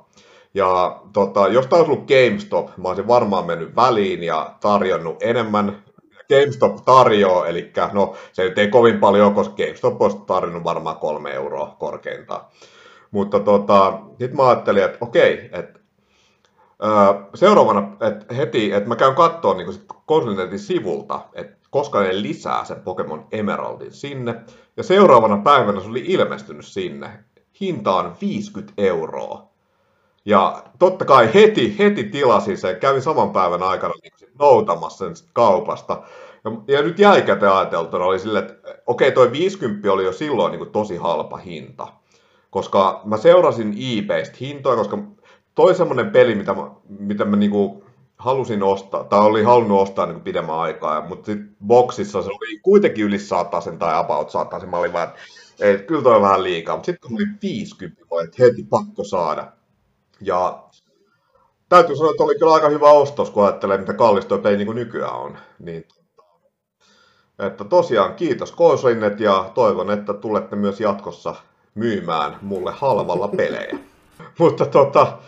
Ja tota, jos tämä olisi ollut GameStop, mä olisin varmaan mennyt väliin ja tarjonnut enemmän. GameStop tarjoaa, eli no se ei kovin paljon, koska GameStop olisi tarjonnut varmaan kolme euroa korkeintaan. Mutta tota, sitten mä ajattelin, että okei, että seuraavana et heti, että mä käyn katsoa niin konsolinetin sivulta, että koska ne lisää sen Pokemon Emeraldin sinne. Ja seuraavana päivänä se oli ilmestynyt sinne. Hinta on 50 euroa. Ja totta kai heti, heti tilasin sen, kävin saman päivän aikana niin noutamassa sen kaupasta. Ja, ja nyt jälkikäteen ajateltuna oli silleen, että okei, toi 50 oli jo silloin niin tosi halpa hinta. Koska mä seurasin eBaystä hintoja, koska toi semmoinen peli, mitä mä, mitä mä niinku halusin ostaa, tai olin halunnut ostaa niinku pidemmän aikaa, mutta sitten boksissa se oli kuitenkin yli sen tai about sen. Mä olin vaan, että kyllä toi on vähän liikaa, mutta sitten kun oli 50, mä olin, että heti pakko saada. Ja täytyy sanoa, että oli kyllä aika hyvä ostos, kun ajattelee, mitä kallis toi peli niin nykyään on. Niin, että tosiaan kiitos Konsolinet ja toivon, että tulette myös jatkossa myymään mulle halvalla pelejä. Mutta tota,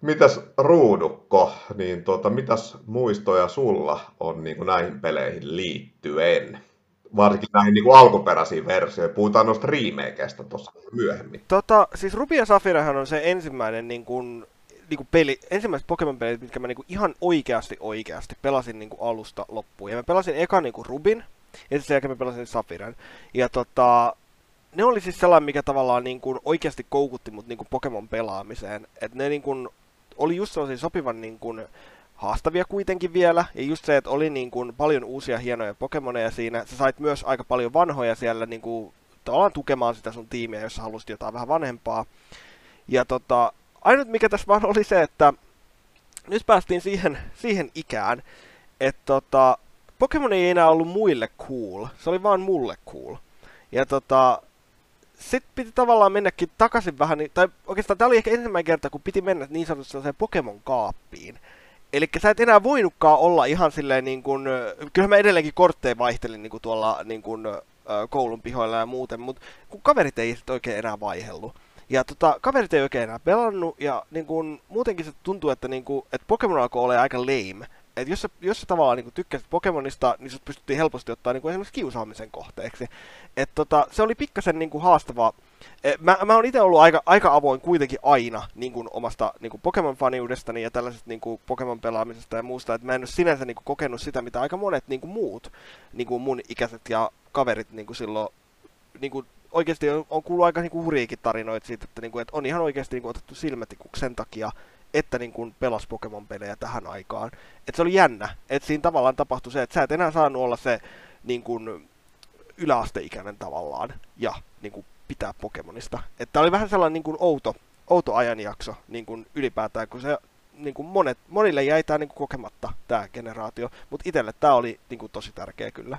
mitäs Ruudukko, niin tota, mitäs muistoja sulla on niin kuin näihin peleihin liittyen? Varsinkin näihin niin kuin alkuperäisiin versioihin. Puhutaan noista remakeista tuossa myöhemmin. Tota, siis Ruby ja Saphirehan on se ensimmäinen niin kuin, niin kuin peli, ensimmäiset Pokemon-pelit, mitkä mä niin kuin ihan oikeasti oikeasti pelasin niin kuin alusta loppuun. Ja mä pelasin eka niin kuin Rubin, ja sen jälkeen mä pelasin Saphiren. Ja tota, ne oli siis sellainen, mikä tavallaan niin kuin oikeasti koukutti mut niin kuin Pokemon pelaamiseen. Et ne niin kuin oli just sellaisia sopivan niin kuin haastavia kuitenkin vielä. Ja just se, että oli niin kuin paljon uusia hienoja Pokemoneja siinä. Sä sait myös aika paljon vanhoja siellä niin kuin, tavallaan tukemaan sitä sun tiimiä, jos sä halusit jotain vähän vanhempaa. Ja tota, ainut mikä tässä vaan oli se, että nyt päästiin siihen, siihen ikään, että tota, Pokemon ei enää ollut muille cool, se oli vaan mulle cool. Ja tota, sitten piti tavallaan mennäkin takaisin vähän, niin- tai oikeastaan tämä oli ehkä ensimmäinen kerta, kun piti mennä niin sanotusti sellaiseen Pokemon-kaappiin. Eli sä et enää voinutkaan olla ihan silleen niin kuin, kyllähän mä edelleenkin kortteja vaihtelin niin kuin tuolla niin kuin, koulun pihoilla ja muuten, mutta kun kaverit ei sitten oikein enää vaihellut. Ja tota, kaverit ei oikein enää pelannut, ja niin kun, muutenkin se tuntuu, että, niin kun, että Pokemon alkoi olla aika lame. Et jos, sä, jos sä tavallaan niin tykkäsit Pokemonista, niin sut pystyttiin helposti ottaa niin esimerkiksi kiusaamisen kohteeksi. Et tota, se oli pikkasen niin kuin haastavaa. Mä, mä oon itse ollut aika, aika avoin kuitenkin aina niin kuin omasta niin kuin Pokemon-faniudestani ja tällaisesta niin kuin Pokemon-pelaamisesta ja muusta. Et mä en ole sinänsä niin kuin kokenut sitä, mitä aika monet niin kuin muut niin kuin mun ikäiset ja kaverit niin kuin silloin niin kuin oikeasti on, on kuullut aika niinku hurjiakin tarinoita siitä, että, niinku, että on ihan oikeasti niinku otettu silmätikuksi sen takia, että niinku pelas Pokemon-pelejä tähän aikaan. Et se oli jännä, että siinä tavallaan tapahtui se, että sä et enää saanut olla se niinku, yläasteikäinen tavallaan ja niinku, pitää Pokemonista. Että oli vähän sellainen niinku, outo, outo ajanjakso niinku, ylipäätään, kun se niin kuin monet, monille jäi tämä niin kuin kokematta, tämä generaatio, mutta itselle tämä oli niin kuin tosi tärkeä kyllä.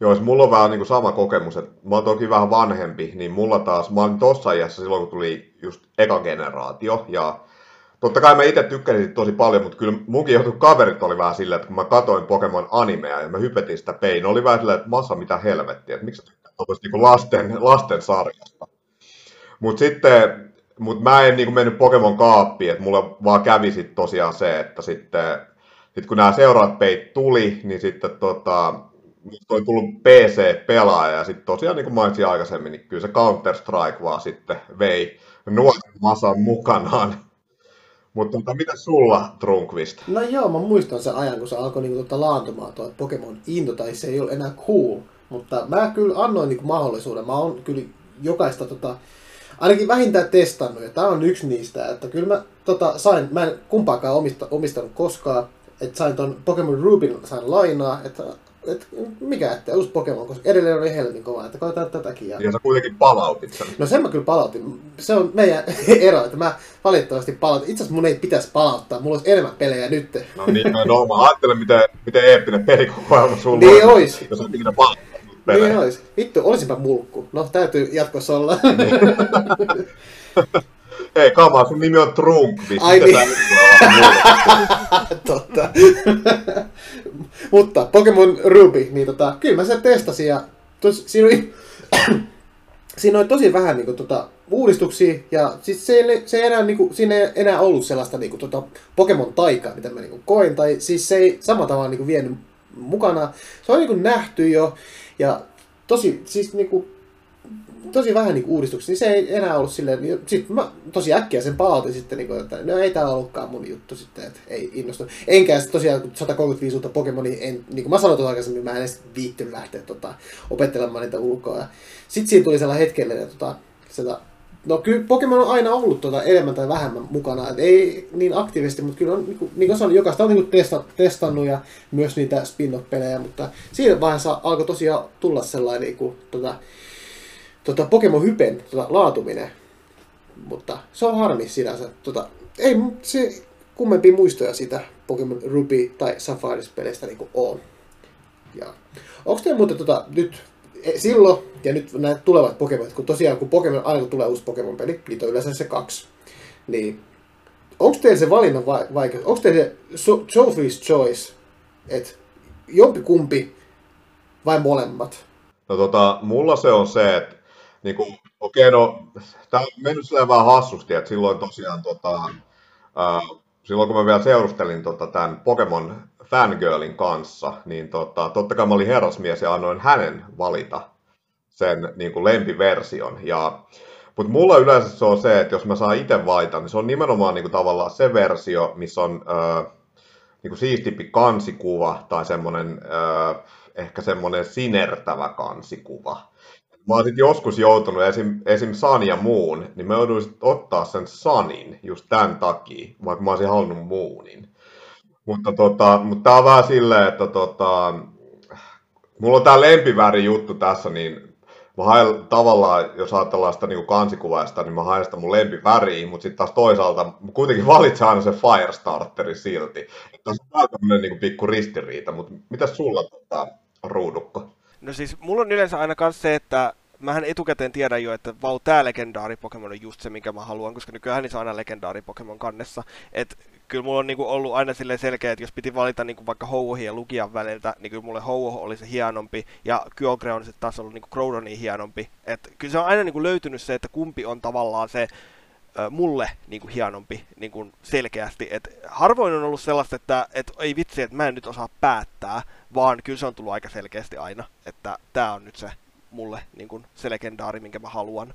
Joo, siis mulla on vähän niin kuin sama kokemus, että mä oon toki vähän vanhempi, niin mulla taas, mä olin tossa iässä silloin, kun tuli just eka generaatio, ja totta kai mä itse tykkäsin tosi paljon, mutta kyllä munkin jotkut kaverit oli vähän silleen, että kun mä katoin Pokemon animea ja mä hypetin sitä pein, oli vähän silleen, että massa mitä helvettiä, että miksi sä tykkää niin lasten, lasten sarjasta. Mutta sitten, mut mä en niin mennyt Pokemon kaappiin, että mulle vaan kävi sitten tosiaan se, että sitten sit kun nämä seuraavat peit tuli, niin sitten tota, on tullut PC-pelaaja ja sitten tosiaan niin kuin mainitsin aikaisemmin, niin kyllä se Counter-Strike vaan sitten vei nuoren masan mukanaan. Mutta tota, mitä sulla, Trunkvist? No joo, mä muistan sen ajan, kun se alkoi niinku tota laantumaan tuo Pokemon into, tai se ei ole enää cool. Mutta mä kyllä annoin niinku mahdollisuuden. Mä oon kyllä jokaista tota, ainakin vähintään testannut, ja tää on yksi niistä, että kyllä mä tota, sain, mä en kumpaakaan omista, omistanut koskaan, että sain ton Pokemon Rubin sain lainaa, että et, mikä ettei uusi Pokemon, koska edelleen oli helvetin kova, että koetaan tätäkin. Ja... ja sä kuitenkin palautit sen. No sen mä kyllä palautin. Se on meidän ero, että mä valitettavasti palautin. Itse asiassa mun ei pitäisi palauttaa, mulla olisi enemmän pelejä nyt. No niin, no, no mä ajattelen, miten, miten eeppinen pelikokoelma sulla niin on. ois. Jos on ikinä palauttaa. Niin ois. Vittu, olisinpä mulkku. No, täytyy jatkossa olla. Hei, kama, sun nimi on Trump. Ai niin. Totta. Mutta Pokemon Ruby, niin tota, kyllä mä sen testasin ja tos, siinä oli, siinä oli tosi vähän niin kuin, tota, uudistuksia ja siis se, ei, se ei enää, niin kuin, siinä ei enää ollut sellaista niin kuin, tota, Pokemon taikaa, mitä mä niin kuin, koin, tai siis se ei samalla tavalla niin kuin, vienyt mukana. Se on niin kuin, nähty jo ja tosi, siis niin kuin, tosi vähän niin uudistuksia, niin se ei enää ollut silleen, niin sitten mä tosi äkkiä sen palautin sitten, niin kuin, että no ei tää ollutkaan mun juttu sitten, että ei innostu. Enkä tosiaan 135 uutta Pokemonia, en, niin kuin mä sanoin tuossa aikaisemmin, mä en edes viittynyt lähteä tota, opettelemaan niitä ulkoa. Sitten siinä tuli sellainen hetkellinen, tota, sitä, no kyllä Pokemon on aina ollut tota, enemmän tai vähemmän mukana, et ei niin aktiivisesti, mutta kyllä on, niin kuin, niin kuin sanoin, jokaista on niin kuin testa, testannut ja myös niitä spin-off-pelejä, mutta siinä vaiheessa alkoi tosiaan tulla sellainen niin kuin, tota, tota, Pokemon Hypen tota, laatuminen. Mutta se on harmi sinänsä. Tota, ei se kummempia muistoja sitä Pokemon Ruby tai Safaris-peleistä niin on. Ja onko teillä muuten tota, nyt e, silloin ja nyt nämä tulevat Pokemonit, kun tosiaan kun Pokemon, aina kun tulee uusi Pokemon-peli, niitä on yleensä se kaksi, niin onko teillä se valinnan vaikeus, onko teillä se Sophie's Choice, että jompi kumpi vai molemmat? No tota, mulla se on se, että niin kuin, okei, no, tämä on mennyt silleen vähän hassusti, että silloin tosiaan, tota, ää, silloin kun mä vielä seurustelin tota, tämän Pokemon fangirlin kanssa, niin tota, totta kai mä olin herrasmies ja annoin hänen valita sen niin kuin lempiversion. Ja, mutta mulla yleensä se on se, että jos mä saan itse valita, niin se on nimenomaan niin kuin, tavallaan se versio, missä on ää, niin kuin siistimpi kansikuva tai semmoinen, ehkä semmoinen sinertävä kansikuva mä oon sit joskus joutunut esim, esim San ja muun, niin mä jouduin ottaa sen Sanin just tämän takia, vaikka mä olisin halunnut muunin. Mutta, tota, mutta tää on vähän silleen, että tota, mulla on tää lempiväri juttu tässä, niin mä haen tavallaan, jos ajatellaan sitä niin kansikuvaista, niin mä haen sitä mun lempiväriä, mutta sitten taas toisaalta mä kuitenkin valitsen aina se Firestarteri silti. Tässä on tämmöinen niin pikku ristiriita, mutta mitä sulla tota, ruudukko? No siis mulla on yleensä aina myös se, että mähän etukäteen tiedän jo, että vau, tää legendaari Pokemon on just se, minkä mä haluan, koska nykyään se on aina legendaari Pokemon kannessa. Et kyllä mulla on niinku ollut aina silleen selkeä, että jos piti valita niinku vaikka Houohin ja Lukian väliltä, niin kyllä mulle Houoh oli se hienompi, ja Kyogre on sitten taas ollut niinku Groudoni hienompi. Et kyllä se on aina niinku löytynyt se, että kumpi on tavallaan se mulle niin kuin hienompi niin kuin selkeästi. Et harvoin on ollut sellaista, että et, ei vitsi, että mä en nyt osaa päättää, vaan kyllä se on tullut aika selkeästi aina, että tämä on nyt se mulle niin kuin se legendaari, minkä mä haluan.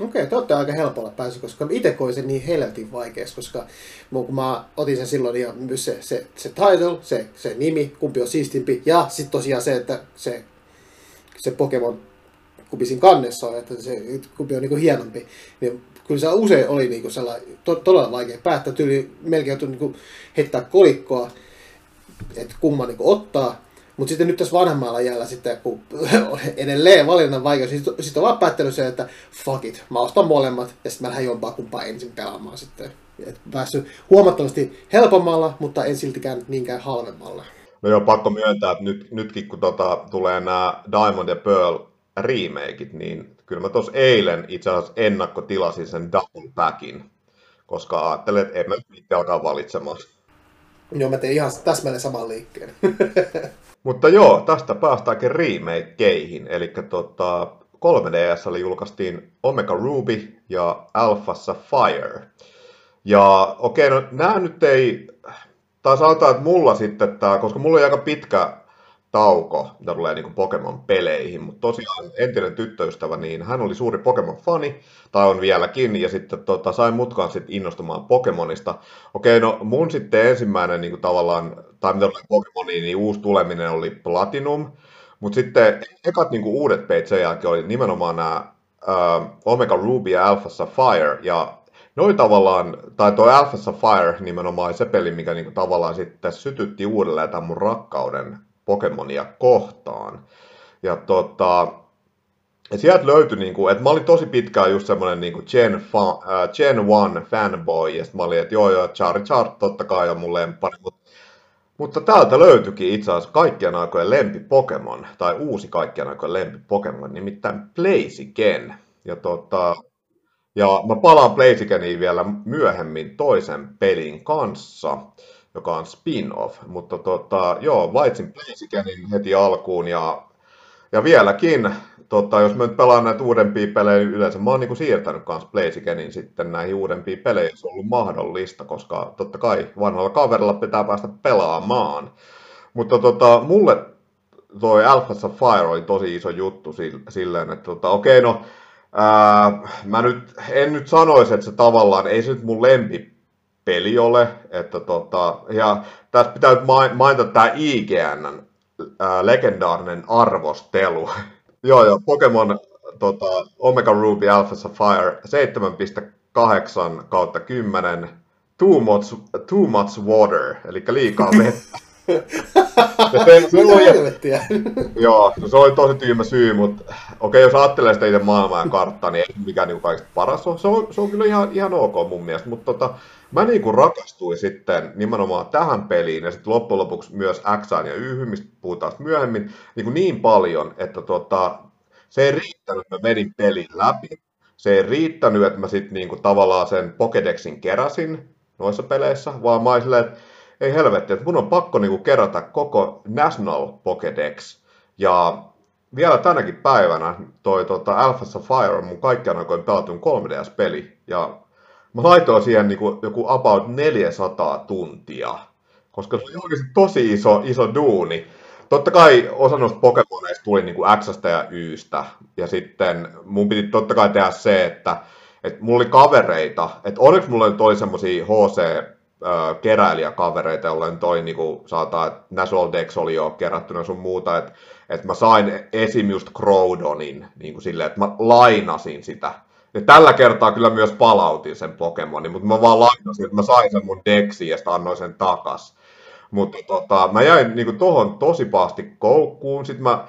Okei, te olette aika helpolla päässyt, koska itse koin sen niin helvetin vaikeaksi, koska kun mä otin sen silloin ja myös se, se, se title, se, se nimi, kumpi on siistimpi, ja sitten tosiaan se, että se, se Pokemon kumpi siinä kannessa on, että se kumpi on niin kuin hienompi, niin kyllä se usein oli niin kuin sellainen, to, todella vaikea päättää, tyyli melkein joutui niin heittää kolikkoa, että kumman niin ottaa, mutta sitten nyt tässä vanhemmalla jäällä sitten, kun edelleen valinnan vaikeus, niin sitten sit on vaan päättänyt se, että fuck it, mä ostan molemmat ja sitten mä lähden jompaa kumpaa ensin pelaamaan sitten. Et päässyt huomattavasti helpommalla, mutta en siltikään niinkään halvemmalla. No joo, pakko myöntää, että nyt, nytkin kun tota, tulee nämä Diamond ja Pearl remakeit, niin kyllä mä tuossa eilen itse asiassa ennakkotilasin sen double packin, koska ajattelin, että en mä nyt alkaa valitsemaan. Joo, mä tein ihan täsmälleen saman liikkeen. Mutta joo, tästä päästäänkin remakeihin. Eli tota, 3DS oli julkaistiin Omega Ruby ja Alpha Sapphire. Ja okei, okay, no nämä nyt ei, tai sanotaan, että mulla sitten tämä, koska mulla on aika pitkä tauko, mitä tulee niin Pokemon-peleihin, mutta tosiaan entinen tyttöystävä, niin hän oli suuri Pokemon-fani, tai on vieläkin, ja sitten tota, sain mutkaan sitten innostumaan Pokemonista. Okei, no mun sitten ensimmäinen niin tavallaan, tai mitä tulee Pokemoniin, niin uusi tuleminen oli Platinum, mutta sitten ekat niin uudet peit sen jälkeen oli nimenomaan nämä uh, Omega Ruby ja Alpha Sapphire, ja noin tavallaan, tai tuo Alpha Sapphire nimenomaan se peli, mikä niin kuin tavallaan sitten sytytti uudelleen tämän mun rakkauden Pokemonia kohtaan. Ja tota, ja sieltä löytyi, niin kuin, että mä olin tosi pitkään just semmoinen niin Gen, fa, äh, Gen 1 fanboy, ja sitten mä olin, että joo joo, Charizard totta kai on mun lempari, mutta, mutta täältä löytyikin itse asiassa kaikkien aikojen lempi Pokemon, tai uusi kaikkien aikojen lempi Pokemon, nimittäin Blaziken. Ja, tota, ja mä palaan Blazikeniin vielä myöhemmin toisen pelin kanssa joka on spin-off. Mutta tota, joo, valitsin Blazikenin heti alkuun ja, ja vieläkin, tota, jos mä nyt pelaan näitä uudempia pelejä, niin yleensä mä oon niin siirtänyt kanssa Blazikenin sitten näihin uudempiin peleihin, jos on ollut mahdollista, koska totta kai vanhalla kaverilla pitää päästä pelaamaan. Mutta tota, mulle toi Alpha Sapphire oli tosi iso juttu silleen, että tota, okei okay, no, ää, mä nyt, en nyt sanoisi, että se tavallaan, ei se nyt mun lempi peli ole. Että tota, ja tässä pitää mainita tämä IGN ää, legendaarinen arvostelu. joo, joo, Pokemon tota, Omega Ruby Alpha Sapphire 7.8 kautta 10. Too much, too much water, eli liikaa vettä. Se, oli, joo, no se oli tosi tyhmä syy, mutta okei, okay, jos ajattelee sitä itse maailmaa ja karttaa, niin ei mikään niin kaikista paras Se on, se on kyllä ihan, ihan ok mun mielestä, mutta tota, mä niin kuin rakastuin sitten nimenomaan tähän peliin ja sitten loppujen lopuksi myös X ja Y, mistä puhutaan myöhemmin, niin, kuin niin paljon, että tota, se ei riittänyt, että mä vedin pelin läpi. Se ei riittänyt, että mä sitten niin kuin tavallaan sen Pokedexin keräsin noissa peleissä, vaan mä silleen, että ei helvetti, että mun on pakko niin kuin kerätä koko National Pokedex. Ja vielä tänäkin päivänä toi tota, Alpha Sapphire on mun kaikkiaan aikoin pelatun 3DS-peli. Ja mä laitoin siihen niin kuin, joku about 400 tuntia, koska se oli oikeasti tosi iso, iso duuni. Totta kai osa noista Pokemoneista tuli niin kuin Xstä ja Ystä, ja sitten mun piti totta kai tehdä se, että, että mulla oli kavereita, että onneksi mulla oli semmosia HC keräilijäkavereita, jolloin toi kuin, saataan, että National Dex oli jo kerättynä sun muuta, että, että mä sain esim. just Crowdonin kuin silleen, että mä lainasin sitä ja tällä kertaa kyllä myös palautin sen Pokemonin, mutta mä vaan lainasin, että mä sain sen mun deksiin ja sitten annoin sen takas. Mutta tota, mä jäin niinku tohon tosi pahasti koukkuun. Sitten mä,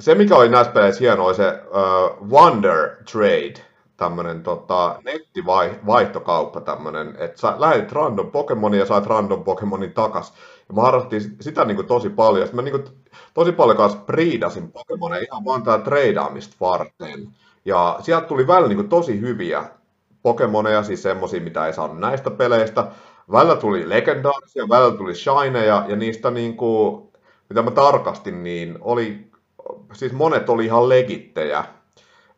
se, mikä oli näissä peleissä hienoa, se uh, Wonder Trade, tämmönen tota, nettivaihtokauppa tämmönen, että sä lähetit random Pokemonin ja sait random Pokemonin takas. Ja mä harrastin sitä niinku tosi paljon. Sitten mä niinku tosi paljon kanssa priidasin Pokemoneja ihan vaan tää treidaamista varten. Ja sieltä tuli välillä niin kuin tosi hyviä Pokemoneja, siis semmosia, mitä ei saanut näistä peleistä. Välillä tuli legendaarisia, välillä tuli shineja, ja niistä niin kuin, mitä mä tarkastin, niin oli, siis monet oli ihan legittejä.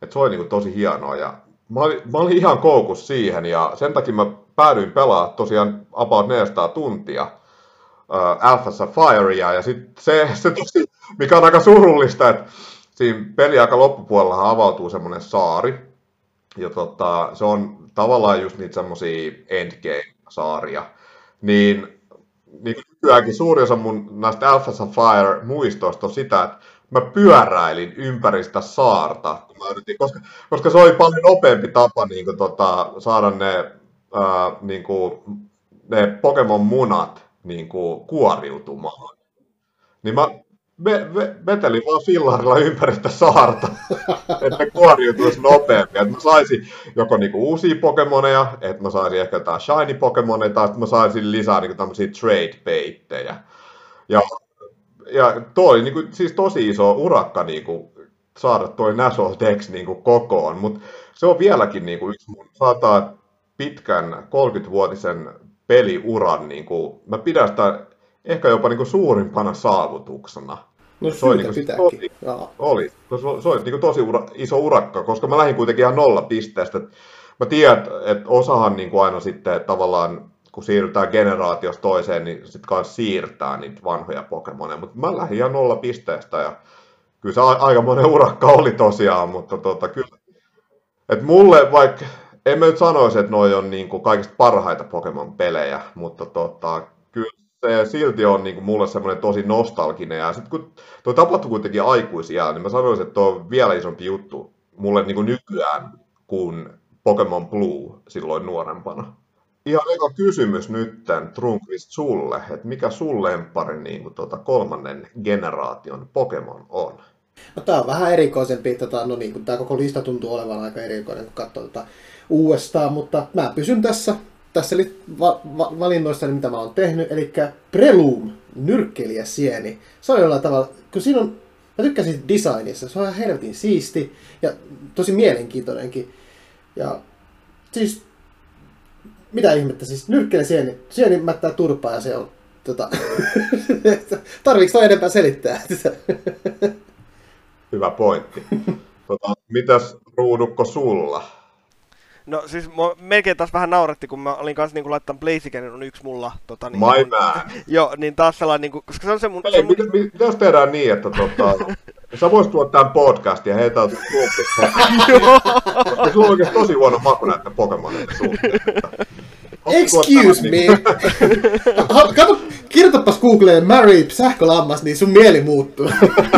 Et se oli niin kuin tosi hienoa, ja mä olin, mä olin ihan koukus siihen, ja sen takia mä päädyin pelaa tosiaan about 400 tuntia uh, Alpha Sapphirea, ja sitten se, se tosi, mikä on aika surullista, että siinä peliaika loppupuolella avautuu semmoinen saari, ja tota, se on tavallaan just niitä semmoisia endgame-saaria, niin, niin nykyäänkin suuri osa mun näistä Alpha Sapphire muistoista on sitä, että mä pyöräilin ympäri sitä saarta, kun mä yritin, koska, koska se oli paljon nopeampi tapa niin kuin, tota, saada ne, ää, niin kuin, ne Pokemon munat niin kuin, kuoriutumaan. Niin mä ve, ve, vetelin vaan fillarilla ympäri sitä saarta, että kuoriutuisi nopeammin. Että mä saisin joko niinku uusia Pokemoneja, että mä saisin ehkä jotain shiny Pokemoneja, tai että mä saisin lisää niinku tämmöisiä trade baittejä. Ja, ja toi niinku, siis tosi iso urakka niinku, saada toi National Dex niinku kokoon, mutta se on vieläkin niinku yksi mun saattaa pitkän 30-vuotisen peliuran, niinku, mä pidän sitä ehkä jopa niinku suurimpana saavutuksena. No se oli niin tosi, oli. Se oli niin tosi ura, iso urakka, koska mä lähdin kuitenkin ihan nolla pisteestä. Mä tiedän, että osahan niin kuin aina sitten tavallaan, kun siirrytään generaatiosta toiseen, niin sitten kanssa siirtää niitä vanhoja Pokemoneja. Mutta mä lähdin ihan nolla pisteestä ja kyllä se aika monen urakka oli tosiaan, mutta tota, kyllä. Et mulle vaikka, en mä nyt sanoisi, että noi on niin kuin kaikista parhaita Pokemon-pelejä, mutta tota, kyllä se silti on niin kuin mulle semmoinen tosi nostalginen. Ja sitten kun tuo tapahtui kuitenkin aikuisia, niin mä sanoisin, että tuo on vielä isompi juttu mulle niin kuin nykyään kuin Pokemon Blue silloin nuorempana. Ihan eka kysymys nytten, Trunkvist, sulle, että mikä sun lempari niin kuin tuota kolmannen generaation Pokemon on? No tää on vähän erikoisempi, tota, no niin kuin tää koko lista tuntuu olevan aika erikoinen, kun katsoo tota uudestaan, mutta mä pysyn tässä tässä oli va- va- valinnoissa, mitä mä oon tehnyt, eli Prelume, nyrkkeliä sieni. Se on jollain tavalla, kun siinä on, mä tykkäsin designissa, se on ihan helvetin siisti ja tosi mielenkiintoinenkin. Ja siis, mitä ihmettä, siis nyrkkeliä sieni, sieni mättää turpaa ja se on, tota, tarviiko toi enempää selittää? Hyvä pointti. Tota, mitäs ruudukko sulla? No siis mua melkein taas vähän nauratti, kun mä olin kanssa niinku laittanut Blaziken on yksi mulla. Tota, niin, My man. Joo, niin taas sellainen, niinku, koska se on se mun... Hei, se mun... Mitä, mitä, jos tehdään niin, että tota, sä voisit tuoda tämän podcastin ja heitä klubbista. koska sulla on oikeasti tosi huono maku näiden Pokemonien suhteen. Excuse me. Kato, kirjoitapas Googleen Mary sähkölammas, niin sun mieli muuttuu.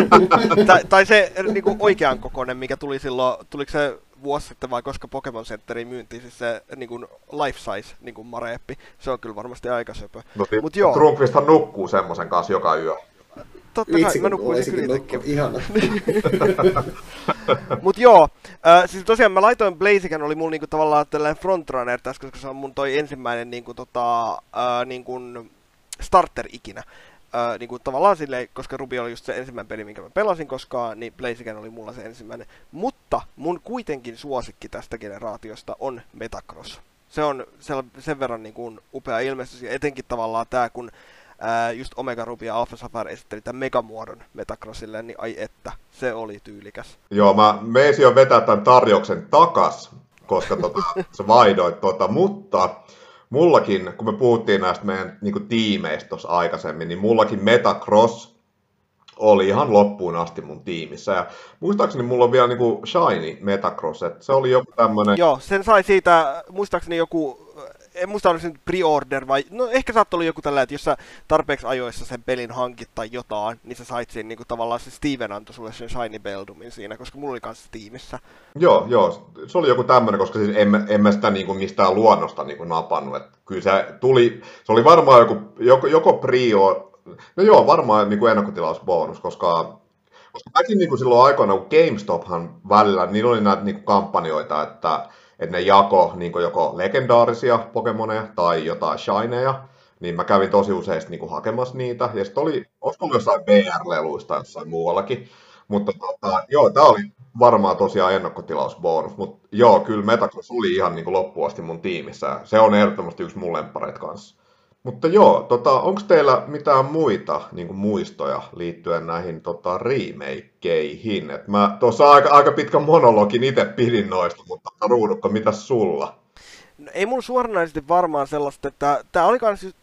tai, tai se niinku oikean kokoinen, mikä tuli silloin, tuliko se vuosi sitten vai koska Pokemon Centeriin myyntiin siis se niin kuin life size niin kuin mareeppi. Se on kyllä varmasti aika söpö. No, siis Mut joo. Trumpisthan nukkuu semmoisen kanssa joka yö. Totta kai, mä nukkuisin kyllä itsekin. Ihana. Mut joo, äh, siis tosiaan mä laitoin Blaziken, oli mulla niinku tavallaan tällainen frontrunner tässä, koska se on mun toi ensimmäinen niinku tota, äh, niinku starter ikinä ää, niin kuin tavallaan silleen, koska Ruby oli just se ensimmäinen peli, minkä mä pelasin koskaan, niin Blaziken oli mulla se ensimmäinen. Mutta mun kuitenkin suosikki tästä generaatiosta on Metacross. Se on sen verran niin kuin upea ilmestys, ja etenkin tavallaan tämä, kun ää, just Omega Ruby ja Alpha Sapphire esitteli tämän megamuodon Metacrossille, niin ai että, se oli tyylikäs. Joo, mä meisin jo vetää tämän tarjouksen takas, koska tota, se vaidoit tota, mutta mullakin, kun me puhuttiin näistä meidän niin kuin, tiimeistä tuossa aikaisemmin, niin mullakin Metacross oli ihan loppuun asti mun tiimissä. Ja muistaakseni mulla on vielä niin kuin Shiny Metacross, että se oli joku tämmönen... Joo, sen sai siitä, muistaakseni joku en muista oliko se nyt pre-order vai, no ehkä saattoi olla joku tällä, että jos sä tarpeeksi ajoissa sen pelin hankit tai jotain, niin sä sait siinä niinku tavallaan se Steven antoi sulle sen Shiny Beldumin siinä, koska mulla oli kanssa tiimissä. Joo, joo, se oli joku tämmöinen, koska siis en, en mä sitä niinku mistään luonnosta niinku napannut, että kyllä se tuli, se oli varmaan joku, joko, joko pre no joo, varmaan niinku ennakkotilausbonus, koska koska mäkin niin kuin silloin aikoina, kun GameStophan välillä, niin oli näitä niin kuin kampanjoita, että että ne jako niin joko legendaarisia Pokemoneja tai jotain shineja, niin mä kävin tosi usein niin hakemassa niitä, ja sitten oli, olisiko jossain VR-leluista jossain muuallakin, mutta tota, joo, tämä oli varmaan tosiaan ennakkotilausbonus, mutta joo, kyllä Metacross oli ihan niin loppuun asti mun tiimissä, se on ehdottomasti yksi mun lemppareita kanssa. Mutta joo, tota, onko teillä mitään muita niin kuin muistoja liittyen näihin tota, remakeihin? Et mä tuossa aika, aika pitkä monologin itse pidin noista, mutta ruudukko, mitä sulla? No, ei mun suoranaisesti varmaan sellaista, että tämä oli,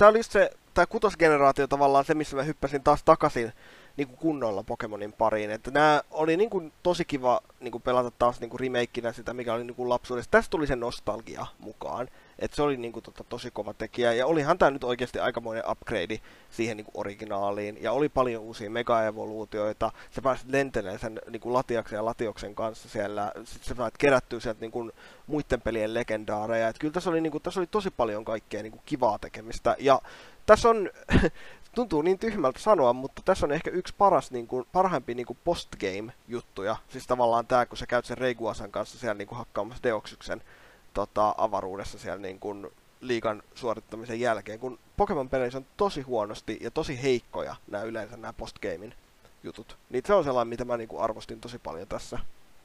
oli just se, tämä kutosgeneraatio tavallaan se, missä mä hyppäsin taas takaisin niin kuin kunnolla Pokemonin pariin. Että nämä oli niin kuin tosi kiva niin kuin pelata taas niin kuin remakeina sitä, mikä oli niin kuin lapsuudessa. Tästä tuli se nostalgia mukaan. Että se oli niinku tota, tosi kova tekijä. Ja olihan tämä nyt oikeasti aikamoinen upgrade siihen niinku originaaliin. Ja oli paljon uusia mega-evoluutioita. Sä pääsit lentelemään sen niinku latiaksen ja latioksen kanssa siellä. Sitten sä pääsit kerättyä sieltä niinku muiden pelien legendaareja. Et kyllä tässä oli, niinku, tässä oli tosi paljon kaikkea niinku kivaa tekemistä. Ja tässä on tuntuu niin tyhmältä sanoa, mutta tässä on ehkä yksi paras, niin kuin, parhaimpi niin postgame-juttuja. Siis tavallaan tämä, kun sä käyt sen Reiguasan kanssa siellä niin kuin hakkaamassa Deoksyksen tota, avaruudessa siellä niin kuin, liikan suorittamisen jälkeen, kun Pokemon-peleissä on tosi huonosti ja tosi heikkoja nämä yleensä nämä postgamein jutut. Niin se on sellainen, mitä mä niin kuin arvostin tosi paljon tässä.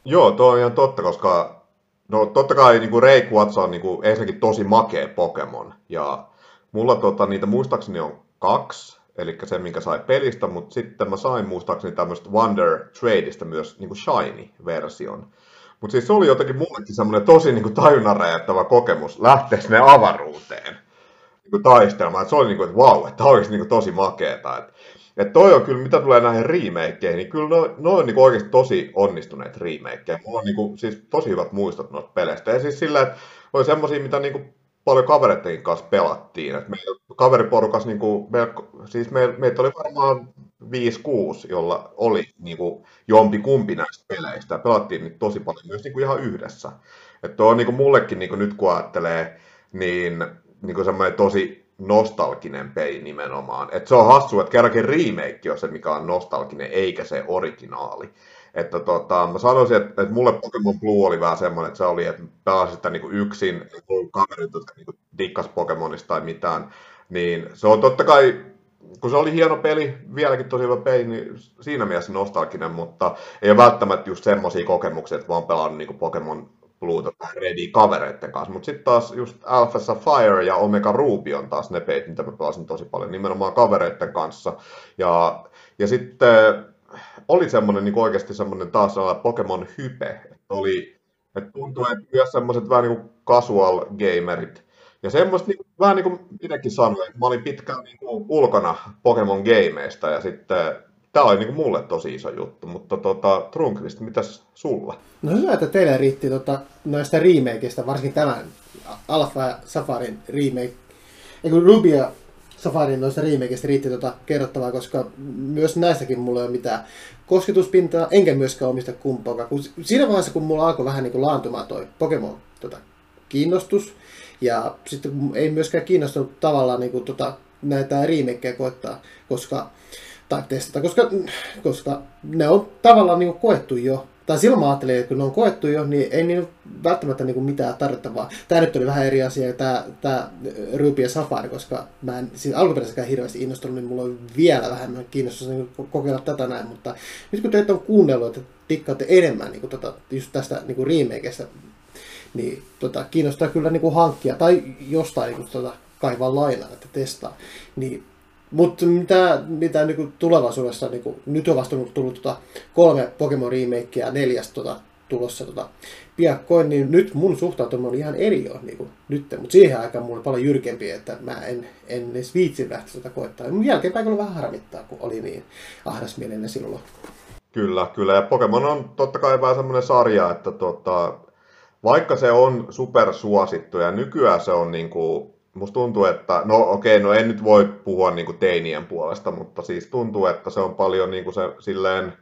Joo, tuo on ihan totta, koska no totta kai niin kuin Ray Watson on niin kuin, ensinnäkin tosi makea Pokemon. Ja mulla tota, niitä muistaakseni on kaksi, eli se, minkä sai pelistä, mutta sitten mä sain muistaakseni tämmöistä Wonder Tradeista myös niin kuin Shiny-version. Mutta siis se oli jotenkin mullekin semmoinen tosi niin räjättävä kokemus lähteä sinne avaruuteen niin taistelmaan. Et se oli niin kuin, että vau, että tämä olisi niin kuin tosi makeeta. Et, et toi on kyllä, mitä tulee näihin remakeihin, niin kyllä ne on niin oikeasti tosi onnistuneet remakeja. Mulla on niin kuin, siis tosi hyvät muistot noista peleistä. Ja siis sillä, että oli semmoisia, mitä niin kuin paljon kavereiden kanssa pelattiin. Et meillä kaveriporukas, niin kuin, meillä, siis me, meitä oli varmaan 5-6, jolla oli niin kuin, jompi kumpi näistä peleistä. Pelattiin niitä tosi paljon myös niin kuin ihan yhdessä. Että on niin kuin mullekin niin kuin nyt kun ajattelee, niin, niin kuin semmoinen tosi nostalginen peli nimenomaan. Et se on hassu, että kerrankin remake on se, mikä on nostalginen, eikä se originaali. Että tota, mä sanoisin, että, että mulle Pokemon Blue oli vähän semmoinen, että se oli, että pelasin sitä niin yksin, kaverit, jotka niin dikkas Pokemonista tai mitään, niin se on totta kai, kun se oli hieno peli, vieläkin tosi hyvä peli, niin siinä mielessä nostalginen, mutta ei ole välttämättä just semmoisia kokemuksia, että mä oon pelannut niin Pokemon Bluuta tai Redi kavereiden kanssa, mutta sitten taas just Alpha Sapphire ja Omega Ruby on taas ne peit, mitä mä pelasin tosi paljon nimenomaan kavereiden kanssa. Ja, ja sitten oli semmoinen niin oikeasti semmoinen taas sellainen Pokemon hype, että oli, että tuntui, että myös semmoiset vähän niin kuin casual gamerit, ja semmoista niin, vähän niin kuin minäkin sanoin, että mä olin pitkään niin kuin ulkona Pokemon gameista ja sitten tämä oli niin kuin mulle tosi iso juttu, mutta tota, Trunkvist, mitäs sulla? No hyvä, että teille riitti tota, noista remakeista, varsinkin tämän Alpha ja Safarin remake. Eikö Ruby ja Safarin noista remakeista riitti tota kerrottavaa, koska myös näistäkin mulla ei ole mitään kosketuspintaa, enkä myöskään omista kumpaakaan. Siinä vaiheessa, kun mulla alkoi vähän niin laantumaan toi Pokemon tota, kiinnostus, ja sitten ei myöskään kiinnostunut tavallaan niin kuin, tota, näitä remakeja koettaa, koska, tai testata, koska, koska ne on tavallaan niin kuin koettu jo tai silloin mä ajattelin, että kun ne on koettu jo, niin ei niin välttämättä niin kuin mitään tarvittavaa. Tämä nyt oli vähän eri asia, tämä, tämä Ruby ja Safari, koska mä en siis alkuperäisekään hirveästi innostunut, niin mulla on vielä vähemmän kiinnostus niin kokeilla tätä näin, mutta nyt kun teitä on kuunnellut, että tikkaatte enemmän niin kuin tota, just tästä niin kuin remakeista, niin tota, kiinnostaa kyllä niin kuin hankkia tai jostain niin kuin, tota, kaivaa lainaa, että testaa. Niin mutta mitä, mitä niin tulevaisuudessa, niin kuin, nyt on vasta tullut tota, kolme Pokemon remakea ja neljäs tota, tulossa tota, piakkoin, niin nyt mun suhtautuminen on ihan eri jo niin kuin, nyt. Mutta siihen aikaan mulla oli paljon jyrkempi, että mä en, en edes viitsi lähteä sitä koettaa. Mun jälkeenpäin kyllä vähän harmittaa, kun oli niin ahdasmielinen silloin. Kyllä, kyllä. Ja Pokemon on totta kai vähän semmoinen sarja, että tota, vaikka se on supersuosittu ja nykyään se on niin kuin musta tuntuu, että, no okei, no en nyt voi puhua niin kuin teinien puolesta, mutta siis tuntuu, että se on paljon niin kuin se silleen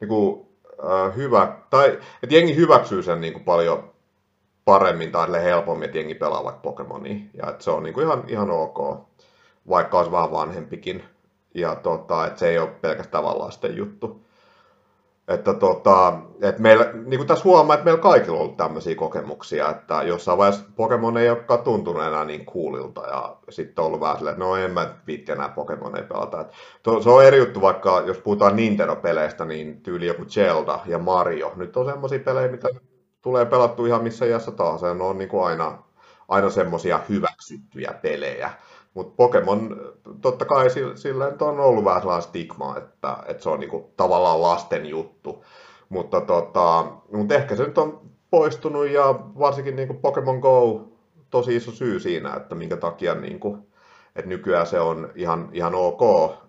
niin kuin, äh, hyvä, tai että jengi hyväksyy sen niin kuin paljon paremmin tai helpommin, että jengi pelaa vaikka Pokemonia, ja että se on niin kuin ihan, ihan ok, vaikka olisi vähän vanhempikin, ja tota, että se ei ole pelkästään lasten juttu. Että tota, et meillä, niin kuin tässä huomaa, että meillä kaikilla on ollut tämmöisiä kokemuksia, että jossain vaiheessa Pokemon ei olekaan tuntunut enää niin coolilta ja sitten on ollut vähän silleen, että no en mä viitti enää Pokemon ei pelata. Et to, se on eri juttu vaikka, jos puhutaan Nintendo-peleistä, niin tyyli joku Zelda ja Mario. Nyt on semmoisia pelejä, mitä tulee pelattu ihan missä iässä taas. Ja ne on niin kuin aina, aina semmoisia hyväksyttyjä pelejä. Mutta Pokemon, totta kai sillä on ollut vähän sellainen stigma, että, että se on niinku tavallaan lasten juttu. Mutta tota, mut ehkä se nyt on poistunut ja varsinkin niinku Pokemon Go tosi iso syy siinä, että minkä takia niinku, että nykyään se on ihan, ihan ok,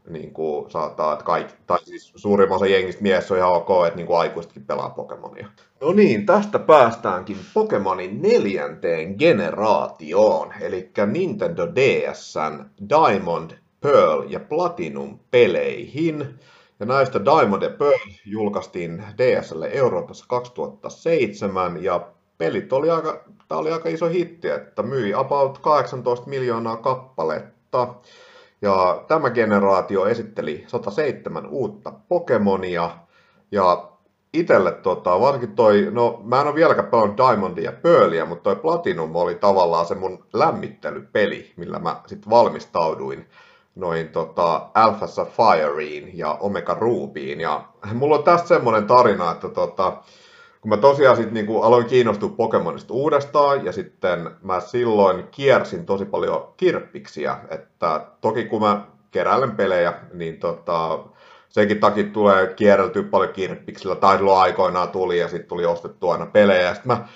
niin kuin saattaa, että kaikki, tai siis suurimman osa jengistä mies on ihan ok, että niin kuin aikuisetkin pelaa Pokemonia. No niin, tästä päästäänkin Pokemonin neljänteen generaatioon, eli Nintendo DSn Diamond, Pearl ja Platinum peleihin. Ja näistä Diamond ja Pearl julkaistiin DSlle Euroopassa 2007 ja pelit oli aika, tämä oli aika iso hitti, että myi about 18 miljoonaa kappaletta. Ja tämä generaatio esitteli 107 uutta Pokemonia. Ja itelle tota, varsinkin toi, no mä en ole vieläkään pelannut Diamondia ja Pearlia, mutta toi Platinum oli tavallaan se mun lämmittelypeli, millä mä sitten valmistauduin noin tota, Alpha Sapphireiin ja Omega Rubyin. Ja mulla on tästä semmoinen tarina, että tota, kun mä tosiaan sit niinku aloin kiinnostua Pokemonista uudestaan ja sitten mä silloin kiersin tosi paljon kirppiksiä, että toki kun mä keräilen pelejä, niin tota, senkin takia tulee kierreltyä paljon kirppiksillä, tai silloin aikoinaan tuli ja sitten tuli ostettua aina pelejä. Sitten mä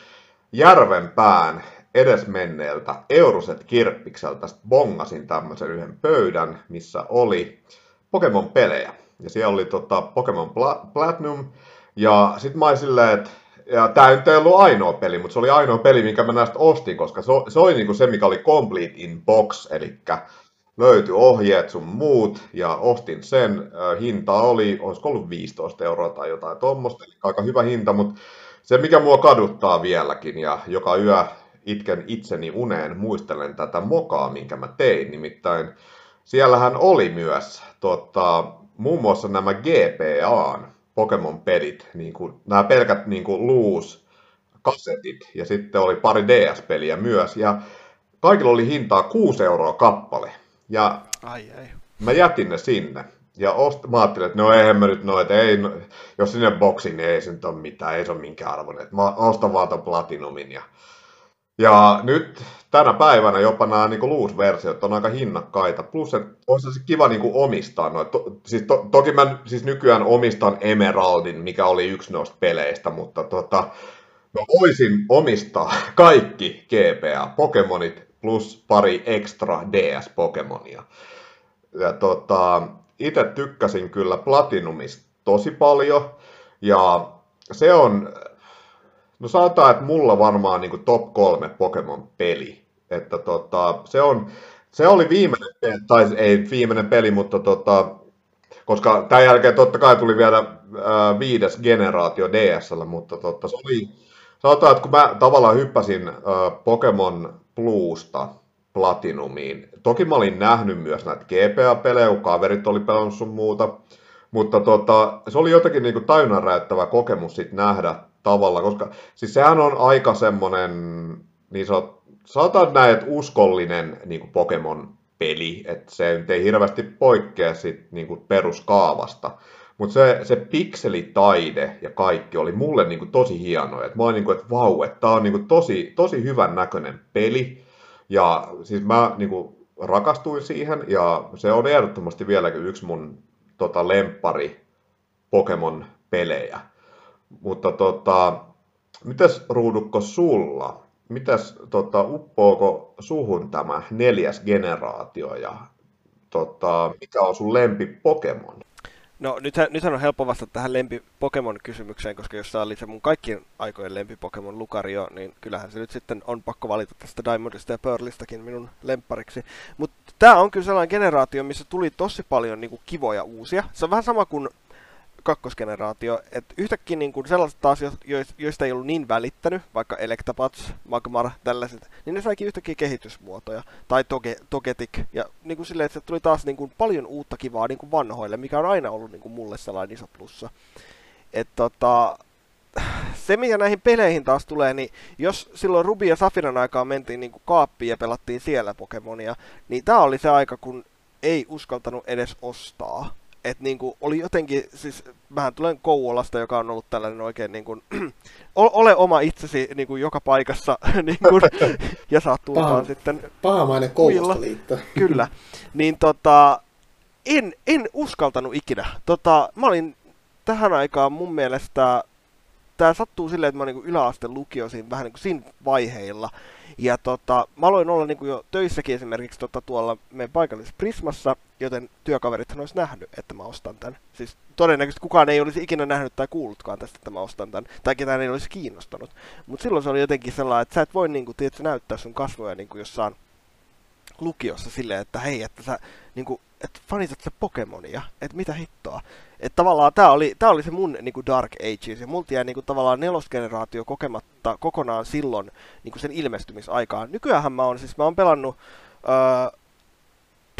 Järvenpään edesmenneeltä Euroset kirppikseltä bongasin tämmöisen yhden pöydän, missä oli Pokemon-pelejä. Ja siellä oli tota, Pokemon Platinum, ja sitten mä olin silleen, että ja tämä ei ollut ainoa peli, mutta se oli ainoa peli, minkä mä näistä ostin, koska se, se oli niinku se, mikä oli complete in box, eli löytyi ohjeet sun muut, ja ostin sen. Hinta oli, olisiko ollut 15 euroa tai jotain tuommoista, eli aika hyvä hinta, mutta se, mikä mua kaduttaa vieläkin, ja joka yö itken itseni uneen, muistelen tätä mokaa, minkä mä tein, nimittäin siellähän oli myös tota, muun muassa nämä GPAn Pokemon-pelit, niin kuin, nämä pelkät niin kuin loose kasetit, ja sitten oli pari DS-peliä myös, ja kaikilla oli hintaa 6 euroa kappale. Ja ai, ai. mä jätin ne sinne. Ja ost, mä ajattelin, että no eihän mä nyt noita, ei, no, jos sinne boksiin, niin ei se nyt ole mitään, ei se ole minkään arvoinen. Mä ostan vaan ton Platinumin. Ja, ja nyt tänä päivänä jopa nämä niin loose-versiot on aika hinnakkaita. Plus, että olisi se kiva niin kuin omistaa noita. To, siis to, toki mä siis nykyään omistan Emeraldin, mikä oli yksi noista peleistä, mutta tota, mä voisin omistaa kaikki GPA Pokemonit plus pari extra DS-Pokemonia. Ja tota, itse tykkäsin kyllä Platinumista tosi paljon, ja se on, no sanotaan, että mulla varmaan niin top kolme Pokemon-peli. Että tota, se, on, se oli viimeinen, tai ei viimeinen peli, mutta tota, koska tämän jälkeen totta kai tuli vielä äh, viides generaatio DSL, mutta tota, se oli, sanotaan, että kun mä tavallaan hyppäsin äh, Pokemon Bluesta Platinumiin. Toki mä olin nähnyt myös näitä GPA-pelejä, kun kaverit oli pelannut sun muuta, mutta tota, se oli jotenkin niin tajunnan kokemus sit nähdä tavalla, koska siis sehän on aika semmoinen, niin sanot, sanotaan näin, että uskollinen niin Pokemon-peli, että se ei hirveästi poikkea sit niin kuin peruskaavasta. Mutta se, se pikselitaide ja kaikki oli mulle niinku tosi hienoa. Et mä olin niinku, että vau, että tää on niinku tosi, tosi hyvän näköinen peli. Ja siis mä niinku rakastuin siihen ja se on ehdottomasti vieläkin yksi mun tota, lempari Pokemon-pelejä. Mutta tota, mitäs Ruudukko sulla? Mitäs tota, uppoako suhun tämä neljäs generaatio ja tota, mikä on sun lempi Pokemon? No nythän, nythän on helppo vastata tähän lempi Pokemon-kysymykseen, koska jos oli se mun kaikkien aikojen lempi Pokemon Lucario, niin kyllähän se nyt sitten on pakko valita tästä Diamondista ja Pearlistakin minun lemppariksi. Mutta tämä on kyllä sellainen generaatio, missä tuli tosi paljon niinku, kivoja uusia. Se on vähän sama kuin kakkosgeneraatio, että yhtäkkiä niin kuin sellaiset asiat, joista ei ollut niin välittänyt, vaikka Electabuzz, Magmar, tällaiset, niin ne saikin yhtäkkiä kehitysmuotoja, tai Toge, Togetic, ja niin kuin silleen, että tuli taas niin kuin paljon uutta kivaa niin kuin vanhoille, mikä on aina ollut niin kuin mulle sellainen iso plussa. Että tota, se, mitä näihin peleihin taas tulee, niin jos silloin Ruby ja Safiran aikaan mentiin niin kuin kaappiin ja pelattiin siellä Pokemonia, niin tämä oli se aika, kun ei uskaltanut edes ostaa että niinku oli jotenkin, siis mähän tulen Kouvolasta, joka on ollut tällainen oikein niinku, ole oma itsesi niinku joka paikassa niinku, ja saat tullaan sitten Pahamainen Kouvostoliitto. Kyllä. Niin tota, en, en uskaltanut ikinä. Tota, mä olin tähän aikaan mun mielestä, tää sattuu silleen, että mä olin niin yläasteen lukio siinä, vähän niin kuin siinä vaiheilla. Ja tota, mä aloin olla niin kuin jo töissäkin esimerkiksi tota, tuolla meidän paikallisessa Prismassa, joten työkaverithan olisi nähnyt, että mä ostan tämän. Siis todennäköisesti kukaan ei olisi ikinä nähnyt tai kuullutkaan tästä, että mä ostan tämän, tai ketään ei olisi kiinnostanut. Mutta silloin se oli jotenkin sellainen, että sä et voi niin kuin, tiedätkö, näyttää sun kasvoja niin kuin jossain lukiossa silleen, että hei, että sä niin kuin, että fanitat sä Pokemonia, että mitä hittoa. Että tavallaan tää oli, tää oli se mun niinku Dark Ages, ja multa jäi niinku tavallaan nelosgeneraatio kokematta kokonaan silloin niinku sen ilmestymisaikaan. Nykyäänhän mä oon, siis mä oon pelannut öö,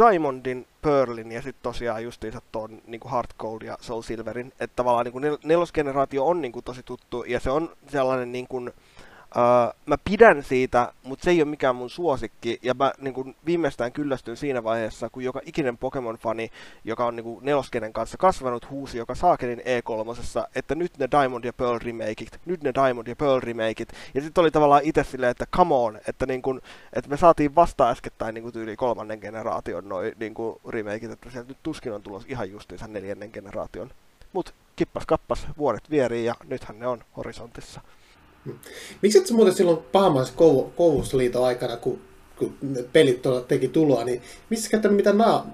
Diamondin, Pearlin ja sitten tosiaan justiinsa tuon niin Heart Gold ja Soul Silverin. Että tavallaan niin kuin nel- nelosgeneraatio on niin kuin tosi tuttu ja se on sellainen niin kuin, Uh, mä pidän siitä, mutta se ei ole mikään mun suosikki, ja mä niin kun, viimeistään kyllästyn siinä vaiheessa, kun joka ikinen Pokemon-fani, joka on niin neloskenen kanssa kasvanut, huusi joka saakelin E3, että nyt ne Diamond ja Pearl remakeit, nyt ne Diamond ja Pearl remakeit, ja sitten oli tavallaan itse silleen, että come on, että, niin kun, että me saatiin vasta äskettäin niin tyyli kolmannen generaation noin niin remakeit, että sieltä nyt tuskin on tulos ihan justiinsa neljännen generaation. Mutta kippas kappas, vuodet vierii ja nythän ne on horisontissa. Miksi et sä muuten silloin pahamaisen koulutusliiton aikana, kun, kun pelit teki tuloa, niin missä käyttänyt mitään naa,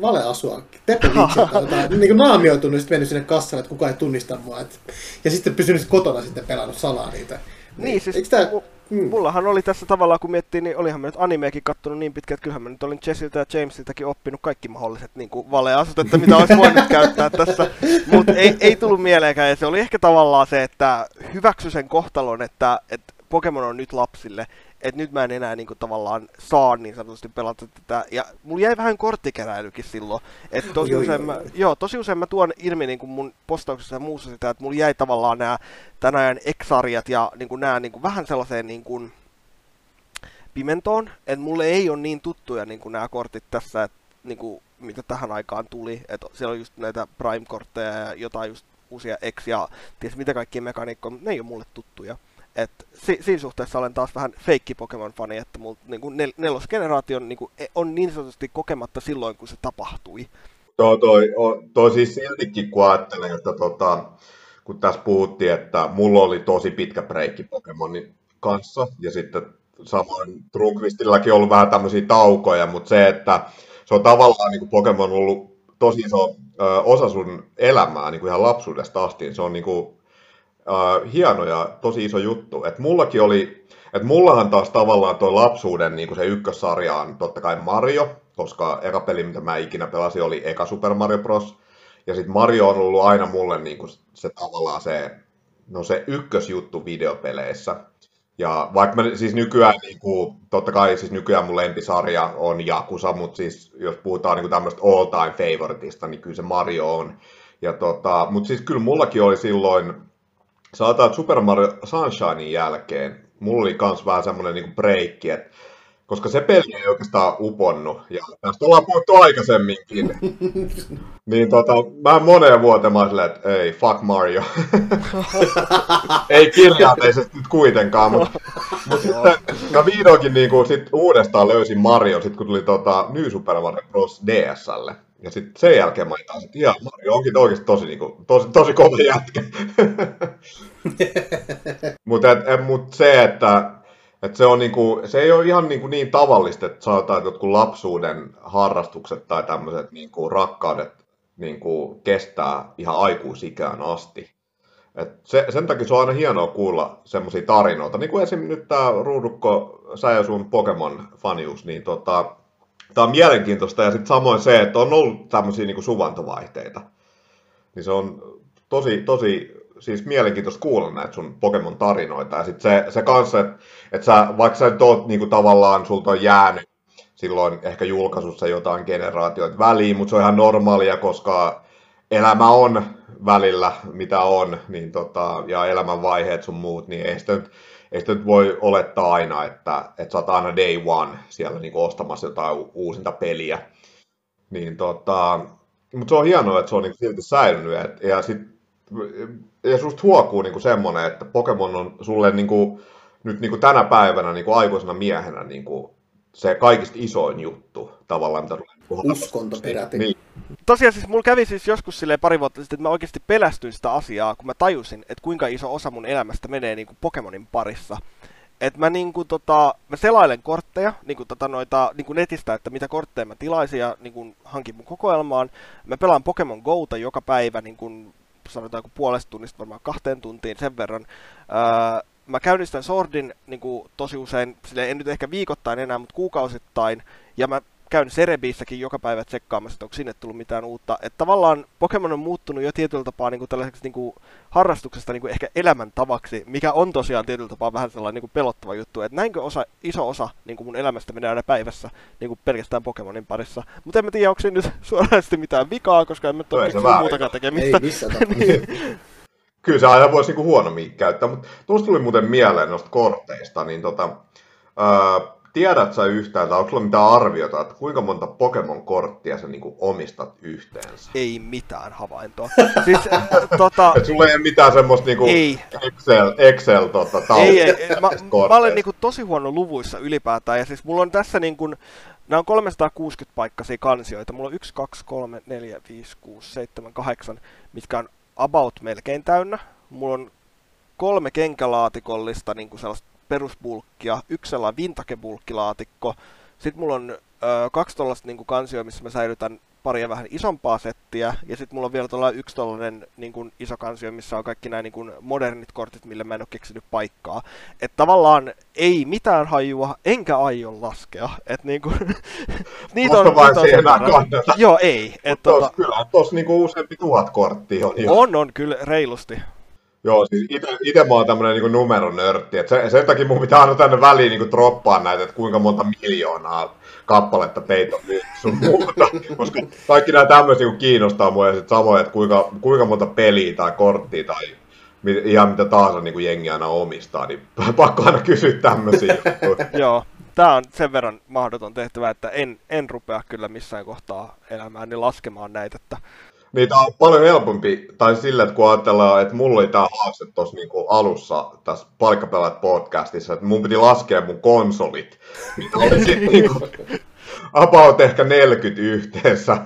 valeasua, tepelitsiä tai jotain, niin kuin naamioitunut, sitten mennyt sinne kassalle, että kukaan ei tunnista mua, et, ja sitten pysynyt kotona sitten pelannut salaa niitä. Niin, siis Eikö Mm. Mullahan oli tässä tavallaan, kun miettii, niin olihan mä nyt animeekin kattonut niin pitkään, että kyllähän mä nyt olin Jessiltä ja Jamesiltakin oppinut kaikki mahdolliset niin kuin valeasut, että mitä olisi voinut käyttää tässä. Mutta ei, ei tullut mieleenkään, ja se oli ehkä tavallaan se, että hyväksy sen kohtalon, että, että Pokemon on nyt lapsille, että nyt mä en enää niin kuin, tavallaan saa niin sanotusti pelata tätä. Ja mulla jäi vähän korttikeräilykin silloin. Että tosi, usein mä, joo, tosi usein mä tuon ilmi niin kuin mun postauksessa ja muussa sitä, että mulla jäi tavallaan nämä ajan eksarjat ja niin kuin, nämä niin kuin, vähän sellaiseen niin kuin, pimentoon. Että mulle ei ole niin tuttuja niin kuin, nämä kortit tässä, että niin kuin, mitä tähän aikaan tuli. Että siellä on just näitä Prime-kortteja ja jotain just uusia X ja ties mitä kaikkia mekaniikkoja, mutta ne ei ole mulle tuttuja. Et si- siinä suhteessa olen taas vähän feikki Pokemon-fani, että mul, niinku nel- nelosgeneraatio niinku, e, on niin sanotusti kokematta silloin, kun se tapahtui. Joo, toi, toi siis siltikin, kun ajattelen, että tota, kun tässä puhuttiin, että mulla oli tosi pitkä breikki Pokemonin kanssa, ja sitten samoin Trunkvistilläkin ollut vähän tämmöisiä taukoja, mutta se, että se on tavallaan niin Pokemon ollut tosi iso ö, osa sun elämää niin kuin ihan lapsuudesta asti, niin se on niin kuin, äh, hieno ja tosi iso juttu. Et mullakin oli, että mullahan taas tavallaan tuo lapsuuden niin se ykkössarja on totta kai Mario, koska eka peli, mitä mä ikinä pelasin, oli eka Super Mario Bros. Ja sitten Mario on ollut aina mulle niin kuin se tavallaan se, no se ykkösjuttu videopeleissä. Ja vaikka mä siis nykyään, niin kuin, totta kai siis nykyään mun lempisarja on Jakusa, mutta siis jos puhutaan niin tämmöistä all time favoriteista, niin kyllä se Mario on. Ja tota, mutta siis kyllä mullakin oli silloin Sanotaan, että Super Mario Sunshinein jälkeen mulla oli kans vähän semmoinen niinku breikki, että koska se peli ei oikeastaan uponnut, ja tästä ollaan puhuttu aikaisemminkin, niin tota, mä moneen vuoteen mä silleen, että ei, fuck Mario. ei kirjaimellisesti nyt kuitenkaan, mutta mut sitten mä vihdoinkin niinku sit uudestaan löysin Mario, sit kun tuli tota New Super Mario Bros. DSlle. Ja sitten sen jälkeen mä taas, että ihan Mario onkin oikeasti tosi, niinku, tosi, tosi kova jätkä. Mutta mut se, että et se, on niinku, se ei ole ihan niinku niin tavallista, että sanotaan, että jotkut lapsuuden harrastukset tai tämmöiset niinku rakkaudet niinku kestää ihan aikuisikään asti. Et se, sen takia se on aina hienoa kuulla semmoisia tarinoita, niin kuin esimerkiksi nyt tämä Ruudukko, sä ja sun Pokemon-fanius, niin tota, tämä on mielenkiintoista ja sitten samoin se, että on ollut tämmöisiä niin suvantovaihteita. Niin se on tosi, tosi siis mielenkiintoista kuulla näitä sun Pokemon-tarinoita. Ja sitten se, se kanssa, että et sä, vaikka sä oot niin tavallaan, sulta on jäänyt silloin ehkä julkaisussa jotain generaatioita väliin, mutta se on ihan normaalia, koska elämä on välillä, mitä on, niin tota, ja elämänvaiheet sun muut, niin ei sitä nyt ei sitä nyt voi olettaa aina, että, että sä oot aina day one siellä niin ostamassa jotain uusinta peliä. Niin tota, mutta se on hienoa, että se on niin silti säilynyt. Et, ja, sit, ja susta huokuu niin semmoinen, että Pokemon on sulle niin kuin, nyt niin kuin tänä päivänä niin kuin aikuisena miehenä niin kuin se kaikista isoin juttu tavallaan, mitä Uskonto peräti. Niin. Tosiaan siis mulla kävi siis joskus silleen pari vuotta sitten, että mä oikeasti pelästyin sitä asiaa, kun mä tajusin, että kuinka iso osa mun elämästä menee niin kuin Pokemonin parissa. Et mä, niinku, tota, mä selailen kortteja niinku, tota, noita, niinku netistä, että mitä kortteja mä tilaisin ja niinku, hankin mun kokoelmaan. Mä pelaan Pokemon Gouta joka päivä, niinku, sanotaan puolesta tunnista varmaan kahteen tuntiin sen verran. Öö, mä käynnistän Swordin niin kuin, tosi usein, sille en nyt ehkä viikoittain enää, mutta kuukausittain, ja mä käyn Cerebissäkin joka päivä tsekkaamassa, että onko sinne tullut mitään uutta. Että tavallaan Pokemon on muuttunut jo tietyllä tapaa niin kuin tällaiseksi niin kuin harrastuksesta niin kuin ehkä elämäntavaksi, mikä on tosiaan tietyllä tapaa vähän sellainen niin kuin pelottava juttu. Että näinkö osa, iso osa niin kuin mun elämästä menee aina päivässä niin kuin pelkästään Pokemonin parissa. Mutta en mä tiedä, onko se nyt suoranaisesti mitään vikaa, koska en mä ole muutakaan tekemistä. Ei missään tapauksessa. Kyllä se aina voisi niinku huonommin käyttää, mutta tuosta tuli muuten mieleen noista korteista, niin tota, ää, tiedät sä yhtään, tai onko sulla mitään arviota, että kuinka monta Pokemon-korttia sä niinku omistat yhteensä? Ei mitään havaintoa. siis, tota, Et sulla ei ole mitään semmoista niinku Ei. Excel, Excel tota, Ei, ei, ei. Mä, mä olen niinku tosi huono luvuissa ylipäätään, ja siis mulla on tässä niinku, nämä on 360 paikkaisia kansioita, mulla on 1, 2, 3, 4, 5, 6, 7, 8, mitkä on about melkein täynnä. Mulla on kolme kenkälaatikollista niinku sellaista perusbulkkia, yksi sellainen vintage-bulkkilaatikko, sitten mulla on ö, kaksi tollaista niinku kansioa, missä mä säilytän paria vähän isompaa settiä, ja sitten mulla on vielä tuolla yksi tollainen niin kuin iso kansio, missä on kaikki nämä niin kuin modernit kortit, millä mä en ole keksinyt paikkaa. Että tavallaan ei mitään hajua, enkä aio laskea. Että niin kuin, niitä on, Mutta vain kannata. Joo, ei. Et, Tos, tota, Kyllä tuossa niinku useampi tuhat korttia on. jo. on, on kyllä reilusti. Joo, siis ite, ite mä oon tämmönen niinku numeronörtti, että sen, sen takia mun pitää aina tänne väliin niinku droppaa näitä, että kuinka monta miljoonaa kappaletta teitä on myyty sun muuta, koska kaikki nämä tämmöiset niinku kiinnostaa mua ja sit samoin, että kuinka, kuinka monta peliä tai korttia tai mi- ihan mitä tahansa niinku jengi aina omistaa, niin pakko aina kysyä tämmöisiä. Joo, tää on sen verran mahdoton tehtävä, että en, en rupea kyllä missään kohtaa elämääni laskemaan näitä. Että Niitä on paljon helpompi, tai sillä, että kun ajatellaan, että mulla oli tämä haaste tuossa niinku alussa tässä Palkkapelaat podcastissa, että mun piti laskea mun konsolit, mitä oli sitten niinku about ehkä 40 yhteensä,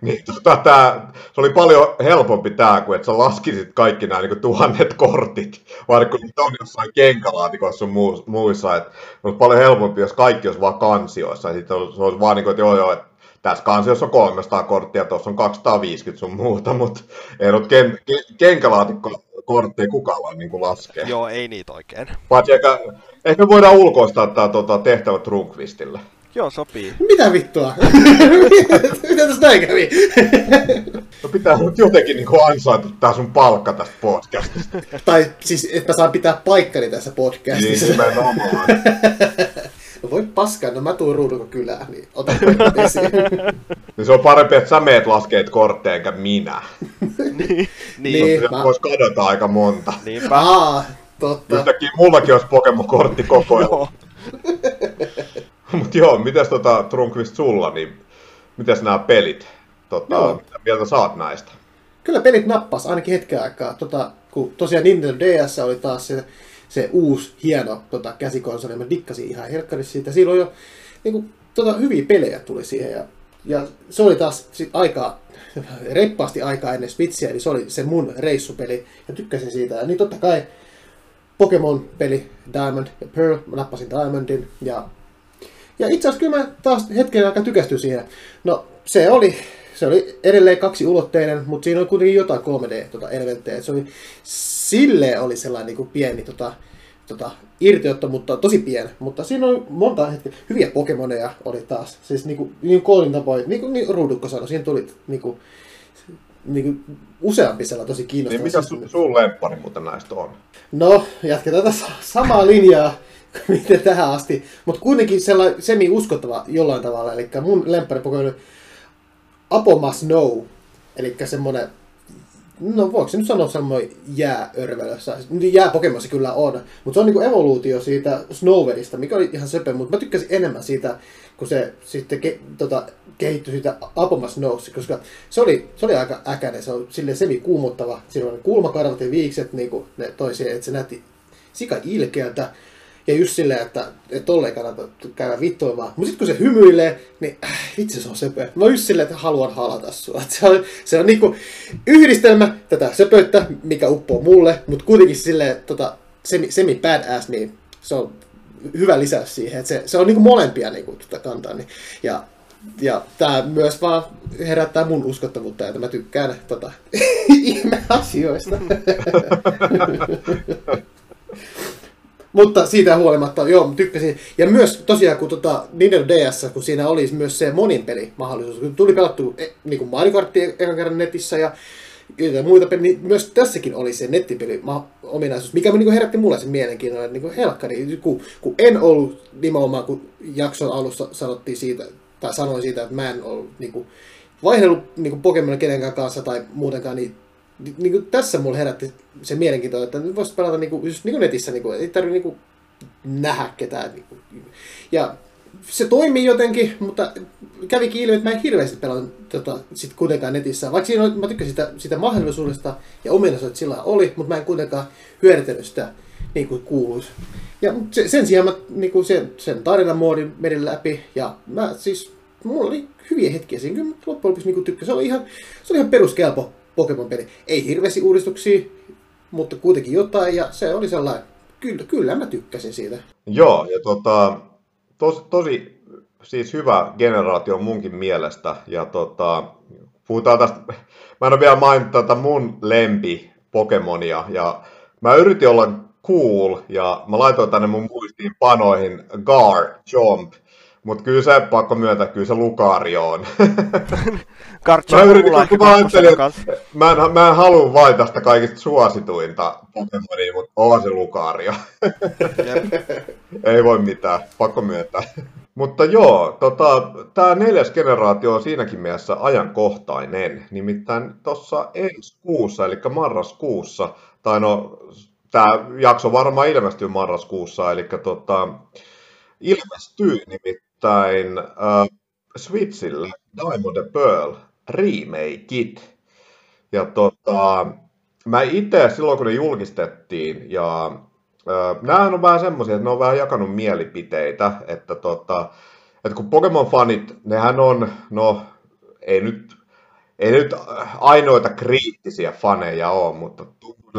niin tota, tää, se oli paljon helpompi tää, kuin että sä laskisit kaikki nämä niinku tuhannet kortit, vaikka niitä on jossain kenkälaatikossa sun muu- muissa, että se olisi paljon helpompi, jos kaikki olisi vaan kansioissa, ja sitten se olisi vaan niinku, että joo joo, että tässä kansiossa on 300 korttia, tuossa on 250 sun muuta, mutta ei nyt ken, ken, kenkälaatikko kortteja kukaan vaan niin laskee. joo, ei niitä oikein. Paitsi ehkä, ehkä voidaan ulkoistaa tämä tota, tehtävä Trunkvistille. Joo, sopii. Mitä vittua? Mitä tässä näin kävi? No pitää nyt jotenkin niin ansaita tää sun palkka tästä podcastista. tai siis, että mä saan pitää paikkani tässä podcastissa. Niin nimenomaan. No voi paskaa, no mä tuun ruudunko kylään, niin ota esiin. Niin se on parempi, että sä meet laskeet kortteja, enkä minä. niin, niin, Niin. niin. Sieltä voisi kadota aika monta. niinpä. Aa, totta. Yhtäkkiä mullakin olisi Pokemon-kortti koko ajan. Mutta joo, mitäs tota Trunkvist sulla, niin mitäs nämä pelit? Tota, Joo. mitä mieltä saat näistä? Kyllä pelit nappas ainakin hetken aikaa. Tota, kun tosiaan Nintendo DS oli taas se, se uusi hieno tota, käsikonsoli, mä dikkasin ihan helkkarissa siitä. Silloin jo niin kuin, tota, hyviä pelejä tuli siihen ja, ja se oli taas sit aikaa, reippaasti aikaa ennen Switchiä, niin se oli se mun reissupeli ja tykkäsin siitä. Ja niin totta kai Pokemon-peli Diamond ja Pearl, mä nappasin Diamondin ja ja itse asiassa kyllä mä taas hetken aikaa tykästyin siihen. No se oli, se oli edelleen kaksi ulotteinen, mutta siinä oli kuitenkin jotain 3D tota, elementtejä. Se oli, sille oli sellainen niin kuin pieni tota, tota, irtiotto, mutta tosi pieni. Mutta siinä oli monta hetkeä. Hyviä Pokemoneja oli taas. Siis niin kuin, niin Colin tapoin, niin kuin niin Ruudukko sanoi, siinä tuli niin kuin, niin kuin useampi sellainen tosi Niin kiinnostava. mikä Siis- su, sun lemppari muuten näistä on? No, jatketaan tässä samaa linjaa miten tähän asti, mutta kuitenkin sellainen semi-uskottava jollain tavalla. Eli mun lemppari Pokemon on Apoma Snow, eli semmonen, no voiko se nyt sanoa semmoinen jääörvelössä. Jää Pokemon se kyllä on, mutta se on niinku evoluutio siitä Snowverista, mikä oli ihan söpö, mutta mä tykkäsin enemmän siitä, kun se sitten ke, tota, kehittyi siitä Apoma Snowsi, koska se oli, se oli aika äkäinen, se on silleen semi-kuumottava, siinä on ne kulmakarvat ja viikset niinku, ne toisiin, että se näytti sika ilkeältä. Ja just silleen, että, että tolleen kannata käydä vittuimaan. Mutta sitten kun se hymyilee, niin äh, vitsi se on söpö. Mä just silleen, että haluan halata sua. Et se on, se on niinku yhdistelmä tätä söpöyttä, mikä uppoo mulle, mutta kuitenkin silleen tota, semi, semi badass, niin se on hyvä lisäys siihen. Et se, se on niinku molempia niinku, tota kantaa. Niin. Ja, ja tämä myös vaan herättää mun uskottavuutta, että mä tykkään tota, ihme asioista. Mutta siitä huolimatta, joo, tykkäsin. Ja myös tosiaan, kun tota, Nintendo DS, kun siinä oli myös se monin peli mahdollisuus, kun tuli pelattu e, niin kuin Mario Kart ekan kerran netissä ja ja muita peli, niin myös tässäkin oli se nettipeli ominaisuus, mikä niin herätti mulle sen mielenkiinnon, että niin helkkari, kun, kun en ollut nimenomaan, kun jakson alussa sanottiin siitä, tai sanoin siitä, että mä en ollut niin kuin, vaihdellut niin kuin Pokemon kenenkään kanssa tai muutenkaan, niin, niin, kuin tässä mulle herätti se mielenkiinto, että nyt voisi pelata niin kuin, just niin kuin netissä, niin kuin, ei tarvitse niin kuin, nähdä ketään. Niin kuin. Ja se toimii jotenkin, mutta kävikin ilmi, että mä en hirveästi pelannut tota, sit kuitenkaan netissä. Vaikka siinä mä tykkäsin sitä, sitä mahdollisuudesta ja ominaisuudet sillä oli, mutta mä en kuitenkaan hyödyntänyt sitä niin kuin kuuluisi. Ja se, sen sijaan mä niin kuin sen, sen tarinamoodin menin läpi ja mä siis, mulla oli hyviä hetkiä siinä, kyllä loppujen lopuksi niin tykkäsin. Se oli ihan, se oli ihan peruskelpo Pokemon-peli. Ei hirveästi uudistuksia, mutta kuitenkin jotain ja se oli sellainen, kyllä, kyllä mä tykkäsin siitä. Joo, ja tota, tos, tosi siis hyvä generaatio munkin mielestä. Ja tota, puhutaan tästä, mä en ole vielä maininnut tätä mun lempi Pokemonia, ja mä yritin olla cool, ja mä laitoin tänne mun muistiin panoihin Gar Jump, mutta kyllä se pakko myöntää, kyllä se Lucario on. mä yritin, kun mä ajattelin, että mä en, mä en halua vain tästä kaikista suosituinta Pokemonia, mutta on se Lucario. Ei voi mitään, pakko myöntää. Mutta joo, tota, tämä neljäs generaatio on siinäkin mielessä ajankohtainen. Nimittäin tuossa ensi kuussa, eli marraskuussa, tai no, tämä jakso varmaan ilmestyy marraskuussa, eli tota, ilmestyy nimittäin äh, Switchille Diamond and Pearl remakeit. Ja tota, mä itse silloin kun ne julkistettiin ja äh, nämä on vähän semmoisia, että ne on vähän jakanut mielipiteitä, että tota, että kun Pokemon-fanit, nehän on, no ei nyt, ei nyt ainoita kriittisiä faneja ole, mutta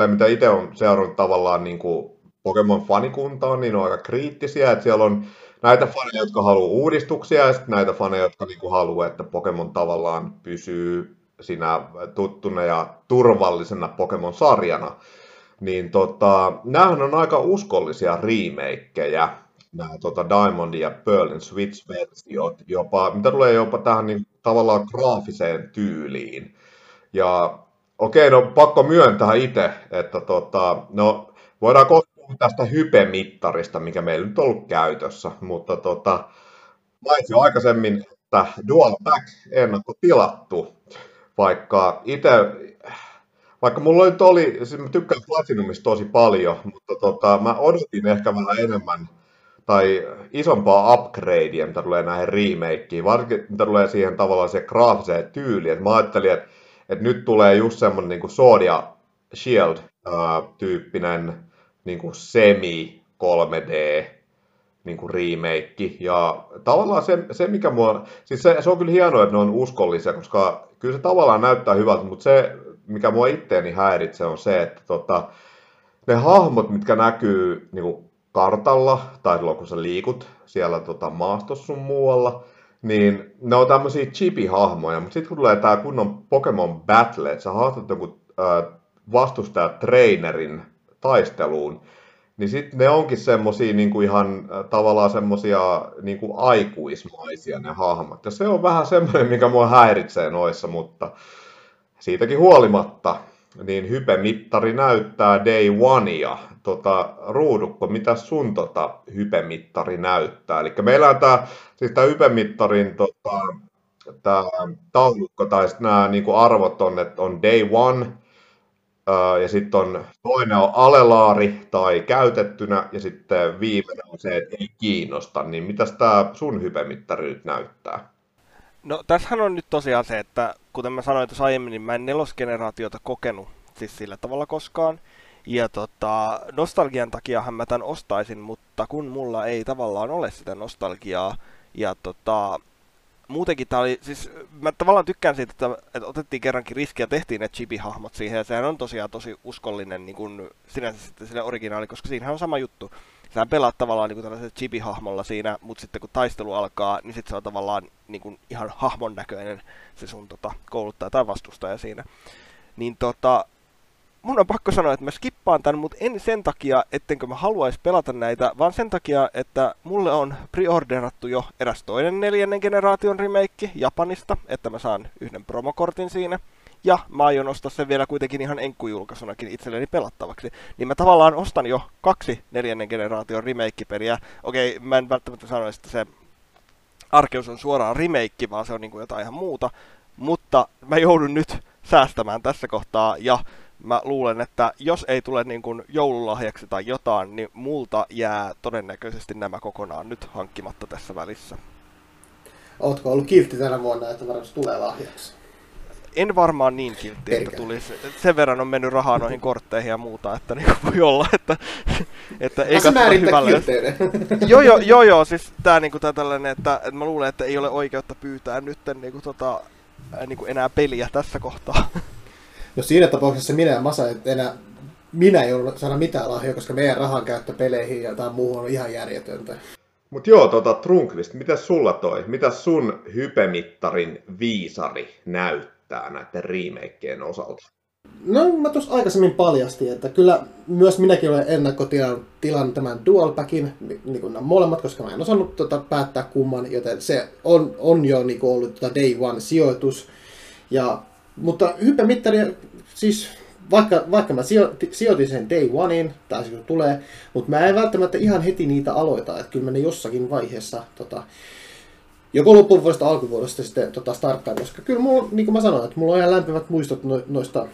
mitä itse on seurannut tavallaan niin kuin Pokemon-fanikuntaa, niin on aika kriittisiä, että siellä on näitä faneja, jotka haluaa uudistuksia, ja sitten näitä faneja, jotka niinku haluaa, että Pokemon tavallaan pysyy siinä tuttuna ja turvallisena Pokemon-sarjana. Niin tota, näähän on aika uskollisia remakeja, nämä tota Diamond ja Pearlin Switch-versiot, jopa, mitä tulee jopa tähän niin, tavallaan graafiseen tyyliin. Ja okei, no pakko myöntää itse, että tota, no, voidaan tästä hypemittarista, mikä meillä nyt on ollut käytössä, mutta tota, mainitsin aikaisemmin, että Dual Pack ennakko tilattu, vaikka itse, vaikka mulla nyt oli, siis mä tykkään Platinumista tosi paljon, mutta tota, mä odotin ehkä vähän enemmän tai isompaa upgradea, mitä tulee näihin remakeiin, varsinkin mitä tulee siihen tavallaan se graafiseen tyyliin. Et mä ajattelin, että, että nyt tulee just semmoinen niin ja Shield-tyyppinen niin kuin semi 3D niin kuin remake. Ja tavallaan se, se mikä mua, siis se, se on kyllä hienoa, että ne on uskollisia, koska kyllä se tavallaan näyttää hyvältä, mutta se, mikä mua itteeni häiritsee, on se, että tota, ne hahmot, mitkä näkyy niin kuin kartalla, tai silloin kun sä liikut siellä tota, maastossa sun muualla, niin ne on tämmöisiä chipi-hahmoja, mutta sitten kun tulee tää kunnon Pokemon Battle, että sä haastat jonkun äh, vastustaja trainerin taisteluun, niin sitten ne onkin semmosia niinku ihan tavallaan semmosia niinku aikuismaisia ne hahmot. Ja se on vähän semmoinen, mikä mua häiritsee noissa, mutta siitäkin huolimatta, niin hypemittari näyttää day ja Tota, ruudukko, mitä sun tota, hypemittari näyttää? Eli meillä on tämä siis hypemittarin tota, tää taulukko tai nämä niinku arvot on, että on day one, ja sitten on toinen on alelaari tai käytettynä, ja sitten viimeinen on se, että ei kiinnosta. Niin mitäs tämä sun hypemittari nyt näyttää? No tässähän on nyt tosiaan se, että kuten mä sanoin tuossa aiemmin, niin mä en nelosgeneraatiota kokenut siis sillä tavalla koskaan. Ja tota, nostalgian takiahan mä tämän ostaisin, mutta kun mulla ei tavallaan ole sitä nostalgiaa, ja tota, muutenkin tää oli, siis mä tavallaan tykkään siitä, että, että otettiin kerrankin riskiä tehtiin ne chibi-hahmot siihen, ja sehän on tosiaan tosi uskollinen niin kun, sinänsä sitten sille originaali, koska siinähän on sama juttu. Sähän pelaat tavallaan niin tällaisella chibi-hahmolla siinä, mutta sitten kun taistelu alkaa, niin sitten se on tavallaan niin kuin, ihan hahmon näköinen se sun tota, kouluttaja tai vastustaja siinä. Niin tota, mun on pakko sanoa, että mä skippaan tämän, mutta en sen takia, ettenkö mä haluaisi pelata näitä, vaan sen takia, että mulle on preorderattu jo eräs toinen neljännen generaation remake Japanista, että mä saan yhden promokortin siinä. Ja mä aion ostaa sen vielä kuitenkin ihan enkkujulkaisunakin itselleni pelattavaksi. Niin mä tavallaan ostan jo kaksi neljännen generaation remake-peliä. Okei, mä en välttämättä sano, että se Arkeus on suoraan remake, vaan se on niin kuin jotain ihan muuta. Mutta mä joudun nyt säästämään tässä kohtaa ja mä luulen, että jos ei tule niin kuin joululahjaksi tai jotain, niin multa jää todennäköisesti nämä kokonaan nyt hankkimatta tässä välissä. Ootko ollut kiltti tänä vuonna, että varmasti tulee lahjaksi? En varmaan niin kiltti, että tulisi. Sen verran on mennyt rahaa noihin kortteihin ja muuta, että niin voi olla, että, että ei katsota hyvällä. joo, joo, joo, joo, siis tää, niinku, tää tällainen, että, että mä luulen, että ei ole oikeutta pyytää nyt niinku, tota, niinku enää peliä tässä kohtaa. No siinä tapauksessa minä ja Masa, että enää minä ei ollut saada mitään lahjoja, koska meidän rahan käyttö peleihin ja tai muuhun on ihan järjetöntä. Mutta joo, tota, Trunkvist, mitä sulla toi? Mitä sun hypemittarin viisari näyttää näiden remakeien osalta? No mä tuossa aikaisemmin paljastin, että kyllä myös minäkin olen ennakkotilannut tämän Dualpackin, niin kuin nämä molemmat, koska mä en osannut tota, päättää kumman, joten se on, on jo niin kuin ollut tota Day One sijoitus. Ja mutta hyppemittari, siis vaikka, vaikka mä sijoitin sen day onein, tai se tulee, mutta mä en välttämättä ihan heti niitä aloita, että kyllä mä ne jossakin vaiheessa tota, joko loppuvuodesta alkuvuodesta sitten tota starttaan, koska kyllä mulla, niin kuin mä sanoin, että mulla on ihan lämpimät muistot no, noista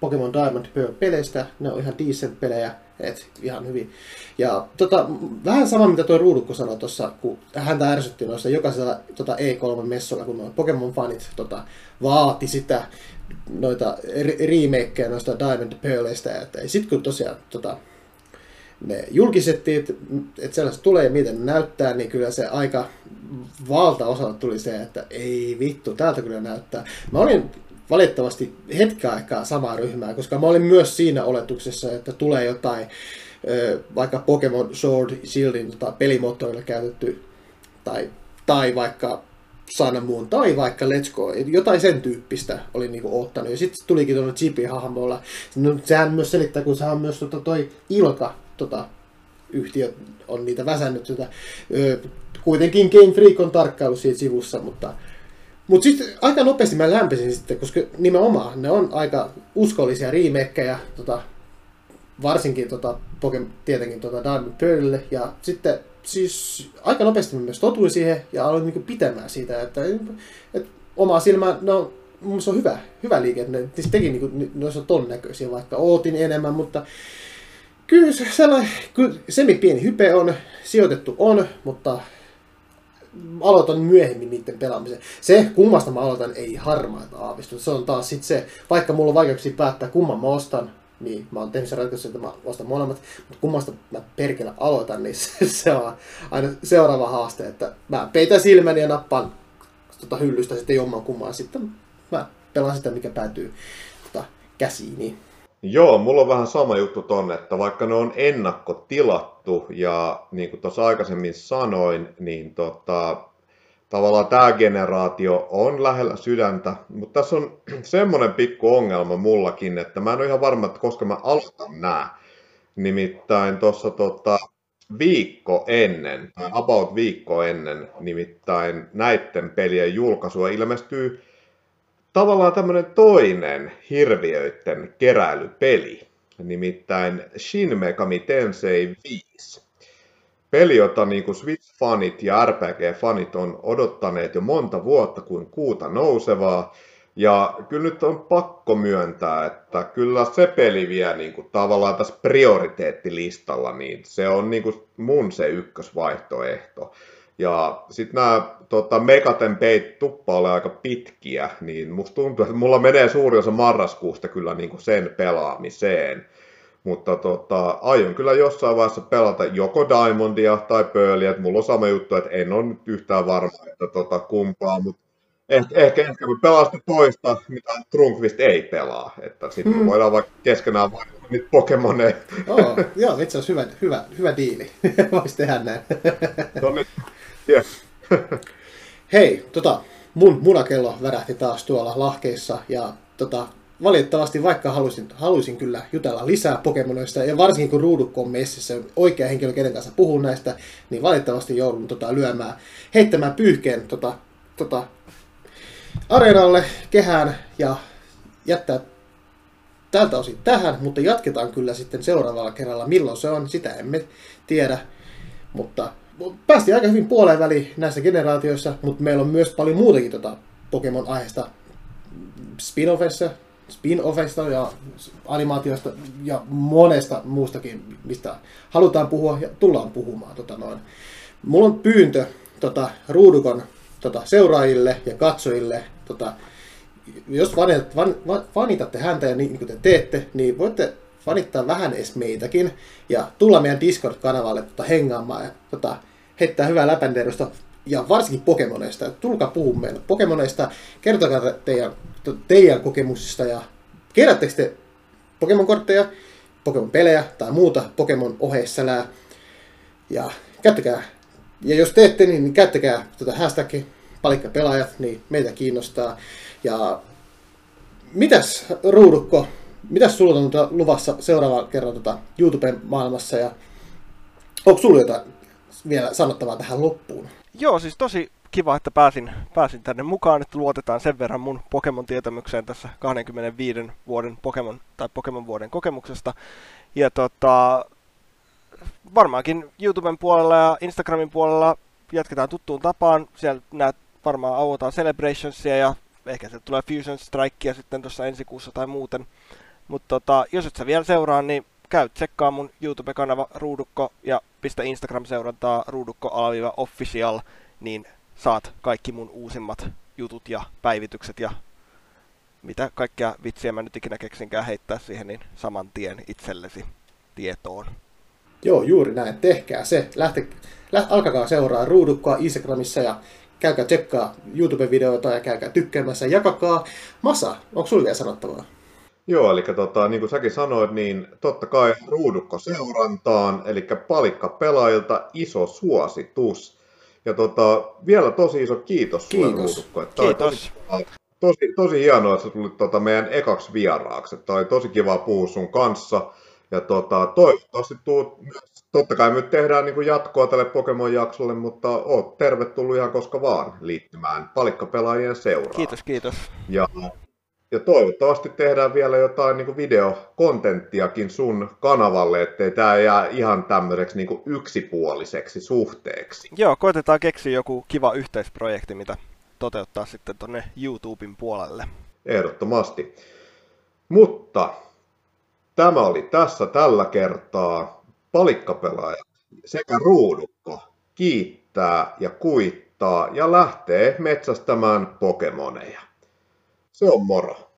Pokemon Diamond Pearl peleistä, ne on ihan decent pelejä, et ihan hyvin. Ja tota, vähän sama mitä tuo Ruudukko sanoi tuossa, kun häntä ärsytti noissa jokaisella tota E3-messulla, kun Pokemon-fanit tota, vaati sitä noita remakeja noista Diamond Pearlista. Ja sitten kun tosiaan tota, ne julkisettiin, että et sellaista tulee miten näyttää, niin kyllä se aika valtaosa tuli se, että ei vittu, täältä kyllä näyttää. Mä olin valitettavasti hetken aikaa samaa ryhmää, koska mä olin myös siinä oletuksessa, että tulee jotain vaikka Pokemon Sword Shieldin tota, pelimoottorilla käytetty tai, tai vaikka Sun Moon tai vaikka Let's Go, jotain sen tyyppistä oli niinku ottanut. Ja sitten tulikin tuonne Chibi-hahmolla. No, sehän myös selittää, kun sehän myös tota, toi Ilka tota, yhtiö on niitä väsännyt. Ö, kuitenkin Game Freak on tarkkailu siitä sivussa, mutta mutta sitten aika nopeasti mä lämpisin sitten, koska nimenomaan ne on aika uskollisia remakeja, tota, varsinkin tota, Pokemon, tietenkin tota Diamond Pearlille, ja sitten siis aika nopeasti mä myös totuin siihen ja aloin niinku pitämään siitä, että, että oma silmä, no mun on hyvä, hyvä liike, että ne siis teki niinku, ne on ton näköisiä, vaikka ootin enemmän, mutta kyllä se sellainen, kyllä semi pieni hype on, sijoitettu on, mutta aloitan myöhemmin niiden pelaamisen. Se, kummasta mä aloitan, ei harmaita aavistu. Se on taas sit se, vaikka mulla on vaikeuksia päättää, kumman mä ostan, niin mä oon tehnyt sen ratkaisun, että mä ostan molemmat, mutta kummasta mä perkele aloitan, niin se, se on aina seuraava haaste, että mä peitän silmäni ja nappaan tota hyllystä sitten jomman kummaan, sitten mä pelaan sitä, mikä päätyy tota, käsiini. Joo, mulla on vähän sama juttu tonne, että vaikka ne on ennakkotilattu ja niin kuin tuossa aikaisemmin sanoin, niin tota, tavallaan tämä generaatio on lähellä sydäntä, mutta tässä on semmoinen pikku ongelma mullakin, että mä en ole ihan varma, että koska mä aloitan nämä. Nimittäin tuossa tota, viikko ennen, about viikko ennen, nimittäin näiden pelien julkaisua ilmestyy tavallaan tämmöinen toinen hirviöiden keräilypeli, nimittäin Shin Megami Tensei 5. Peli, jota niin kuin Switch-fanit ja RPG-fanit on odottaneet jo monta vuotta kuin kuuta nousevaa. Ja kyllä nyt on pakko myöntää, että kyllä se peli vie niin kuin tavallaan tässä prioriteettilistalla, niin se on niin kuin mun se ykkösvaihtoehto. Ja sitten nämä tota, Megaten peit tuppa ole aika pitkiä, niin musta tuntuu, että mulla menee suuri osa marraskuusta kyllä niin kuin sen pelaamiseen. Mutta tota, aion kyllä jossain vaiheessa pelata joko Diamondia tai Pearlia, että mulla on sama juttu, että en ole nyt yhtään varma, että tota, kumpaa, mutta ehkä, ehkä, ehkä me pelaan sitä toista, mitä Trunkvist ei pelaa, että sitten hmm. voidaan vaikka keskenään niitä Pokemoneja. Oh, joo, itse asiassa hyvä, hyvä, hyvä diili, voisi tehdä näin. no nyt, yeah. Hei, tota, mun munakello värähti taas tuolla lahkeissa ja tota, valitettavasti, vaikka halusin, halusin kyllä jutella lisää Pokemonista, ja varsinkin kun ruudukko on messissä, oikea henkilö, kenen kanssa puhun näistä, niin valitettavasti joudun tota, lyömään, heittämään pyyhkeen tota, tota, areenalle, kehään ja jättää tältä osin tähän, mutta jatketaan kyllä sitten seuraavalla kerralla. Milloin se on, sitä emme tiedä. Mutta päästiin aika hyvin puoleen väliin näissä generaatioissa, mutta meillä on myös paljon muutakin tota Pokemon-aiheesta spin-offissa, spin-offista ja animaatioista ja monesta muustakin, mistä halutaan puhua ja tullaan puhumaan. Tota noin. Mulla on pyyntö tota, Ruudukon tota, seuraajille ja katsojille tota, jos vanit, van, van, vanitatte häntä ja niin, kuin te teette, niin voitte fanittaa vähän edes meitäkin ja tulla meidän Discord-kanavalle tota, hengaamaan ja tota, heittää hyvää läpänderusta ja varsinkin Pokemoneista. Tulkaa puhumaan Pokemoneista, kertokaa teidän, teidän kokemuksista ja kerättekö te Pokemon-kortteja, Pokemon-pelejä tai muuta Pokemon oheissälää. Ja käyttäkää, ja jos teette niin, niin käyttäkää tätä hashtagia palikkapelaajat, niin meitä kiinnostaa. Ja mitäs ruudukko, mitäs sulla on tuota luvassa seuraava kerran tuota YouTuben maailmassa ja onko sulla jotain vielä sanottavaa tähän loppuun? Joo, siis tosi kiva, että pääsin, pääsin tänne mukaan, että luotetaan sen verran mun Pokemon-tietämykseen tässä 25 vuoden Pokemon tai Pokemon vuoden kokemuksesta. Ja tota, varmaankin YouTuben puolella ja Instagramin puolella jatketaan tuttuun tapaan. Siellä näet varmaan auotaan Celebrationsia ja ehkä se tulee Fusion Strikea sitten tuossa ensi kuussa tai muuten. Mutta tota, jos et sä vielä seuraa, niin käy tsekkaa mun YouTube-kanava Ruudukko ja pistä Instagram-seurantaa ruudukko-official, niin saat kaikki mun uusimmat jutut ja päivitykset ja mitä kaikkea vitsiä mä nyt ikinä keksinkään heittää siihen, niin saman tien itsellesi tietoon. Joo, juuri näin. Tehkää se. Lähte, lä, alkakaa seuraa Ruudukkoa Instagramissa ja käykää tsekkaa YouTube-videoita ja käykää tykkäämässä, jakakaa. Masa, onko sulla vielä sanottavaa? Joo, eli tota, niin kuin säkin sanoit, niin totta kai ruudukko seurantaan, eli palikka pelaajilta iso suositus. Ja tota, vielä tosi iso kiitos, kiitos. sulle ruudukko. Että kiitos. Tosi, tosi, tosi hienoa, että sä tulit tota meidän ekaksi vieraaksi. Tämä oli tosi kiva puhua sun kanssa. Ja tota, toivottavasti tuut myös totta kai me tehdään niin kuin jatkoa tälle Pokemon-jaksolle, mutta oot tervetullut ihan koska vaan liittymään palikkapelaajien seuraan. Kiitos, kiitos. Ja, ja toivottavasti tehdään vielä jotain niin kuin videokontenttiakin sun kanavalle, ettei tämä jää ihan tämmöiseksi niin kuin yksipuoliseksi suhteeksi. Joo, koitetaan keksiä joku kiva yhteisprojekti, mitä toteuttaa sitten tonne YouTuben puolelle. Ehdottomasti. Mutta tämä oli tässä tällä kertaa palikkapelaaja sekä ruudukko kiittää ja kuittaa ja lähtee metsästämään Pokemoneja. Se on moro.